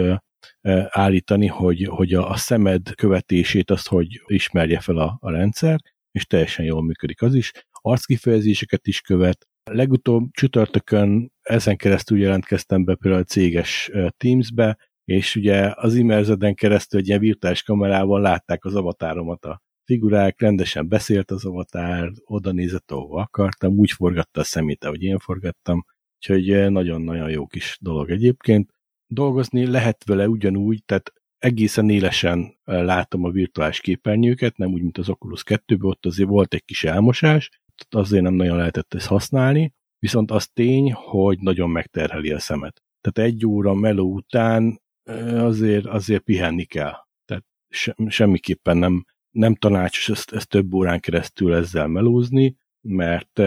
állítani, hogy, hogy a, a szemed követését azt, hogy ismerje fel a, a rendszer, és teljesen jól működik az is. Arckifejezéseket is követ. Legutóbb csütörtökön ezen keresztül jelentkeztem be például a céges Teams-be, és ugye az immerzeden keresztül egy ilyen virtuális kamerával látták az avatáromat a figurák, rendesen beszélt az avatár, oda nézett, ahova akartam, úgy forgatta a szemét, ahogy én forgattam, úgyhogy nagyon-nagyon jó kis dolog egyébként. Dolgozni lehet vele ugyanúgy, tehát egészen élesen látom a virtuális képernyőket, nem úgy, mint az Oculus 2-ben, ott azért volt egy kis elmosás, azért nem nagyon lehetett ezt használni, viszont az tény, hogy nagyon megterheli a szemet. Tehát egy óra meló után azért, azért pihenni kell. Tehát se, semmiképpen nem, nem tanácsos ezt, ezt több órán keresztül ezzel melózni, mert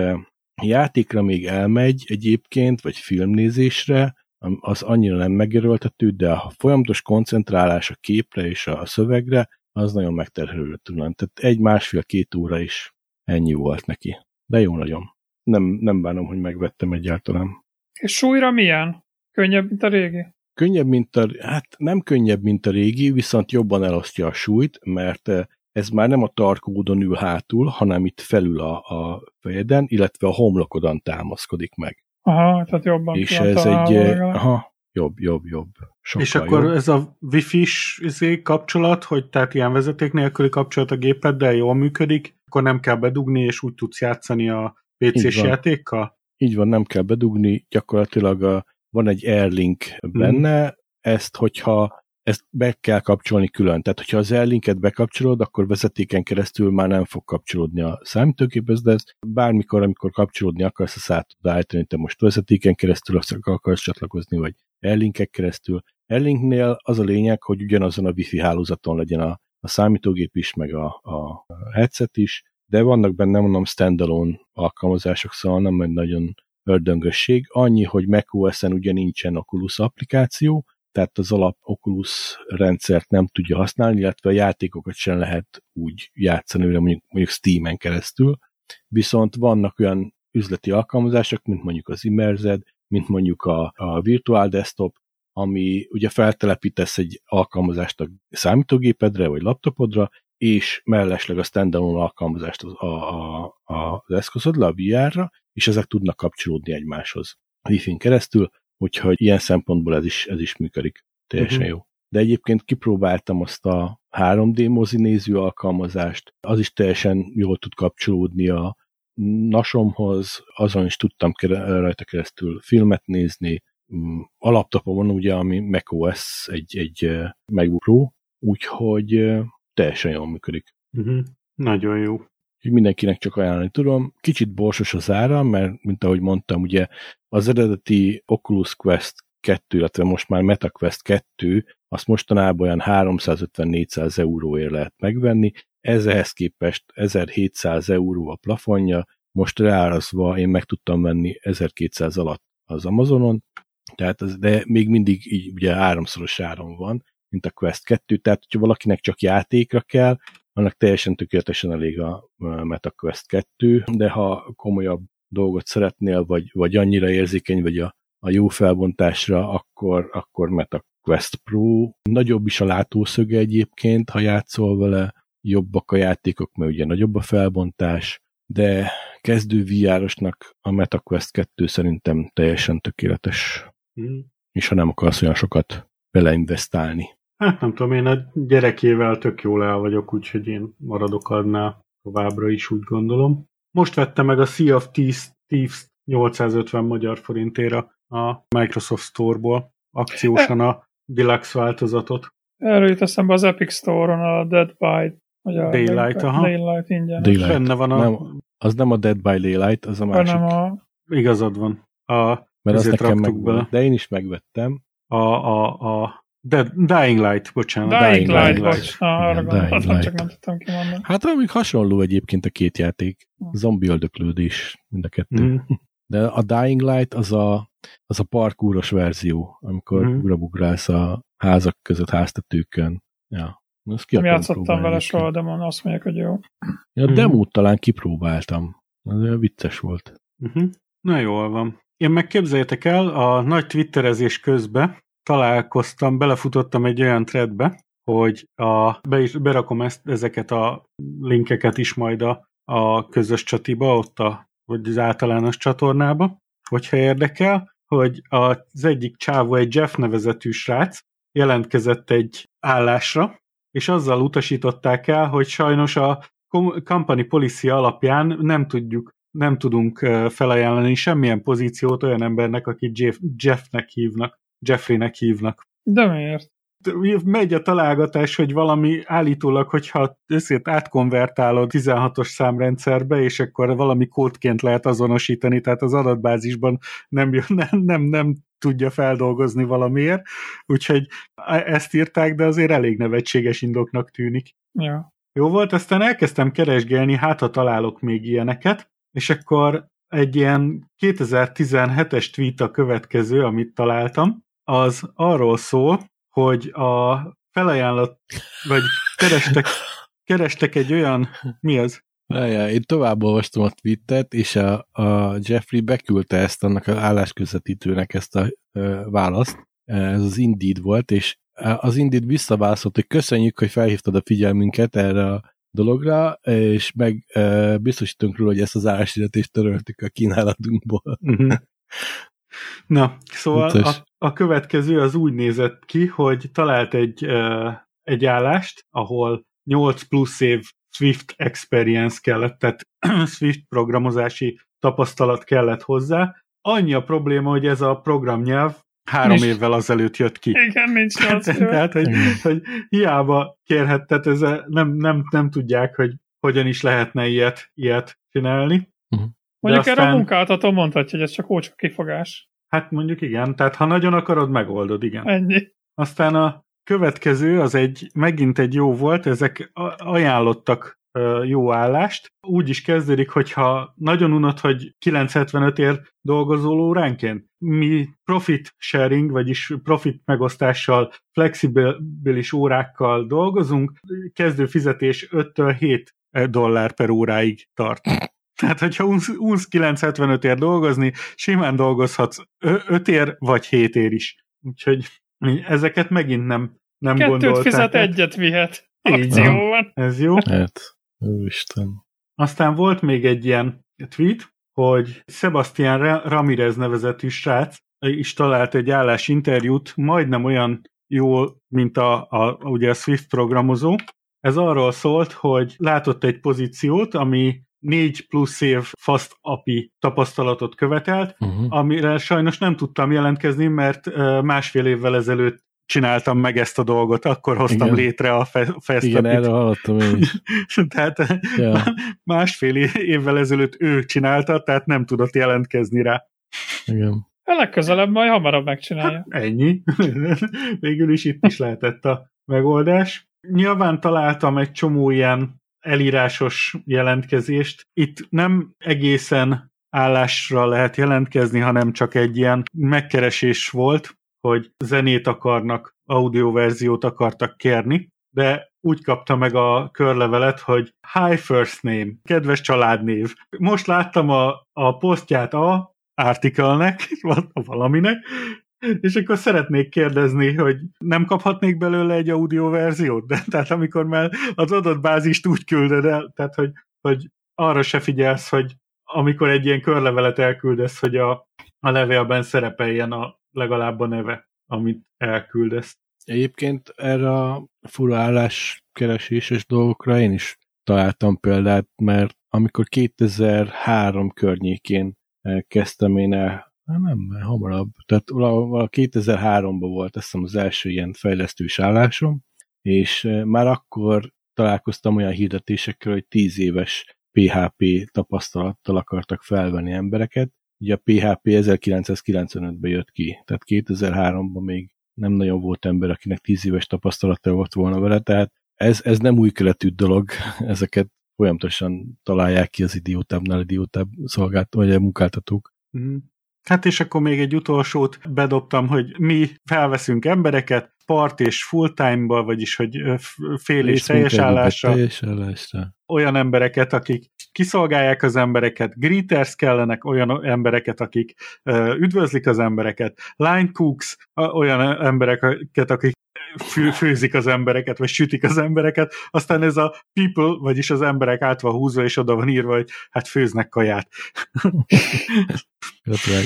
játékra még elmegy egyébként, vagy filmnézésre, az annyira nem megerőltető, de a folyamatos koncentrálás a képre és a szövegre, az nagyon megterhelő lenni. Tehát egy másfél-két óra is ennyi volt neki. De jó nagyon. Nem, nem bánom, hogy megvettem egyáltalán. És súlyra milyen? Könnyebb, mint a régi? Könnyebb, mint a, hát nem könnyebb, mint a régi, viszont jobban elosztja a súlyt, mert eh, ez már nem a tarkódon ül hátul, hanem itt felül a, a fejeden, illetve a homlokodon támaszkodik meg. Aha, tehát jobban És ez egy, eh, legalább. aha, jobb, jobb, jobb. Sokkal és akkor jobb. ez a wifi-s izé, kapcsolat, hogy tehát ilyen vezeték nélküli kapcsolat a gépeddel jól működik, akkor nem kell bedugni, és úgy tudsz játszani a PC-s Így játékkal? Így van, nem kell bedugni, gyakorlatilag a, van egy Airlink benne, ezt, hogyha ezt be kell kapcsolni külön. Tehát, hogyha az Airlinket bekapcsolod, akkor vezetéken keresztül már nem fog kapcsolódni a számítógéphez, de ez bármikor, amikor kapcsolódni akarsz, azt át tudod állítani, te most vezetéken keresztül akarsz csatlakozni, vagy Airlinkek keresztül. Airlinknél az a lényeg, hogy ugyanazon a Wi-Fi hálózaton legyen a, a számítógép is, meg a, a headset is, de vannak benne, mondom, standalone alkalmazások, szóval nem egy nagyon ördöngösség. Annyi, hogy macOS-en ugye nincsen Oculus applikáció, tehát az alap Oculus rendszert nem tudja használni, illetve a játékokat sem lehet úgy játszani, mondjuk, mondjuk Steam-en keresztül. Viszont vannak olyan üzleti alkalmazások, mint mondjuk az Immersed, mint mondjuk a, a Virtual Desktop, ami ugye feltelepítesz egy alkalmazást a számítógépedre vagy laptopodra, és mellesleg a standalone alkalmazást az, a, a, a, az eszközödre, a VR-ra, és ezek tudnak kapcsolódni egymáshoz a Wi-Fi-n keresztül, úgyhogy ilyen szempontból ez is, ez is működik. Teljesen Mhm. jó. De egyébként kipróbáltam azt a 3D mozi néző alkalmazást, az is teljesen jól tud kapcsolódni a nasomhoz, azon is tudtam rajta keresztül filmet nézni, Mm, a laptopomon ugye, ami macOS egy, egy MacBook Pro, úgyhogy teljesen jól működik. Uh-huh. Nagyon jó. Úgyhogy mindenkinek csak ajánlani tudom. Kicsit borsos az ára, mert mint ahogy mondtam, ugye az eredeti Oculus Quest 2, illetve most már MetaQuest 2, azt mostanában olyan 350-400 euróért lehet megvenni, ezhez képest 1700 euró a plafonja, most reárazva én meg tudtam venni 1200 alatt az Amazonon, tehát az, de még mindig így ugye háromszoros áron van, mint a Quest 2, tehát hogyha valakinek csak játékra kell, annak teljesen tökéletesen elég a MetaQuest 2, de ha komolyabb dolgot szeretnél, vagy, vagy annyira érzékeny vagy a, a jó felbontásra, akkor, akkor MetaQuest Pro. Nagyobb is a látószöge egyébként, ha játszol vele, jobbak a játékok, mert ugye nagyobb a felbontás, de kezdő VR-osnak a MetaQuest 2 szerintem teljesen tökéletes, Mm. és ha nem akarsz olyan sokat beleinvestálni. Hát nem tudom, én a gyerekével tök jól el vagyok, úgyhogy én maradok annál továbbra is úgy gondolom. Most vettem meg a Sea of Thieves, Thieves 850 magyar forintére a Microsoft Store-ból akciósan a Deluxe változatot. Erről jut eszembe az Epic Store-on a Dead by vagy a Daylight, aha. Daylight ingyen. Daylight. Benne van a... Nem, az nem a Dead by Daylight, az a másik. hanem a Igazad van. A, mert az nekem meg bele. De én is megvettem. a, a, a Dead, Dying Light, bocsánat. Dying Light, Light. bocs. Na, arra Dying gondoltam, csak nem tudtam kimondani. Hát amíg hasonló egyébként a két játék. Hm. Zombi öldöklődés mind a kettő. Mm. De a Dying Light az a, az a parkúros verzió, amikor mm. ugrabugrálsz a házak között, háztetőkön. Ja. Azt ki Nem játszottam vele soha, de mondom, azt mondják, hogy jó. Ja, a Mhm. demót talán kipróbáltam. Az olyan vicces volt. Uh-huh. Na jól van. Én meg képzeljétek el, a nagy twitterezés közben találkoztam, belefutottam egy olyan threadbe, hogy a, be is, berakom ezt, ezeket a linkeket is majd a, a közös csatiba, ott a, vagy az általános csatornába, hogyha érdekel, hogy az egyik csávó, egy Jeff nevezetű srác jelentkezett egy állásra, és azzal utasították el, hogy sajnos a com- company policy alapján nem tudjuk nem tudunk felajánlani semmilyen pozíciót olyan embernek, akit Jeff, Jeffnek hívnak, Jeffreynek hívnak. De miért? Megy a találgatás, hogy valami állítólag, hogyha összét átkonvertálod 16-os számrendszerbe, és akkor valami kódként lehet azonosítani, tehát az adatbázisban nem, jön- nem, nem, nem tudja feldolgozni valamiért, úgyhogy ezt írták, de azért elég nevetséges indoknak tűnik. Ja. Jó volt, aztán elkezdtem keresgélni, hát ha találok még ilyeneket, és akkor egy ilyen 2017-es tweet a következő, amit találtam, az arról szól, hogy a felajánlott, vagy kerestek, kerestek egy olyan, mi az? Várjál, én tovább olvastam a tweetet, és a, a Jeffrey beküldte ezt annak az állásközvetítőnek ezt a ö, választ. Ez az Indeed volt, és az Indeed visszaválaszolt, hogy köszönjük, hogy felhívtad a figyelmünket erre a dologra, és meg e, biztosítunk róla, hogy ezt az álláshirdetést töröltük a kínálatunkból. Mhm. Na, szóval a, a következő az úgy nézett ki, hogy talált egy, uh, egy állást, ahol 8 plusz év Swift experience kellett, tehát Swift programozási tapasztalat kellett hozzá. Annyi a probléma, hogy ez a programnyelv három Nincs. évvel azelőtt jött ki. Igen, nincs. Tehát, hogy, hogy hiába kérhet, tehát ez a- nem, nem, nem tudják, hogy hogyan is lehetne ilyet, ilyet csinálni. Mondjuk De erre a aztán- munkáltató mondhatja, hogy ez csak ócska kifogás. Hát mondjuk igen, tehát ha nagyon akarod, megoldod, igen. Ennyi. Aztán a következő, az egy, megint egy jó volt, ezek ajánlottak jó állást. Úgy is kezdődik, hogyha nagyon unod, hogy 975 ér dolgozol óránként. Mi profit sharing, vagyis profit megosztással, flexibilis órákkal dolgozunk, kezdő fizetés 5-től 7 dollár per óráig tart. Tehát, hogyha unsz, unsz 975 ér dolgozni, simán dolgozhatsz 5 ér vagy 7 ér is. Úgyhogy ezeket megint nem, nem Kettőt gondolták. fizet, egyet vihet. Így Akció van. van. Ez jó. Hát, úristen. Aztán volt még egy ilyen tweet, hogy Sebastian Ra- Ramirez nevezetű srác is talált egy állásinterjút, majdnem olyan jól, mint a, a, ugye a Swift programozó. Ez arról szólt, hogy látott egy pozíciót, ami négy plusz év fast API tapasztalatot követelt, Uh-huh. amire sajnos nem tudtam jelentkezni, mert másfél évvel ezelőtt csináltam meg ezt a dolgot, akkor hoztam Igen. létre a Fast Igen, API-t. erről hallottam én is. Tehát Ja. másfél évvel ezelőtt ő csinálta, tehát nem tudott jelentkezni rá. Igen. A legközelebb majd hamarabb megcsinálja. Ennyi. Végül is itt is lehetett a megoldás. Nyilván találtam egy csomó ilyen elírásos jelentkezést. Itt nem egészen állásra lehet jelentkezni, hanem csak egy ilyen megkeresés volt, hogy zenét akarnak, audioverziót akartak kérni, de úgy kapta meg a körlevelet, hogy Hi First Name, kedves családnév. Most láttam a, a posztját a artikelnek, val- valaminek, és akkor szeretnék kérdezni, hogy nem kaphatnék belőle egy audio verziót? De, tehát amikor már az adott bázist úgy küldöd el, tehát hogy, hogy arra se figyelsz, hogy amikor egy ilyen körlevelet elküldesz, hogy a, a levélben szerepeljen a, legalább a neve, amit elküldesz. Egyébként erre a fura álláskereséses dolgokra én is találtam példát, mert amikor 2003 környékén eh, kezdtem én el, hát nem, már hamarabb, tehát valahol 2003-ban volt azt hiszem az első ilyen fejlesztős állásom, és már akkor találkoztam olyan hirdetésekkel, hogy 10 éves PHP tapasztalattal akartak felvenni embereket. Ugye a PHP 1995-ben jött ki, tehát 2003-ban még nem nagyon volt ember, akinek 10 éves tapasztalata volt volna vele, tehát ez, ez nem új keletű dolog, ezeket folyamatosan találják ki az idiótábbnál idiótább szolgált, vagy a munkáltatók. Mhm. Hát és akkor még egy utolsót bedobtam, hogy mi felveszünk embereket part és full time-ba, vagyis hogy fél és teljes állásra, Teljes állásra. olyan embereket, akik kiszolgálják az embereket, greeters kellenek, olyan embereket, akik üdvözlik az embereket, line cooks, olyan embereket, akik főzik az embereket, vagy sütik az embereket, aztán ez a people, vagyis az emberek át van húzva, és oda van írva, hogy hát főznek kaját.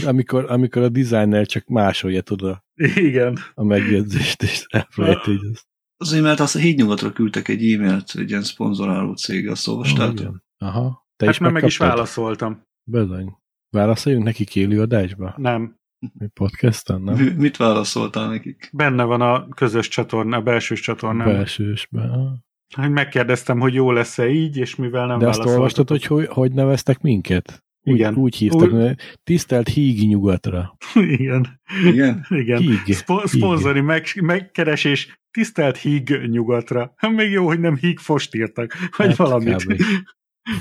Amikor, amikor a designer csak másolja oda Igen. a megjegyzést, és elfelejti, hogy ez. Azért, mert azt a hídnyugatra küldtek egy e-mailt, egy ilyen szponzoráló cég, azt olvastátok? igen. Aha. Te Hát is már meg is válaszoltam. Bizony. Válaszoljunk nekik élő adásba? Nem. Mi podcasten, nem? Mi- Mit válaszoltál nekik? Benne van a közös csatorna, a belsős csatornán. Belsősben. Hogy megkérdeztem, hogy jó lesz-e így, és mivel nem De azt olvastad, hogy, hogy hogy neveztek minket? Úgy, Igen. Úgy hívtak, Úgy- hogy tisztelt hígi nyugatra. Igen. Igen? Igen. Híg. Szpo- szponzori meg, megkeresés tisztelt híg nyugatra. Hát Még jó, hogy nem híg fost írtak, vagy Hát, valamit. kb.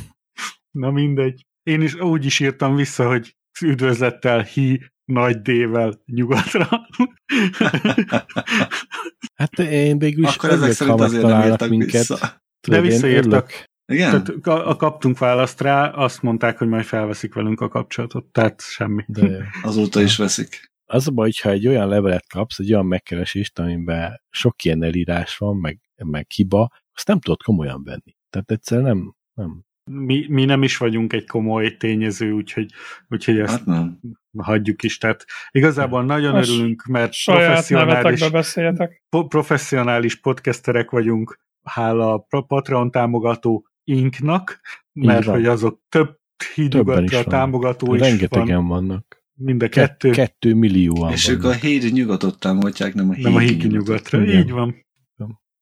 Na mindegy. Én is úgy is írtam vissza, hogy üdvözlettel hí nagy D-vel nyugatra. Hát én végül is Akkor ezek szerint azért nem írtak minket. vissza. Tudod, én visszaírtak. Igen? Tehát a, a kaptunk választ rá, azt mondták, hogy majd felveszik velünk a kapcsolatot, tehát semmi. De jó. Azóta is veszik. Az a baj, hogyha egy olyan levelet kapsz, egy olyan megkeresést, amiben sok ilyen elírás van, meg, meg hiba, azt nem tudod komolyan venni. Tehát egyszer nem, nem. Mi, mi nem is vagyunk egy komoly tényező, úgyhogy, úgyhogy ezt Hát nem. hagyjuk is. Tehát igazából nagyon Most örülünk, mert professzionális, professzionális podcasterek vagyunk, hála a Patreon támogató inknak, mert van. hogy azok több van. támogató is Rengetegen van. vannak. Mind a Kettő, kettő, millióan És ők a vannak. híd nyugatot támogatják, nem a híd nem a híg nyugatra. Így van.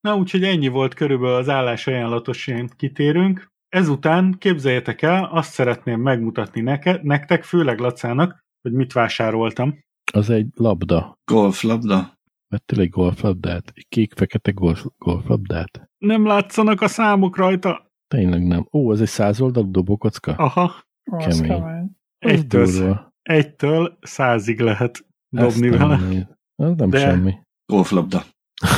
Na, úgyhogy ennyi volt körülbelül az állásajánlatosén kitérünk. Ezután képzeljetek el, azt szeretném megmutatni neke, nektek, főleg Lacának, hogy mit vásároltam. Az egy labda. Golflabda? Vettél egy golflabdát? Egy kék-fekete golf, golflabdát? Nem látszanak a számok rajta? Tényleg nem. Ó, az egy százoldalú dobókocka? Aha, Kemény. egytől, egytől százig lehet Ezt dobni nem vele. néz. Az nem De- semmi. Golflabda.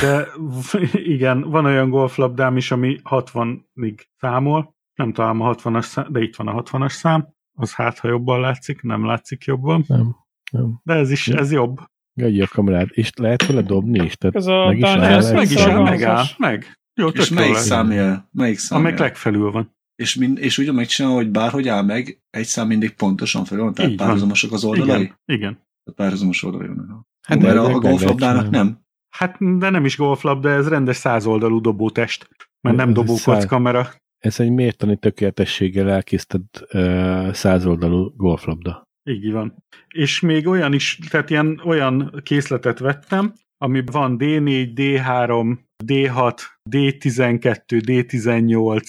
De igen, van olyan golflabdám is, ami 60-ig számol. Nem találom a 60-as szám, de itt van a 60-as szám. Az hát, ha jobban látszik, nem látszik jobban. Nem. Nem. De ez is, ez jobb. Gagyi a kamerád. És lehet vele dobni is? Tehát Ez a meg is áll? Meg is áll, megáll, meg. Jó, És melyik számjel? Melyik számjel? Amelyik legfelül van. És, mind, és úgy megcsinálom, hogy bárhogy áll meg, egy szám mindig pontosan felül van, tehát Így van. párhuzamosak az oldalai? Igen, igen. A párhuzamos oldalai vannak. Hát Hát, mert a, a golflabdának nem. Hát, de nem is golflabda, ez rendes százoldalú dobótest. Mert nem egy dobókocka, mert a Ez egy mértani tökéletességgel elkészített uh, százoldalú golflabda. Így van. És még olyan is, tehát ilyen olyan készletet vettem, ami van D4, D3, D6, D12, D18.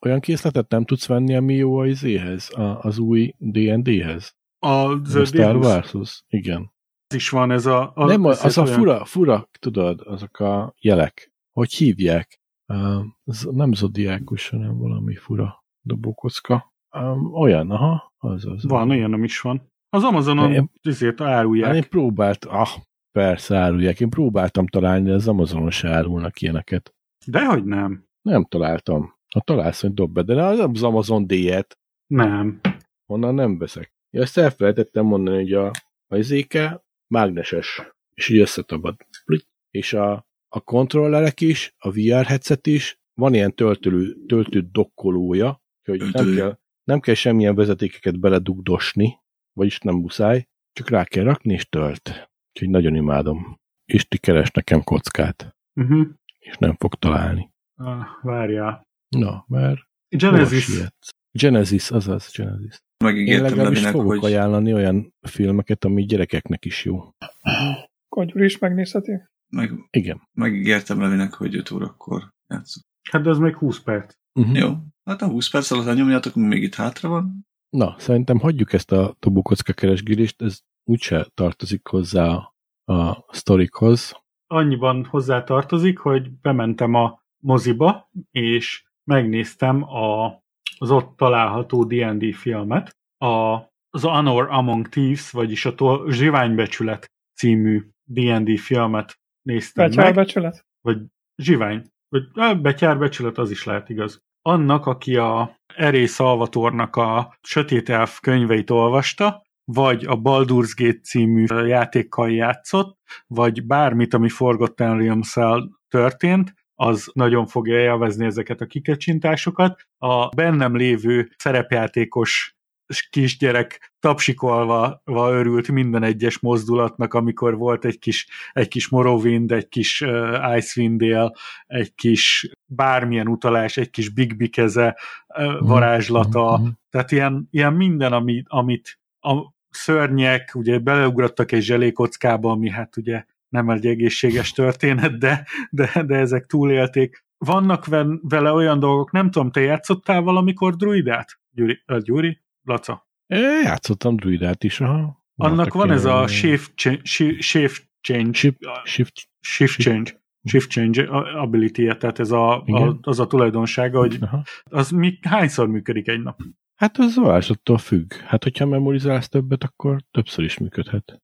Olyan készletet nem tudsz venni, ami jó az izéhez, a, az új D&D-hez? A A Star D20 Warshoz? Igen. is van ez a... a nem, ez az a olyan- fura, fura, tudod, azok a jelek. Hogy hívják? Az nem zodiákus, hanem valami fura dobókocka. Olyan, aha, az az. Van, olyanom is van. Az Amazonon Én- ezért árulják. én próbált, ah, persze árulják. Én próbáltam találni, de az Amazonon se árulnak ilyeneket. Dehogy nem. Nem találtam. Ha találsz, hogy dob be, de az az Amazon D-et, Nem. onnan nem veszek. Ja, ezt elfelejtettem mondani, hogy a, a izéke mágneses, és így összetabad. És a, a kontrollerek is, a VR headset is, van ilyen töltölő, töltő dokkolója, hogy nem Töltő. kell, nem kell semmilyen vezetékeket beledugdosni, vagyis nem muszáj, csak rá kell rakni, és tölt. Úgyhogy nagyon imádom. És ti keres nekem kockát, Uh-huh. és nem fog találni. Ah, várjál. Na, mert Genesis. Genesis, azaz Genesis. Én Megígértem legalábbis Levinek, fogok hogy ajánlani olyan filmeket, ami gyerekeknek is jó. Kogyur is megnézheti. Meg, Igen. megígértem Levinek, hogy 5 órakor játszunk. Hát de az még 20 perc. Uh-huh. Jó, hát a 20 perc alatt nyomjátok, még itt hátra van. Na, szerintem hagyjuk ezt a dobókocka keresgélést, ez úgyse tartozik hozzá a sztorikhoz. annyiban hozzá tartozik, hogy bementem a moziba, és megnéztem a, az ott található D&D filmet, a, az Honor Among Thieves, vagyis a Zsiványbecsület című D&D filmet néztem meg. Betyárbecsület? vagy zsivány, vagy á, betyárbecsület, az is lehet igaz. Annak, aki a Eré Salvatornak a Sötét Elf könyveit olvasta, vagy a Baldur's Gate című játékkal játszott, vagy bármit, ami Forgotten realms történt, az nagyon fogja élvezni ezeket a kikecsintásokat. A bennem lévő szerepjátékos kisgyerek tapsikolva örült minden egyes mozdulatnak, amikor volt egy kis, egy kis Morrowind, egy kis uh, Icewind Dale, egy kis bármilyen utalás, egy kis Big keze, uh, varázslata, Mhm. tehát ilyen, ilyen minden, ami, amit a szörnyek, ugye beleugrottak egy zselékockába, ami hát ugye nem egy egészséges történet, de, de, de ezek túlélték. Vannak vele olyan dolgok, nem tudom, te játszottál valamikor druidát? Gyuri, uh, Gyuri? Laca? É, játszottam druidát is, aha. Annak van ez a shift, cha- shi- shift change, Shift, shift shift change, shift change ability tehát ez a, a, az a tulajdonsága, hogy aha. az mi, hányszor működik egy nap? Hát az varázslattól függ. Hát, hogyha memorizálsz többet, akkor többször is működhet.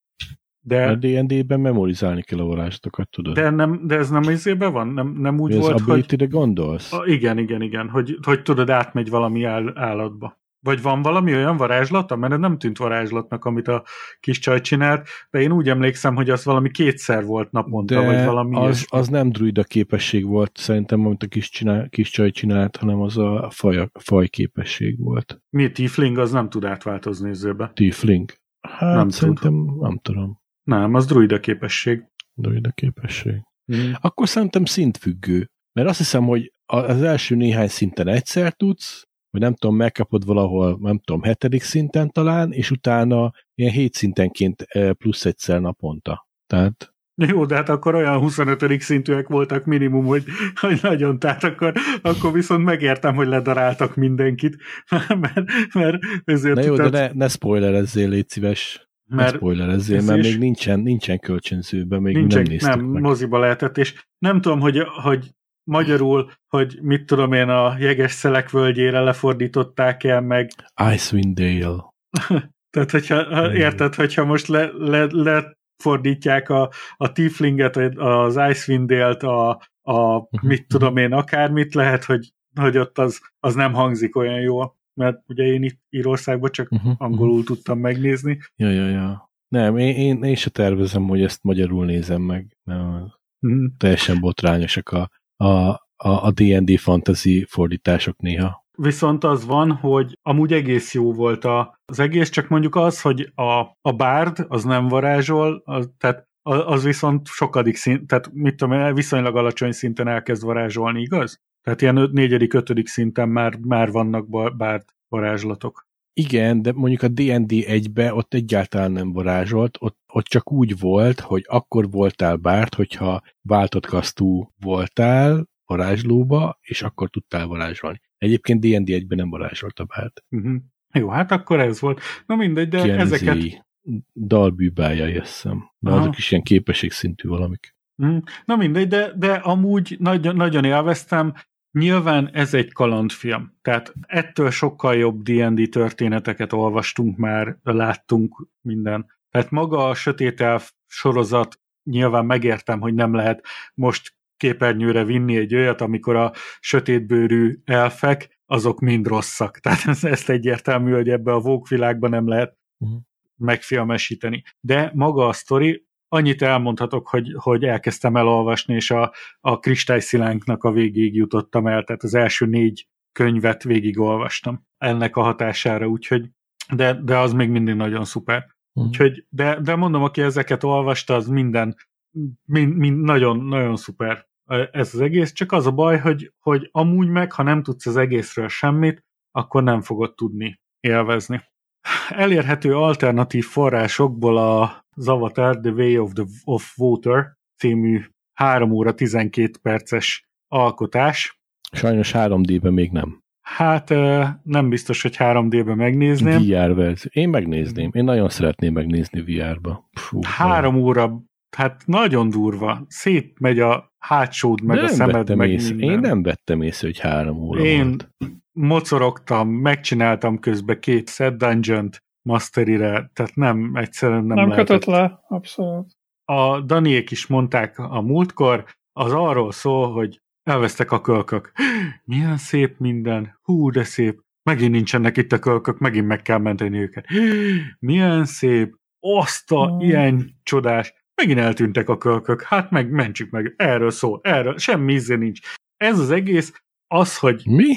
De, Mert D&D-ben memorizálni kell a varázslatokat, tudod? de, nem, de ez nem izében van? Nem, nem úgy Mi az volt, hogy... ability-re gondolsz? A, igen, igen, igen, hogy, hogy tudod, átmegy valami áll, állatba. Vagy van valami olyan varázslata? Mert nem tűnt varázslatnak, amit a kis csaj csinált, de én úgy emlékszem, hogy az valami kétszer volt naponta, De vagy valami az, ilyesmi. az nem druida képesség volt szerintem, amit a kis, csinál, kis csaj csinált, hanem az a faj, faj képesség volt. Mi tiefling, az nem tud átváltozni izőbe. Tiefling. Hát Nem nem tud. szerintem, nem tudom, Nem, az druida képesség. druida képesség. Mm. Akkor szerintem szintfüggő. Mert azt hiszem, hogy az első néhány szinten egyszer tudsz, vagy nem tudom, megkapod valahol, nem tudom, hetedik szinten talán, és utána ilyen hét szintenként plusz egyszer naponta. Tehát Jó, de hát akkor olyan 25. szintűek voltak minimum, hogy, hogy nagyon, tehát akkor, akkor viszont megértem, hogy ledaráltak mindenkit, mert, mert ezért Na jó, de tudod- ne, ne spoilerezzél, légy szíves. Ne mert spoilerezzél, ez mert még nincsen, nincsen kölcsönzőben, még Nincsen, nem néztük nem, meg. moziba lehetett, és nem tudom, hogy, hogy magyarul, hogy mit tudom én, a jeges szelek völgyére lefordították el, meg Icewind Dale. tehát, hogyha, ha érted, hogyha most le, le, lefordítják a, a Tieflinget, az Icewind Dale-t, a, a Mhm. mit tudom én, akármit, lehet, hogy, hogy ott az, az nem hangzik olyan jól, mert ugye én itt Írországban csak Uh-huh, angolul tudtam megnézni. Ja, ja, ja. Nem, én, én, én se tervezem, hogy ezt magyarul nézem meg. Nem, Mhm. teljesen botrányosak a, a, a, a D&D fantasy fordítások néha. Viszont az van, hogy amúgy egész jó volt a, az egész, csak mondjuk az, hogy a, a bárd az nem varázsol, az, tehát az viszont sokadik szint, tehát mit tudom, viszonylag alacsony szinten elkezd varázsolni, igaz? Tehát ilyen négyedik, ötödik szinten már, már vannak bárd varázslatok. Igen, de mondjuk a D&D 1-be ott egyáltalán nem varázsolt, ott, ott csak úgy volt, hogy akkor voltál bárt, hogyha váltott kasztú voltál varázslóba, és akkor tudtál varázsolni. Egyébként D&D 1-ben nem varázsolt a bárt. Uh-huh. Jó, hát akkor ez volt. Na mindegy, de Kienzi ezeket... dalbűbája, jösszem. De Aha. azok is ilyen képességszintű valamik. Mhm. Na mindegy, de, de amúgy nagyon, nagyon élveztem. Nyilván ez egy kalandfilm, tehát ettől sokkal jobb D&D történeteket olvastunk már, láttunk minden. Tehát maga a Sötét Elf sorozat, nyilván megértem, hogy nem lehet most képernyőre vinni egy olyat, amikor a sötétbőrű elfek, azok mind rosszak. Tehát ez- ezt egyértelmű, hogy ebbe a Vogue világban nem lehet Mhm. megfilmesíteni. De maga a sztori, annyit elmondhatok, hogy, hogy elkezdtem elolvasni, és a, a kristályszilánknak a végéig jutottam el, tehát az első négy könyvet végigolvastam ennek a hatására, úgyhogy de, de az még mindig nagyon szuper. Mhm. Úgyhogy, de, de mondom, aki ezeket olvasta, az minden, mind, mind nagyon, nagyon szuper ez az egész, csak az a baj, hogy, hogy amúgy meg, ha nem tudsz az egészről semmit, akkor nem fogod tudni élvezni. Elérhető alternatív forrásokból az Avatar The Way of, the, of Water című 3 óra 12 perces alkotás. Sajnos 3D-ben még nem. Hát nem biztos, hogy 3D-ben megnézném. VR verzió. Én megnézném. Én nagyon szeretném megnézni VR-ba. Fú, Három óra, hát nagyon durva. Szétmegy a hátsód, meg de a nem szemed, meg észre. minden. Én nem vettem észre, hogy három óra Én volt. mocorogtam, megcsináltam közben két set dungeon masterire, tehát nem, egyszerűen nem, Nem, nem lehetett. kötött le, abszolút. A Daniék is mondták a múltkor, az arról szól, hogy elvesztek a kölkök. Milyen szép minden, hú, de szép. Megint nincsenek itt a kölkök, megint meg kell menteni őket. Milyen szép, azt a Mm. ilyen csodás. Megint eltűntek a kölkök, hát meg mentsük meg, erről szól, erről, semmi íze nincs. Ez az egész, az, hogy Mi?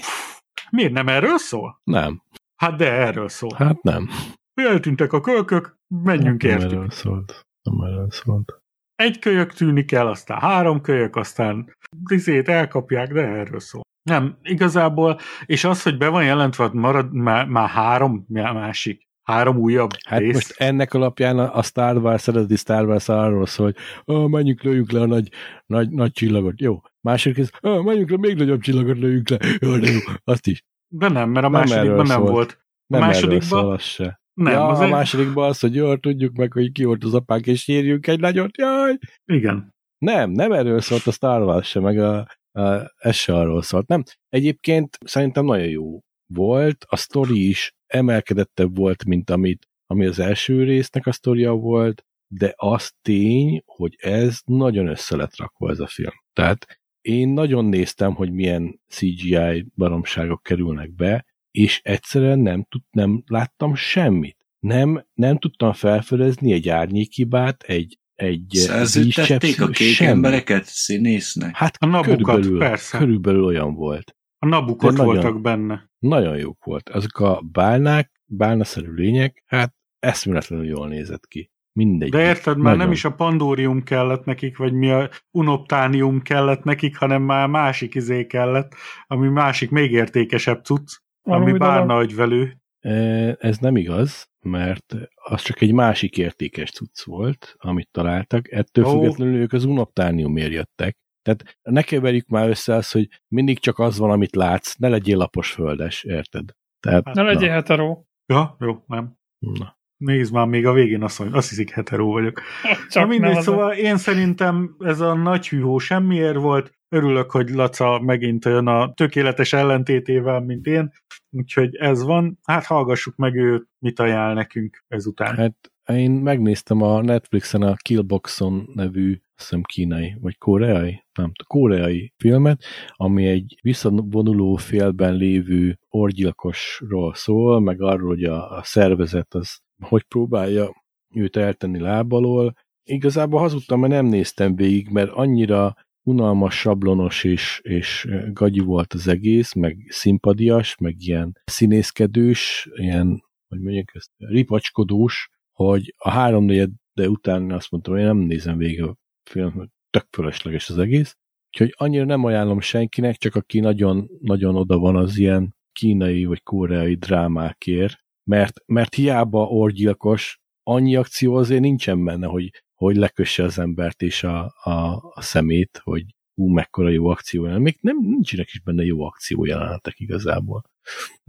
miért nem erről szól? Nem. Hát de erről szól. Hát nem. Eltűntek a kölkök, menjünk nem értük. erről szólt. Nem erről szólt. Egy kölyök tűnik el, aztán három kölyök, aztán tizét elkapják, de erről szól. Nem, igazából, és az, hogy be van jelentve, hogy marad már, már három másik, három újabb Hát rész. most ennek alapján a Star Wars, eredeti Star Wars arról szól, hogy ah, menjünk, lőjük le a nagy, nagy, nagy csillagot. Jó. Második rész, ah, menjünk le, még nagyobb csillagot lőjük le. Jó, de jó. Azt is. De nem, mert a Nem másodikban erről nem volt. Nem A erről másodikban- szól az se. Nem, ja, az a másodikban az, hogy jó, tudjuk meg, hogy ki volt az apánk, és sírjünk egy nagyot, jaj! Igen. Nem, nem erről szólt a Star Wars se, meg a, a, ez se arról szólt. Nem. Egyébként szerintem nagyon jó volt, a sztori is emelkedettebb volt, mint amit, ami az első résznek a sztoria volt, de az tény, hogy ez nagyon össze lett rakva ez a film. Tehát én nagyon néztem, hogy milyen CGI baromságok kerülnek be, és egyszerűen nem, tud, nem láttam semmit. Nem, nem tudtam felfedezni egy árnyékibát, egy, egy Szerződtették a kék semmi. embereket színésznek? Hát A Nabukat, körülbelül, persze. körülbelül olyan volt. A nabukot De nagyon- voltak benne. Nagyon jók volt. Azok a bálnák, bálnaszerű lények, hát eszméletlenül jól nézett ki. Mindegy. De érted, már Nagyon. nem is a pandórium kellett nekik, vagy mi a unoptánium kellett nekik, hanem már másik izé kellett, ami másik még értékesebb cucc, ami bárna agyvelő. E, Ez nem igaz, mert az csak egy másik értékes cucc volt, amit találtak. Ettől Ó. függetlenül ők az unoptániumért jöttek. Tehát ne keverjük már össze azt, hogy mindig csak az van, amit látsz, ne legyél lapos földes, érted? Tehát, Ne legyél hetero. Ja, jó, nem. na, na. Nézd már, még a végén azt mondja, azt hiszik hetero vagyok. Csak Csak mindegy, szóval én szerintem ez a nagy hűhó semmiért volt. Örülök, hogy Laca megint olyan a tökéletes ellentétével, mint én. Úgyhogy ez van. Hát hallgassuk meg őt, mit ajánl nekünk ezután. Hát én megnéztem a Netflixen a Killboxon nevű, azt hiszem kínai, vagy koreai, nem koreai filmet, ami egy visszavonuló félben lévő orgyilkosról szól, meg arról, hogy a, a szervezet az hogy próbálja őt eltenni lábalól. Igazából hazudtam, mert nem néztem végig, mert annyira unalmas, sablonos és, és gagyi volt az egész, meg szimpadias, meg ilyen színészkedős, ilyen, hogy mondjuk ezt, ripacskodós, hogy a háromnegyed de után azt mondtam, hogy én nem nézem végig a film, hogy tök fölösleges az egész. Úgyhogy annyira nem ajánlom senkinek, csak aki nagyon, nagyon oda van az ilyen kínai vagy koreai drámákért, mert, mert hiába orgyilkos, annyi akció azért nincsen benne, hogy, hogy lekösse az embert és a, a, a szemét, hogy ú, mekkora jó akció. Még nem, nincsenek is benne jó akció jelenetek igazából.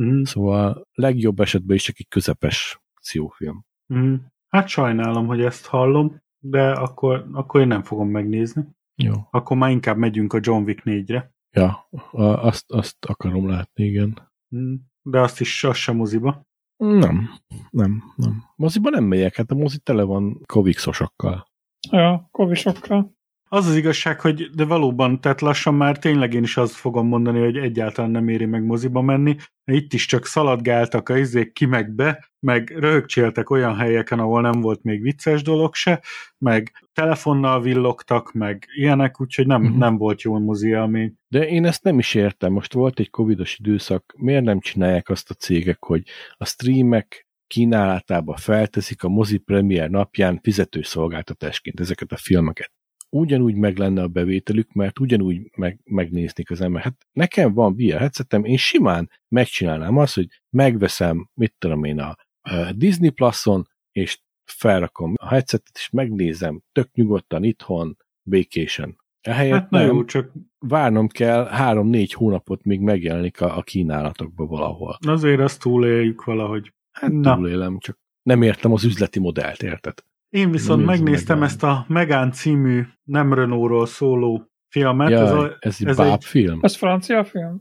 Mm. Szóval legjobb esetben is csak egy közepes akciófilm. Mm. Hát sajnálom, hogy ezt hallom, de akkor, akkor én nem fogom megnézni. Jó. Akkor már inkább megyünk a John Wick 4-re. Ja, azt, azt akarom látni, igen. Mm. De azt is, azt sem moziba. Nem, nem, nem. Moziba nem megyek, hát a mozi tele van kovikszosokkal. Ja, kovisokkal. Az az igazság, hogy de valóban, tehát lassan már tényleg én is azt fogom mondani, hogy egyáltalán nem éri meg moziba menni. Itt is csak szaladgáltak a izék ki meg be, meg röhögcséltek olyan helyeken, ahol nem volt még vicces dolog se, meg telefonnal villogtak, meg ilyenek, úgyhogy nem, uh-huh. nem volt jó mozi élmény. De én ezt nem is értem. Most volt egy covidos időszak, miért nem csinálják azt a cégek, hogy a streamek kínálatába felteszik a mozi premier napján fizető szolgáltatásként ezeket a filmeket. Ugyanúgy meg lenne a bevételük, mert ugyanúgy meg, megnéznék az ember. Hát nekem van VR headsetem, én simán megcsinálnám azt, hogy megveszem, mit tudom én, a, a Disney Plus-on, és felrakom a headsetet, és megnézem tök nyugodtan itthon, vacation. Ehelyett Hát na jó, csak várnom kell három-négy hónapot, míg megjelenik a, a kínálatokba valahol. azért azt túléljük valahogy. Hát Na. túlélem, csak nem értem az üzleti modellt, érted? Én viszont nézem megnéztem meg, ezt a Megán című nem Renault-ról szóló filmet. Ja, ez, a, ez egy ez báb egy- film? Ez francia film?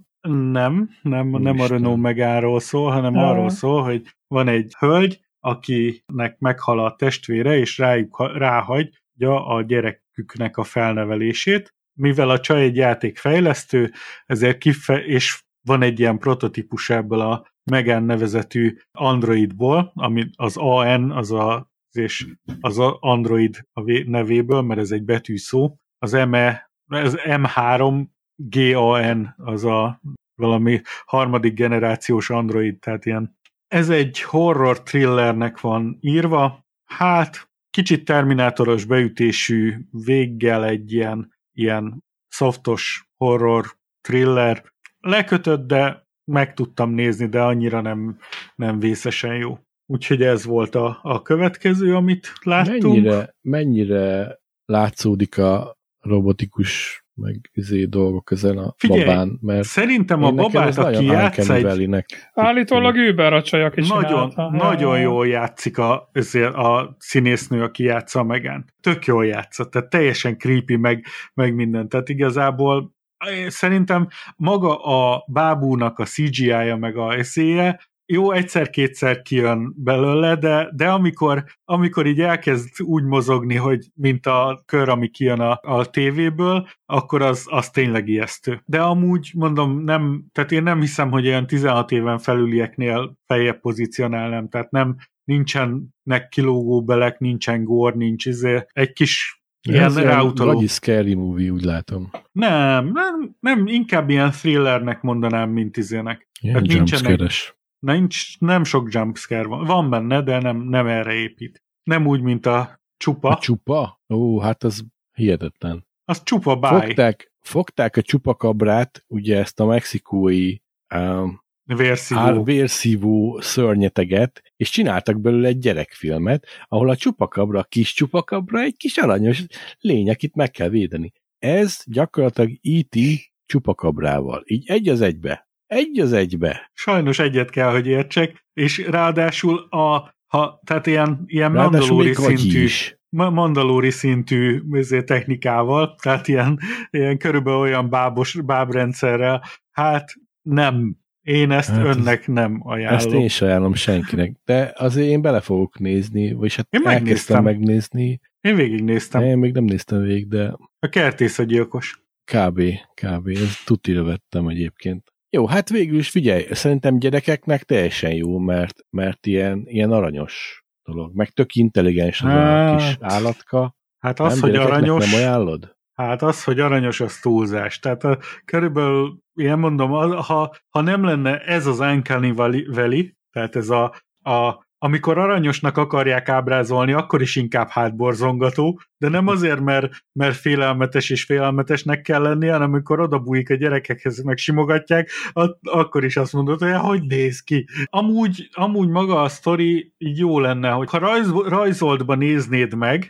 Nem, nem, nem a. Renault Megáról szól, hanem Ah. arról szól, hogy van egy hölgy, akinek meghal a testvére, és rájuk, ráhagyja a gyereküknek a felnevelését. Mivel a csaj egy játékfejlesztő, ezért kife- és van egy ilyen prototípus ebből a Megan nevezetű Androidból, ami az AN, az a és az Android a vé- nevéből, mert ez egy betűszó. Az ME, az M3 GAN, az a valami harmadik generációs Android, tehát ilyen. Ez egy horror thrillernek van írva, hát kicsit terminátoros beütésű véggel egy ilyen, ilyen softos horror thriller. Lekötött, de meg tudtam nézni, de annyira nem, nem vészesen jó. Úgyhogy ez volt a, a következő, amit láttunk. Mennyire, mennyire látszódik a robotikus meg izé dolgok ezen a Figyelj, babán, mert Szerintem a babát, aki nagyon játsz Uncanny egy Állítólag Uber a csaj, aki nagyon, csinálta. nagyon jól játszik a, ezért a színésznő, aki játsza Megán. Tök jól játszott, tehát teljesen creepy, meg, meg minden. Tehát igazából eh, szerintem maga a bábúnak a CGI-ja, meg a eszéje, jó, egyszer-kétszer kijön belőle, de, de amikor, amikor így elkezd úgy mozogni, hogy mint a kör, ami kijön a, a tévéből, akkor az, az tényleg ijesztő. De amúgy mondom, nem, tehát én nem hiszem, hogy olyan 16 éven felülieknél feljebb pozícionálnám, tehát nem, nincsenek kilógó belek, nincsen gór, nincs izé, egy kis ilyen ráutaló. Vagy scary movie, úgy látom. Nem, nem, nem, inkább ilyen thrillernek mondanám, mint izének. Ilyen Hát nincsenek-. Nincs, nem sok jumpscare van. Van benne, de nem, nem erre épít. Nem úgy, mint a csupa. A csupa? Ó, hát az hihetetlen. az csupa báj. Fogták, fogták a csupakabrát, ugye ezt a mexikói um, Vérszívó. ár, vérszívó szörnyeteget, és csináltak belőle egy gyerekfilmet, ahol a csupakabra, a kis csupakabra egy kis aranyos lény, akit meg kell védeni. Ez gyakorlatilag E.T. csupakabrával. Így egy az egybe. Egy az egybe. Sajnos egyet kell, hogy értsek, és ráadásul a ha, tehát ilyen, ilyen mandalóri szintű, is. ma- mandalóri szintű technikával, tehát ilyen, ilyen körülbelül olyan bábos, bábrendszerrel, hát nem. Én ezt Hát hát ez- önnek nem ajánlom. Ezt én sem ajánlom senkinek, de azért én bele fogok nézni, vagyis hát Én elkezdtem megnéztem. megnézni. Én végignéztem. Én még nem néztem végig, de A kertész a gyilkos. kb. kb. Ez tutira vettem egyébként. Jó, hát végül is figyelj, szerintem gyerekeknek teljesen jó, mert, mert ilyen, ilyen aranyos dolog. Meg tök intelligens az a Hát, kis állatka. Hát az, nem, hogy aranyos, Nem ajánlod? hát az, hogy aranyos, az túlzás. Tehát a, körülbelül, ilyen mondom, ha, ha nem lenne ez az Uncanny Valley, tehát ez a, a amikor aranyosnak akarják ábrázolni, akkor is inkább hátborzongató, de nem azért, mert, mert félelmetes és félelmetesnek kell lennie, hanem amikor odabújik a gyerekekhez, meg simogatják, at- akkor is azt mondod, hogy hogy néz ki. Amúgy, amúgy maga a sztori jó lenne, hogy ha rajz, rajzoltba néznéd meg,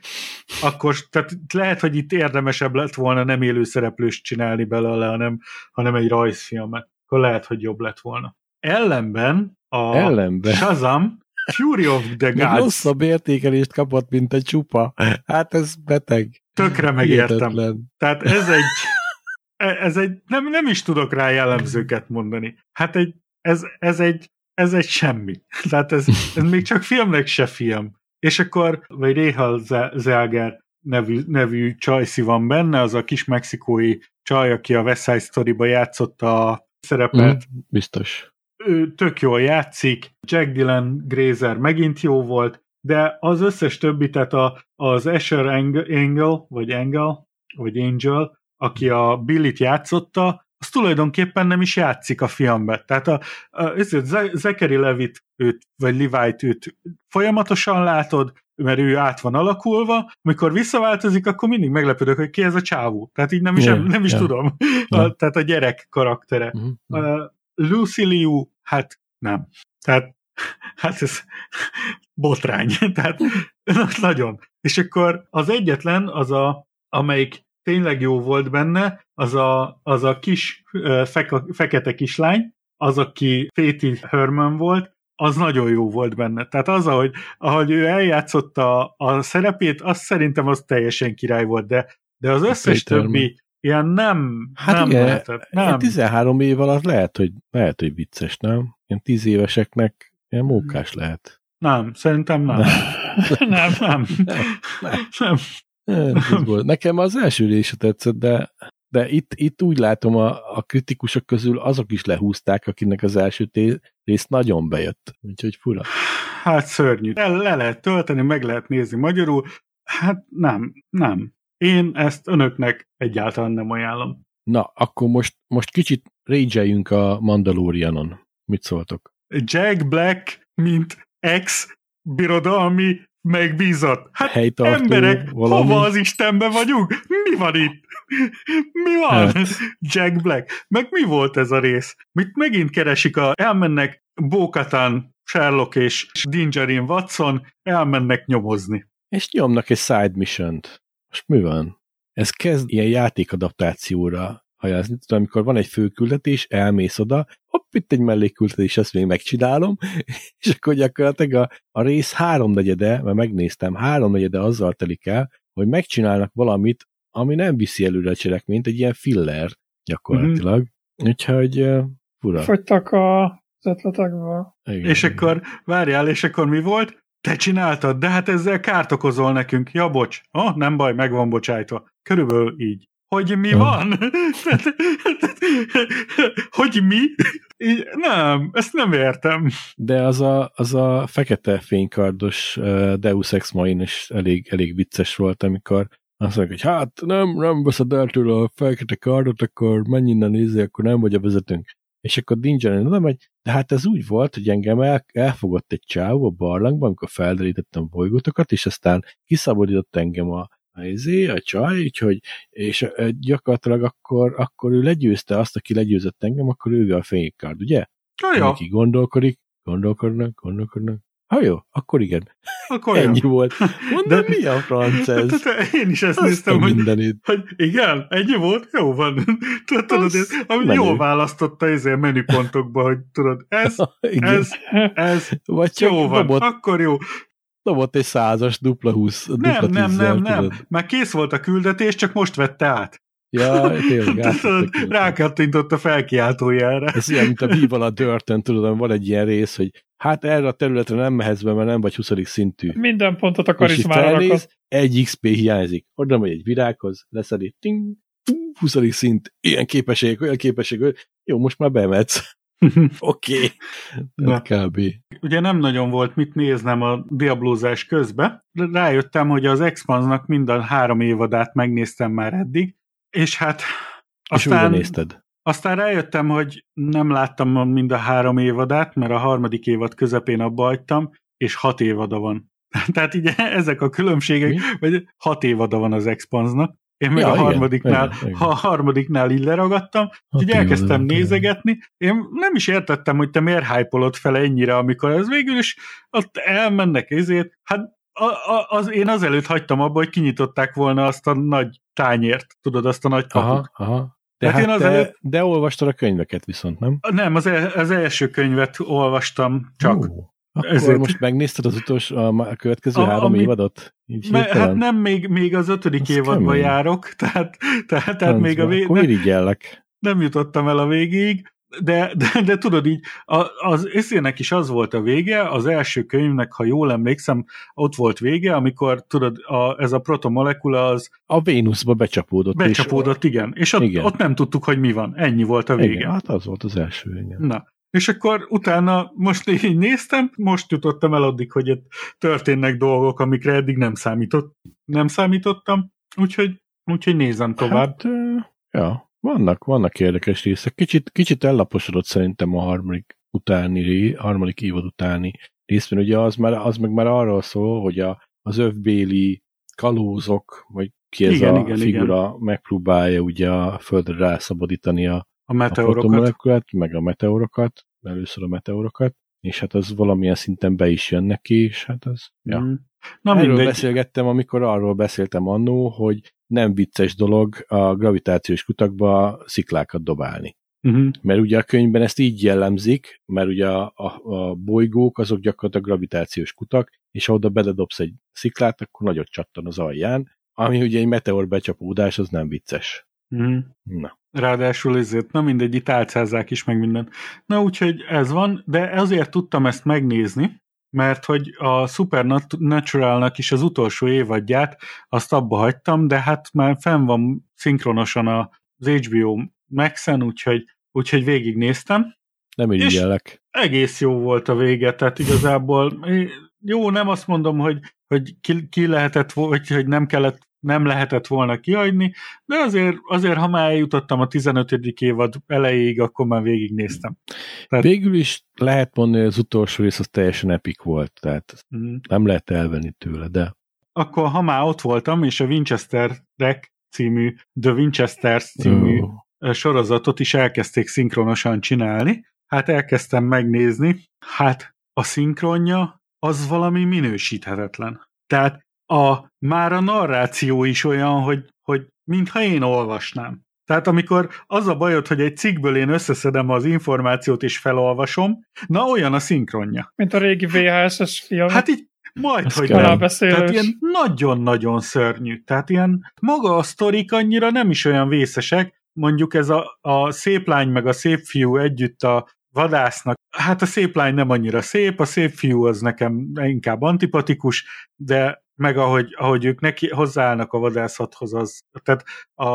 akkor tehát lehet, hogy itt érdemesebb lett volna nem élő szereplőst csinálni belőle, hanem, hanem egy rajzfilmet. Akkor lehet, hogy jobb lett volna. Ellenben a Ellenben. Shazam Fury of the Gods rosszabb értékelést kapott, mint egy csupa. Hát ez beteg. tökre megértem. Hihetetlen. Tehát ez egy, ez egy nem, nem is tudok rá jellemzőket mondani. Hát egy, ez, ez egy, ez egy semmi. Tehát ez, ez még csak filmnek se film. És akkor, vagy Réhal Zelger nevű, nevű csajszi van benne, az a kis mexikói csaj, aki a West Side Story-ba játszotta a szerepet, Mm, biztos. Ő tök jól játszik, Jack Dylan Grazer megint jó volt, de az összes többi, tehát a, az Asher Angel, vagy Angel, vagy Angel, aki a Billit játszotta, az tulajdonképpen nem is játszik a filmben. Tehát a, a, ezért Ze- Zachary Levit őt, vagy Levi-t őt folyamatosan látod, mert ő át van alakulva, amikor visszaváltozik, akkor mindig meglepődök, hogy ki ez a csávó. Tehát így nem is, Yeah, nem is yeah. tudom. Yeah. A, tehát a gyerek karaktere. Mhm. Uh, Lucy Liu, hát nem. Tehát, hát ez botrány. Tehát nagyon. És akkor az egyetlen, az a, amelyik tényleg jó volt benne, az a, az a kis feke, fekete kislány, az, aki Féti Herman volt, az nagyon jó volt benne. Tehát az, ahogy, ahogy ő eljátszotta a szerepét, az szerintem az teljesen király volt, de, de az összes többi ilyen nem, Hát nem igen, lehetett. Nem. Nem. 13 év alatt lehet, hogy, lehet, hogy vicces, nem? Ilyen 10 éveseknek ilyen mókás lehet. Nem, szerintem nem. Nem. Nem. nem. Nem, volt. Nekem az első része tetszett, de, de itt, itt úgy látom, a, a kritikusok közül azok is lehúzták, akinek az első rész nagyon bejött. Úgyhogy fura. Hát szörnyű. Le, le lehet tölteni, meg lehet nézni magyarul. Hát nem, nem. Én ezt önöknek egyáltalán nem ajánlom. Na, akkor most, most kicsit rage a Mandalorianon. Mit szóltok? Jack Black, mint ex-birodalmi megbízott. Hát Helytartó emberek, valami? hova az Istenbe vagyunk? Mi van itt? Mi van? Hát. Jack Black. Meg mi volt ez a rész? Mit megint keresik a... Elmennek Bókatán, Sherlock és Dingerin Watson, elmennek nyomozni. És nyomnak egy side mission -t. Most mi van? Ez kezd ilyen játékadaptációra hajázni. Tudom, amikor van egy főküldetés, elmész oda, hopp, itt egy mellékküldetés, ezt még megcsinálom, és akkor gyakorlatilag a, a rész háromnegyede, mert megnéztem, háromnegyede azzal telik el, hogy megcsinálnak valamit, ami nem viszi előre a cselekményt, egy ilyen filler gyakorlatilag. Mm-hmm. Úgyhogy uh, fura. Fogytak a, ötletekből. Igen, És akkor, várjál, és akkor mi volt? Te csináltad, de hát ezzel kárt okozol nekünk. Ja, bocs. Ah, nem baj, meg van bocsájtva. Körülbelül így. Hogy mi van? hogy mi? Így, nem, ezt nem értem. De az a, az a fekete fénykardos uh, Deus Ex Machina is elég, elég vicces volt, amikor azt mondják, hogy hát nem, nem veszed el tőle a fekete kardot, akkor menj innen nézni, akkor nem vagy a vezetőnk. És akkor Dinger oda megy, de hát ez úgy volt, hogy engem el, elfogott egy csávó a barlangban, amikor felderítettem bolygótokat, és aztán kiszabadított engem a, izé, a csaj, úgyhogy, és gyakorlatilag akkor, akkor ő legyőzte azt, aki legyőzött engem, akkor ő a fénykard, ugye? Ja, ja, Aki gondolkodik, gondolkodnak, gondolkodnak. Ha jó, akkor igen. akkor Ennyi jó. volt. Mondom, De- mi a franc ez? Tehát Én is ezt Azt néztem, hogy mindenit. hogy igen, ennyi volt, jó van. Tudod, tudod ez, ami menő. jól választotta ezért a menüpontokba, hogy tudod, ez, ez, ez, Vagy csak jó van, dobott, akkor jó. dobott egy százas, dupla húsz, dupla Nem, nem, nem, nem. Már kész volt a küldetés, csak most vette át. Ja, tényleg. Rákattintott a felkiáltójára. Ez olyan, mint a Viva a Dörtön, tudod, van egy ilyen rész, hogy hát erre a területre nem mehetsz be, mert nem vagy 20. szintű. Minden pontot a karizmára felnéz, egy XP hiányzik. Oda megy egy virághoz, leszedi, ting, fú, 20. szint, ilyen képesség, olyan képesség, hogy jó, most már bemetsz. Oké. Na. Hát kb. Ugye nem nagyon volt mit néznem a diablózás közben, de rájöttem, hogy az Expansnak minden három évadát megnéztem már eddig, és hát És aztán, nézted. aztán rájöttem, hogy nem láttam mind a három évadát, mert a harmadik évad közepén abba hagytam, és hat évada van. Tehát így ezek a különbségek, Mi? vagy hat évada van az Expansnak. Én meg Ja, a igen, harmadiknál, igen, igen. a harmadiknál így leragadtam, évada elkezdtem tényleg. nézegetni. Én nem is értettem, hogy te miért hype fel ennyire, amikor ez végül is ott elmennek ezért. Hát a, a, az, én azelőtt hagytam abba, hogy kinyitották volna azt a nagy tányért, tudod, azt a nagy kaput. Aha, aha. De, Hát hát én te, azelőtt- de olvastad a könyveket viszont, nem? Nem, az, el, az első könyvet olvastam csak. Ó, akkor Ezért- most megnézted az utolsó, a, következő A- három ami- évadot? Így Me, hát nem, még, még az ötödik Az évadban kemény. járok, tehát, tehát, tehát még a Francba, vég, Akkor nem, irigyellek. nem jutottam el a végéig, de, de, de tudod így, az eszének is az volt a vége, az első könyvnek, ha jól emlékszem, ott volt vége, amikor tudod, a, ez a protomolekula az A Vénuszba becsapódott. és- becsapódott, igen, és ott, Igen. ott nem tudtuk, hogy mi van, ennyi volt a vége. Igen, hát az volt az első, igen. Na, és akkor utána most így néztem, most jutottam el addig, hogy itt történnek dolgok, amikre eddig nem számított, nem számítottam, úgyhogy, úgyhogy nézem tovább. Hát, ja, vannak, vannak érdekes részek. Kicsit, kicsit ellaposodott szerintem a harmadik utáni, harmadik évad utáni részben. Ugye az, már, az meg már arról szól, hogy a, az övbéli kalózok, vagy ki ez Igen, a igen, figura megpróbálja ugye a földre rászabadítani a, a a meteorokat. protomolekulát, meg a meteorokat, először a meteorokat, és hát az valamilyen szinten be is jön neki, és hát az, ja. Mm. Na Erről mindegy. beszélgettem, amikor arról beszéltem annó, hogy nem vicces dolog a gravitációs kutakba sziklákat dobálni. Uh-huh. Mert ugye a könyvben ezt így jellemzik, mert ugye a, a, a bolygók azok gyakorlatilag gravitációs kutak, és ha oda beledobsz egy sziklát, akkor nagyot csattan az alján, ami ugye egy meteor becsapódás, az nem vicces. Uh-huh. Na. Ráadásul ezért, na mindegy, itt álcázzák is meg minden. Na úgyhogy ez van, de azért tudtam ezt megnézni, mert hogy a Supernatural-nak is az utolsó évadját azt abba hagytam, de hát már fenn van szinkronosan az HBO Max-en, úgyhogy, úgyhogy végignéztem. Nem irigyellek. Egész jó volt a vége, tehát igazából jó, nem azt mondom, hogy, hogy ki, ki lehetett, vagy hogy nem kellett nem lehetett volna kihagyni, de azért, azért ha már eljutottam a 15. évad elejéig, akkor már végignéztem. Tehát- Végül is lehet mondani, hogy az utolsó rész az teljesen epik volt, tehát Mm. nem lehet elvenni tőle, de Akkor, ha már ott voltam, és a Winchesterek című, The Winchesters című ö, sorozatot is elkezdték szinkronosan csinálni, hát elkezdtem megnézni, hát a szinkronja az valami minősíthetetlen. Tehát a, már a narráció is olyan, hogy, hogy mintha én olvasnám. Tehát amikor az a bajod, hogy egy cikkből én összeszedem az információt és felolvasom, na olyan a szinkronja. Mint a régi VHS-es film. Hát így majd, Az hogy nem. Tehát ilyen nagyon-nagyon szörnyű. Tehát ilyen maga a sztorik annyira nem is olyan vészesek, mondjuk ez a, a szép lány meg a szép fiú együtt a vadásznak. Hát a szép lány nem annyira szép, a szép fiú az nekem inkább antipatikus, de meg ahogy, ahogy ők neki hozzáállnak a vadászathoz, az, tehát a,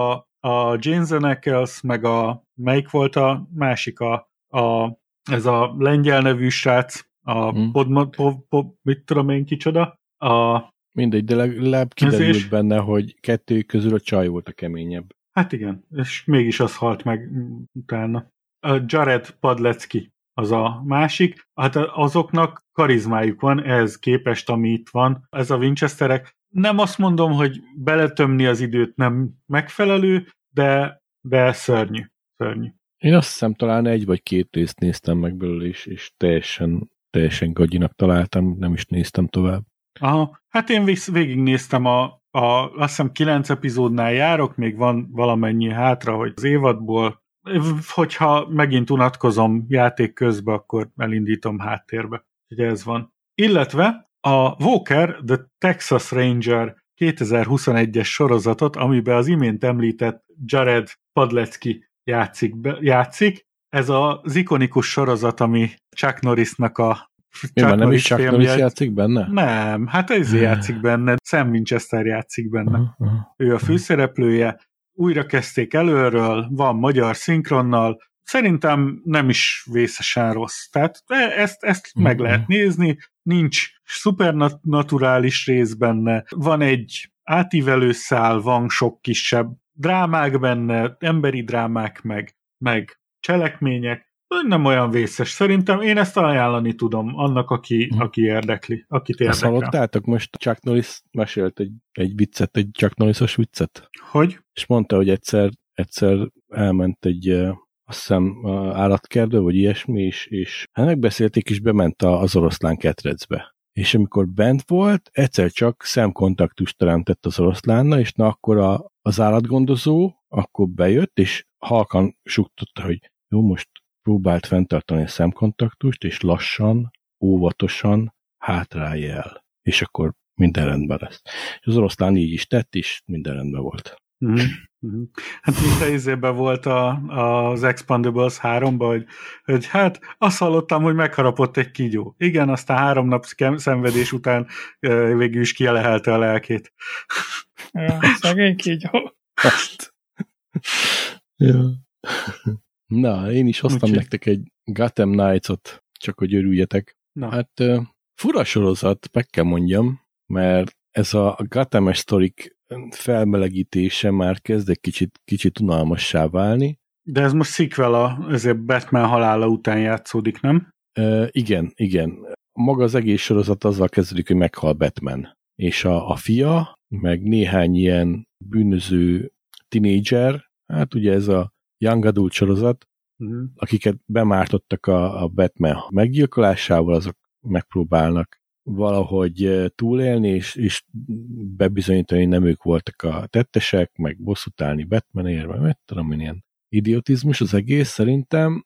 a James Ackles, meg a, melyik volt a másik, a, a, ez a lengyel nevű srác, a Hmm. pod, pod, pod, mit tudom én kicsoda, a, Mindegy, de legalább kiderült és- benne, hogy kettő közül a csaj volt a keményebb. hát igen, és mégis az halt meg utána. A Jared Padlecki az a másik, hát azoknak karizmájuk van, ehhez képest, ami itt van. Ez a Winchesterek, nem azt mondom, hogy beletömni az időt nem megfelelő, de, de szörnyű. Szörnyű. Én azt hiszem talán egy vagy két részt néztem meg belőle, és, és teljesen, teljesen gagyinak találtam, nem is néztem tovább. Aha. Hát én vég- végignéztem a, a, azt hiszem kilenc epizódnál járok, még van valamennyi hátra, hogy az évadból, hogyha megint unatkozom játék közben, akkor elindítom háttérbe. Ugye ez van. Illetve a Walker, The Texas Ranger 2021-es sorozatot, amiben az imént említett Jared Padlecki játszik, be, játszik. Ez az ikonikus sorozat, ami Chuck Norrisnak a Mi van, nem is csak filmje. Norris játszik benne? Nem, hát ez játszik benne, Sam Winchester játszik benne. Aha, aha. Ő a főszereplője, újra kezdték előről, van magyar szinkronnal, szerintem nem is vészesen rossz. Tehát e- ezt, ezt meg Mhm. lehet nézni, nincs szupernaturális rész benne, van egy átívelő szál, van sok kisebb drámák benne, emberi drámák, meg, meg cselekmények, nem olyan vészes. Szerintem én ezt ajánlani tudom annak, aki, Mhm. aki érdekli, akit Azt érdekel. hallottátok? Most Chuck Norris mesélt egy, egy viccet, egy Chuck Norrisos viccet, Hogy? és mondta, hogy egyszer, egyszer elment egy azt hiszem állatkertbe, vagy ilyesmi, és, és hát megbeszélték, és bement az oroszlán ketrecbe. És amikor bent volt, egyszer csak szemkontaktust teremtett az oroszlánnal, és na akkor a, az állatgondozó akkor bejött, és halkan suktotta, hogy jó, most próbált fenntartani a szemkontaktust, és lassan, óvatosan hátrálj el. És akkor minden rendben lesz. És az oroszlán így is tett, és minden rendben volt. Mhm. Mhm. Hát mint a izében volt a, az Expandables 3 hogy, hogy hát azt hallottam, hogy megharapott egy kígyó. Igen, aztán három nap szenvedés után végül is kielehelte a lelkét. Ja, szegény kígyó. Hát. ja. Na, én is hoztam nektek egy Gotham Knights-ot, csak hogy örüljetek. Na, Hát ö, fura sorozat, meg kell mondjam, mert ez a Gotham-es sztorik felmelegítése már kezd egy kicsit, kicsit unalmassá válni. de ez most sequel a, ezért Batman halála után játszódik, nem? Ö, igen, igen. Maga az egész sorozat azzal kezdődik, hogy meghal Batman. És a, a fia, meg néhány ilyen bűnöző tinédzser, hát ugye ez a Young Adult sorozat, Mhm. akiket bemártottak a, a Batman meggyilkolásával, azok megpróbálnak valahogy túlélni, és, és bebizonyítani, hogy nem ők voltak a tettesek, meg bosszút állni Batmanért, meg mit tudom én, ilyen idiotizmus az egész, szerintem.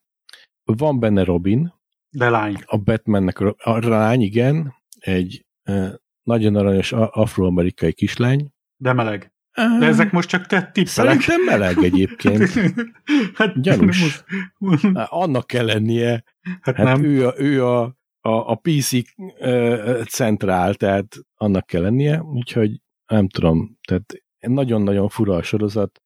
Van benne Robin, De lány. a Batmannek a, a lány, igen, egy eh, nagyon aranyos afroamerikai kislány. De meleg. De ezek most csak te tippelek. Szerintem meleg egyébként. hát, Gyanús. most- Annak kell lennie, Hát, Hát nem. ő a, ő a, a, a PC centrál, tehát annak kell lennie, úgyhogy nem tudom, tehát nagyon-nagyon fura a sorozat.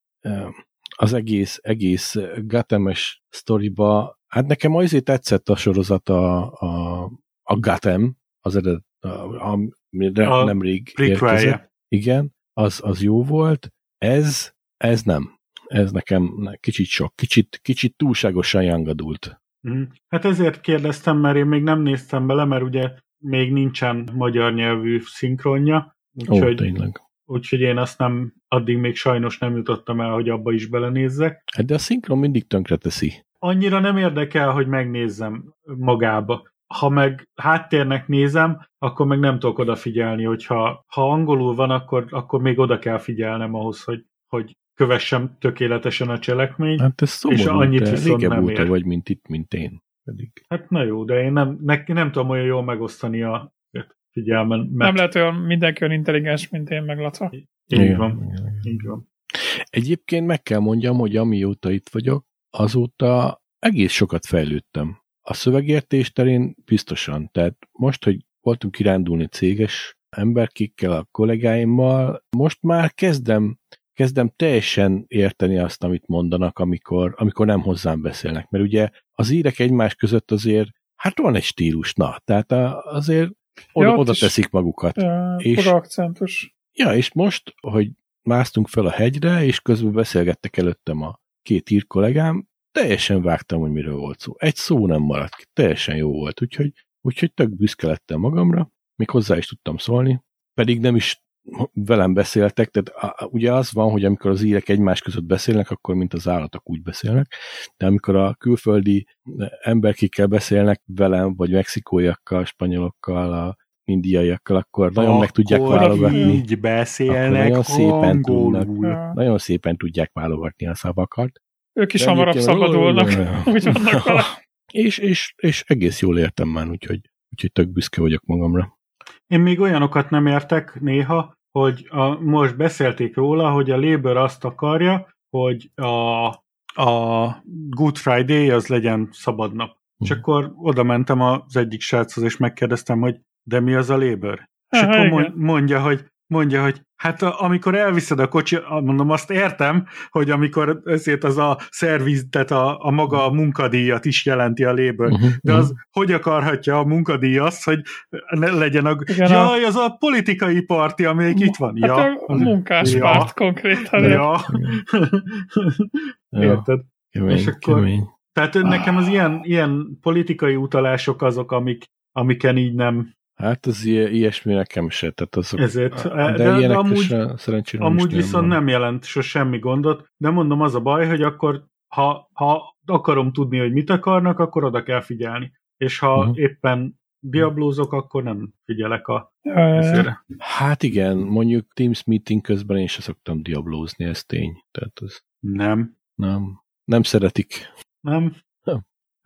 Az egész, egész Gotham-es sztoriba, hát nekem azért tetszett a sorozat a, a, a Gotham, az eredet, a, amire A nemrég érkezett. Prequelje. Igen, az, az jó volt. Ez, ez nem. Ez nekem kicsit sok, kicsit, kicsit túlságosan young adult. Mhm. Hát ezért kérdeztem, mert én még nem néztem bele, mert ugye még nincsen magyar nyelvű szinkronja, Ó, úgyhogy, tényleg. úgyhogy én azt nem, addig még sajnos nem jutottam el, hogy abba is belenézzek. Hát de a szinkron mindig tönkre teszi. Annyira nem érdekel, hogy megnézzem magába. Ha meg háttérnek nézem, akkor meg nem tudok odafigyelni, hogyha ha angolul van, akkor, akkor még oda kell figyelnem ahhoz, hogy, hogy kövessem tökéletesen a cselekményt. Hát ez szomorú, És annyit te viszont régebb nem óta ér. vagy, mint itt, mint én. Pedig. Hát na jó, de én nem, ne, nem tudom olyan jól megosztani a figyelmen. Mert Nem lehet olyan mindenki olyan intelligens, mint én meg Laca. Így van. igen, igen. Így van. Egyébként meg kell mondjam, hogy amióta itt vagyok, azóta egész sokat fejlődtem. A szövegértés terén biztosan. Tehát most, hogy voltunk kirándulni céges emberkikkel, a kollégáimmal, most már kezdem, kezdem teljesen érteni azt, amit mondanak, amikor, amikor nem hozzám beszélnek. Mert ugye az írek egymás között azért, hát van egy stílus, na, tehát azért oda, Ja, oda teszik magukat. Ja, És- akcentus. Ja, és most, hogy másztunk fel a hegyre, és közben beszélgettek előttem a két ír kollégám, teljesen vágtam, hogy miről volt szó. Egy szó nem maradt ki, teljesen jó volt, úgyhogy, úgyhogy tök büszke lettem magamra, még hozzá is tudtam szólni, pedig nem is velem beszéltek, tehát ugye az van, hogy amikor az írek egymás között beszélnek, akkor mint az állatok úgy beszélnek, de amikor a külföldi emberkikkel beszélnek velem, vagy mexikóiakkal, spanyolokkal, a indiaiakkal, akkor nagyon meg tudják Akkor válogatni. így Akkor beszélnek nagyon szépen tudnak. angolul. Nagyon szépen tudják válogatni a szavakat. Ők is hamarabb szabadulnak. Úgy vannak vele. És, és, és egész jól értem már, úgyhogy, úgyhogy tök büszke vagyok magamra. Én még olyanokat nem értek néha, hogy a, most beszélték róla, hogy a Labour azt akarja, hogy a, a Good Friday az legyen szabad nap. És Mhm. akkor oda mentem az egyik sráchoz, és megkérdeztem, hogy de mi az a Labour? És Aha, akkor igen. mondja, hogy mondja, hogy hát a, amikor elviszed a kocsi, mondom, azt értem, hogy amikor ezért az a szerviz, tehát a, a maga a munkadíjat is jelenti a Labour, Uh-huh, de az hogy akarhatja a munkadíj azt, hogy ne legyen a... Igen, Jaj, az a politikai parti, amelyik itt van. Hát Ja, a munkáspárt konkrétan. ja. ja, Érted? kemény, és akkor- kemény. Tehát nekem az ilyen, ilyen politikai utalások azok, amik, amiken így nem Hát az ilyesmi nekem se, tehát azok, ezért. de, De, de amúgy, se, szerencsére nem amúgy is viszont van. nem jelent so semmi gondot, de mondom, az a baj, hogy akkor ha, ha akarom tudni, hogy mit akarnak, akkor oda kell figyelni. És ha uh-huh. éppen diablózok, akkor nem figyelek a ezére. Hát igen, mondjuk Teams meeting közben én se szoktam diablózni, ez tény. Tehát az Nem. nem, nem szeretik. Nem?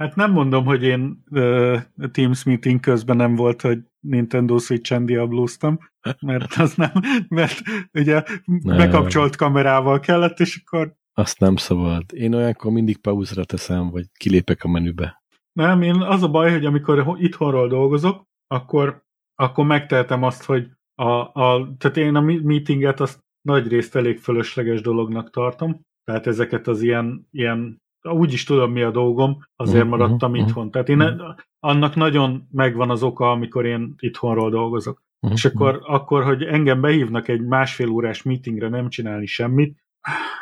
Hát nem mondom, hogy én uh, Teams meeting közben nem volt, hogy Nintendo Switch-en diablóztam, mert az nem, mert ugye Nem. bekapcsolt kamerával kellett, és akkor Azt nem szabad. Én olyankor mindig pauzra teszem, vagy kilépek a menübe. nem, én az a baj, hogy amikor ho- itthonról dolgozok, akkor, akkor megtehetem azt, hogy a, a, tehát én a meetinget azt nagy részt elég fölösleges dolognak tartom, tehát ezeket az ilyen, ilyen úgy is tudom, mi a dolgom, azért Mhm, maradtam mhm, itthon. Tehát én annak nagyon megvan az oka, amikor én itthonról dolgozok. Mhm. És akkor, akkor, hogy engem behívnak egy másfél órás meetingre nem csinálni semmit,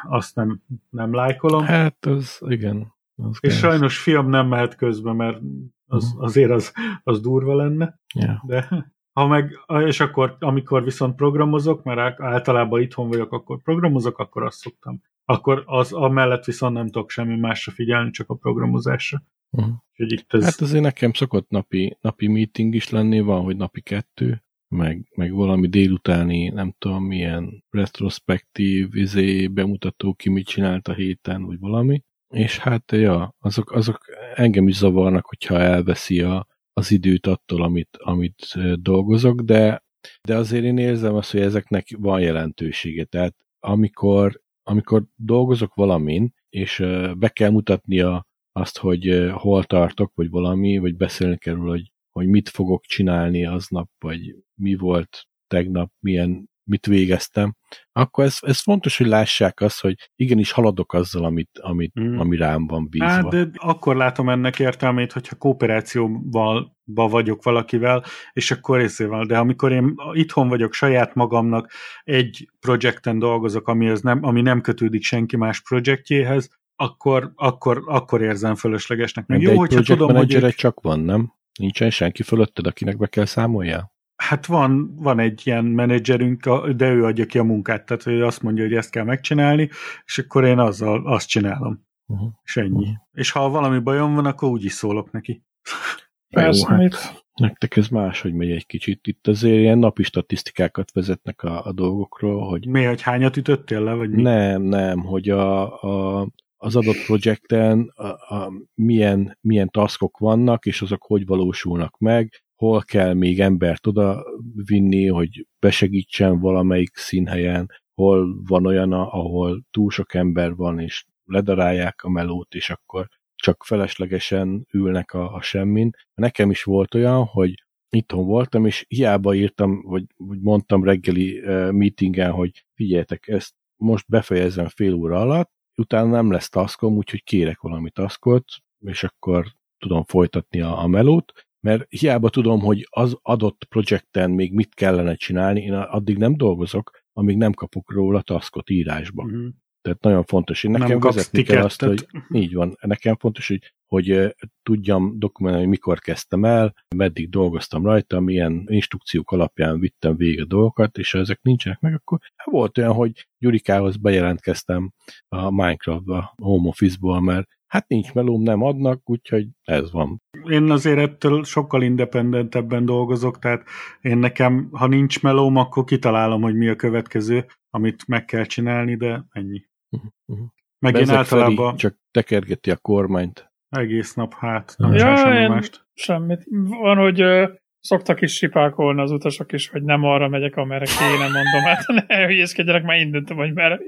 azt nem, nem lájkolom. Hát az, igen. Az És gáz. sajnos film nem mehet közbe, mert az, azért az, az durva lenne, Ja. de ha meg, és akkor, amikor viszont programozok, mert ál- általában itthon vagyok, akkor programozok, akkor azt szoktam. Akkor az amellett viszont nem tudok semmi másra figyelni, csak a programozásra. Úgyhogy itt ez... Hát azért nekem szokott napi, napi meeting is lenni, van, hogy napi kettő, meg, meg valami délutáni, nem tudom, milyen retrospektív, izé, bemutató, ki mit csinált a héten, vagy valami. És hát, ja, azok, azok engem is zavarnak, hogyha elveszi a, az időt attól, amit, amit dolgozok, de, de azért én érzem azt, hogy ezeknek van jelentősége. Tehát amikor, amikor dolgozok valamin, és be kell mutatnia azt, hogy hol tartok, vagy valami, vagy beszélni kell róla, hogy, hogy mit fogok csinálni aznap, vagy mi volt tegnap, milyen, mit végeztem, akkor ez, ez fontos, hogy lássák azt, hogy igenis haladok azzal, amit, amit, Mm. ami rám van bízva. Hát, de akkor látom ennek értelmét, hogyha kooperációval ba vagyok valakivel, és akkor részével. De amikor én itthon vagyok saját magamnak, egy projekten dolgozok, ami, az nem, ami nem kötődik senki más projektjéhez, akkor, akkor, akkor érzem fölöslegesnek. Meg de jó, egy hogyha tudom, hogy ők, csak van, nem? Nincsen senki fölötted, akinek be kell számoljál? Hát van, van egy ilyen menedzserünk, de ő adja ki a munkát, tehát ő azt mondja, hogy ezt kell megcsinálni, és akkor én azzal azt csinálom. Uh-huh. És ennyi. Mhm. És ha valami bajom van, akkor úgy is szólok neki. Persze, hát. mit? Nektek ez máshogy megy egy kicsit. Itt azért ilyen napi statisztikákat vezetnek a, a dolgokról, hogy Mi, hogy hányat ütöttél le, vagy mi? nem, nem, hogy a, a, az adott projekten a, a, milyen, milyen taskok vannak, és azok hogy valósulnak meg, hol kell még embert oda vinni, hogy besegítsen valamelyik színhelyen, hol van olyan, ahol túl sok ember van, és ledarálják a melót, és akkor csak feleslegesen ülnek a, a semmin. Nekem is volt olyan, hogy itthon voltam, és hiába írtam, vagy, vagy mondtam reggeli uh, meetingen, hogy figyeljetek, ezt most befejezem fél óra alatt, utána nem lesz taszkom, úgyhogy kérek valami taszkot, és akkor tudom folytatni a, a melót, mert hiába tudom, hogy az adott projekten még mit kellene csinálni, én addig nem dolgozok, amíg nem kapok róla taszkot írásba. Uh-huh. Tehát nagyon fontos. Én nekem nem vezetni kell azt, hogy így van. Nekem fontos, hogy, hogy tudjam dokumentálni, hogy mikor kezdtem el, meddig dolgoztam rajta, milyen instrukciók alapján vittem végig a dolgokat, és ha ezek nincsenek meg, akkor volt olyan, hogy Gyurikához bejelentkeztem a Minecraft-ba, a home office-ból, mert hát nincs melóm, nem adnak, úgyhogy ez van. Én azért ettől sokkal independentebben dolgozok, tehát én nekem, ha nincs melóm, akkor kitalálom, hogy mi a következő, amit meg kell csinálni, de ennyi. Uh-huh. Meg Bezek én általában... Feri csak tekergeti a kormányt. Egész nap, hát nem ja, semmi mást. Semmit. Van, hogy ö, szoktak is sipákolni az utasok is, hogy nem arra megyek, amerre kéne, mondom. Hát ne hülyéskedjenek, már indítom, hogy merre,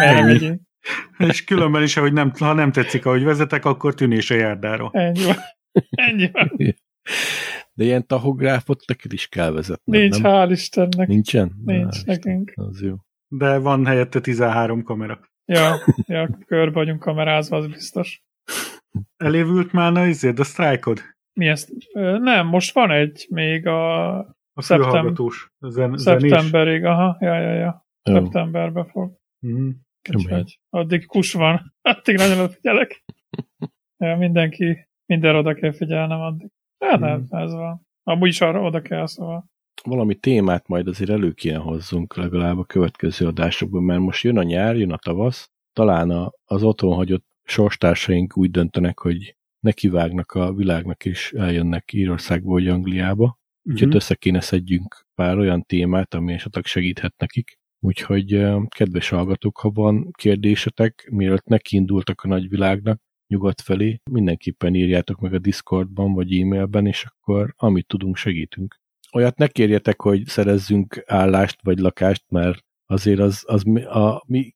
merre megyünk. És különben is, hogy nem, ha nem tetszik, ahogy vezetek, akkor tűnés a járdáról. Ennyi van. Ennyi van. De ilyen tahográfot neked is kell vezetni. Nincs, nem? hál' Istennek. Nincsen? Nincs Hál nekünk. Az jó. De van helyette 13 kamera. Ja, ja körbe vagyunk kamerázva, az biztos. Elévült már na izéd, a sztrájkod? Mi ezt? Nem, most van egy még a... A fülhallgatós. Zen, szeptemberig, aha, ja, ja, ja. Oh. Szeptemberbe fog. Mm. Úgyhogy addig kus van. Addig nagyon odafigyelek. Ja, mindenki, minden oda kell figyelnem addig. Hát mm. ez van. Amúgy is arra oda kell, szóval. Valami témát majd azért elő kéne hozzunk legalább a következő adásokban, mert most jön a nyár, jön a tavasz, talán a, az otthon hagyott sorstársaink úgy döntenek, hogy nekivágnak a világnak és eljönnek Írországból vagy Angliába. Úgyhogy mm-hmm. össze kéne szedjünk pár olyan témát, ami esetleg segíthet nekik. Úgyhogy kedves hallgatók, ha van kérdésetek, mielőtt nekiindultak a nagyvilágnak, nyugodt felé, mindenképpen írjátok meg a Discordban vagy e-mailben, és akkor amit tudunk, segítünk. Olyat ne kérjetek, hogy szerezzünk állást vagy lakást, mert azért az, az a mi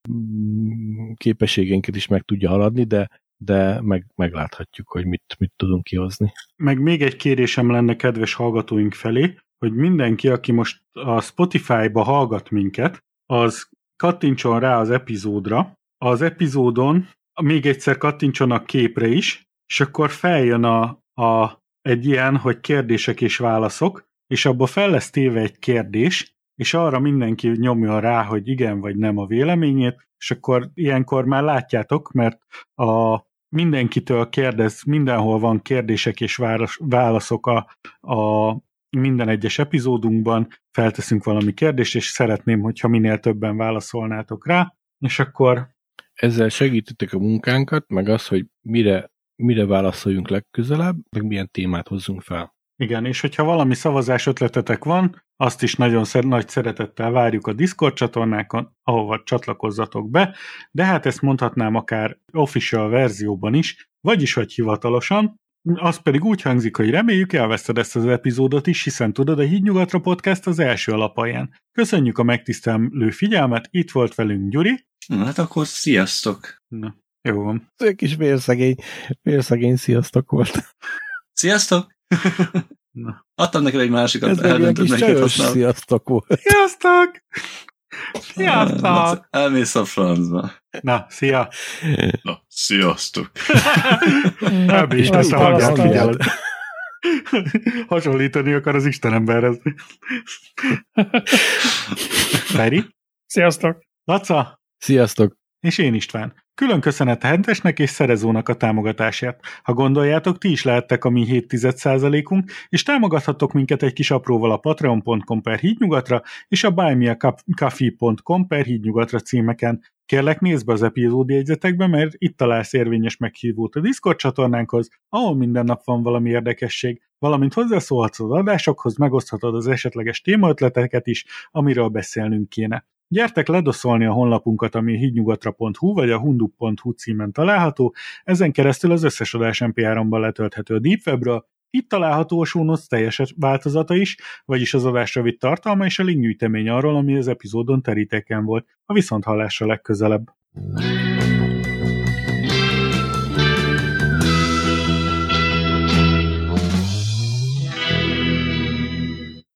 képességeinket is meg tudja haladni, de de meg, megláthatjuk, hogy mit, mit tudunk kihozni. Meg még egy kérésem lenne kedves hallgatóink felé, hogy mindenki, aki most a Spotify-ba hallgat minket, az kattintson rá az epizódra, az epizódon még egyszer kattintson a képre is, és akkor feljön a, a, egy ilyen, hogy kérdések és válaszok, és abba fel lesz téve egy kérdés, és arra mindenki nyomja rá, hogy igen vagy nem a véleményét, és akkor ilyenkor már látjátok, mert a mindenkitől kérdez, mindenhol van kérdések és válaszok a, a minden egyes epizódunkban felteszünk valami kérdést, és szeretném, hogyha minél többen válaszolnátok rá, és akkor... Ezzel segítitek a munkánkat, meg az, hogy mire, mire válaszoljunk legközelebb, meg milyen témát hozzunk fel. Igen, és hogyha valami szavazás ötletetek van, azt is nagyon szer- nagy szeretettel várjuk a Discord csatornákon, ahova csatlakozzatok be, de hát ezt mondhatnám akár official verzióban is, vagyis hogy hivatalosan, az pedig úgy hangzik, hogy reméljük elveszted ezt az epizódot is, hiszen tudod, a Hídnyugatra podcast az első alapaján. Köszönjük a megtisztelő figyelmet, itt volt velünk Gyuri. Na, hát akkor sziasztok! Na, jó van. Egy kis vérszegény, vérszegény sziasztok volt. Sziasztok! Na. Adtam neked egy másikat, Ez eldöntöd neked Sziasztok volt. Sziasztok! Sziasztok! Elmész a francba. Na, szia! Na, sziasztok! Ebbé is lesz a hangját, Hasonlítani akar az Istenemberhez. Feri? Sziasztok! Laca? Sziasztok! És én István. Külön köszönet a Hentesnek és Szerezónak a támogatásért. Ha gondoljátok, ti is lehettek a mi 7 unk és támogathatok minket egy kis apróval a patreon.com per hídnyugatra és a buymeacoffee.com per hídnyugatra címeken. Kérlek nézd be az epizódi jegyzetekbe, mert itt találsz érvényes meghívót a Discord csatornánkhoz, ahol minden nap van valami érdekesség, valamint hozzászólhatsz az adásokhoz, megoszthatod az esetleges témaötleteket is, amiről beszélnünk kéne. Gyertek ledoszolni a honlapunkat, ami hídnyugatra.hu vagy a hundup.hu címen található, ezen keresztül az összes adás MP3-ban letölthető a Deepwebről, itt található a Sónoc teljes változata is, vagyis az adásra vitt tartalma és a linkgyűjtemény arról, ami az epizódon terítéken volt. A viszonthallásra legközelebb.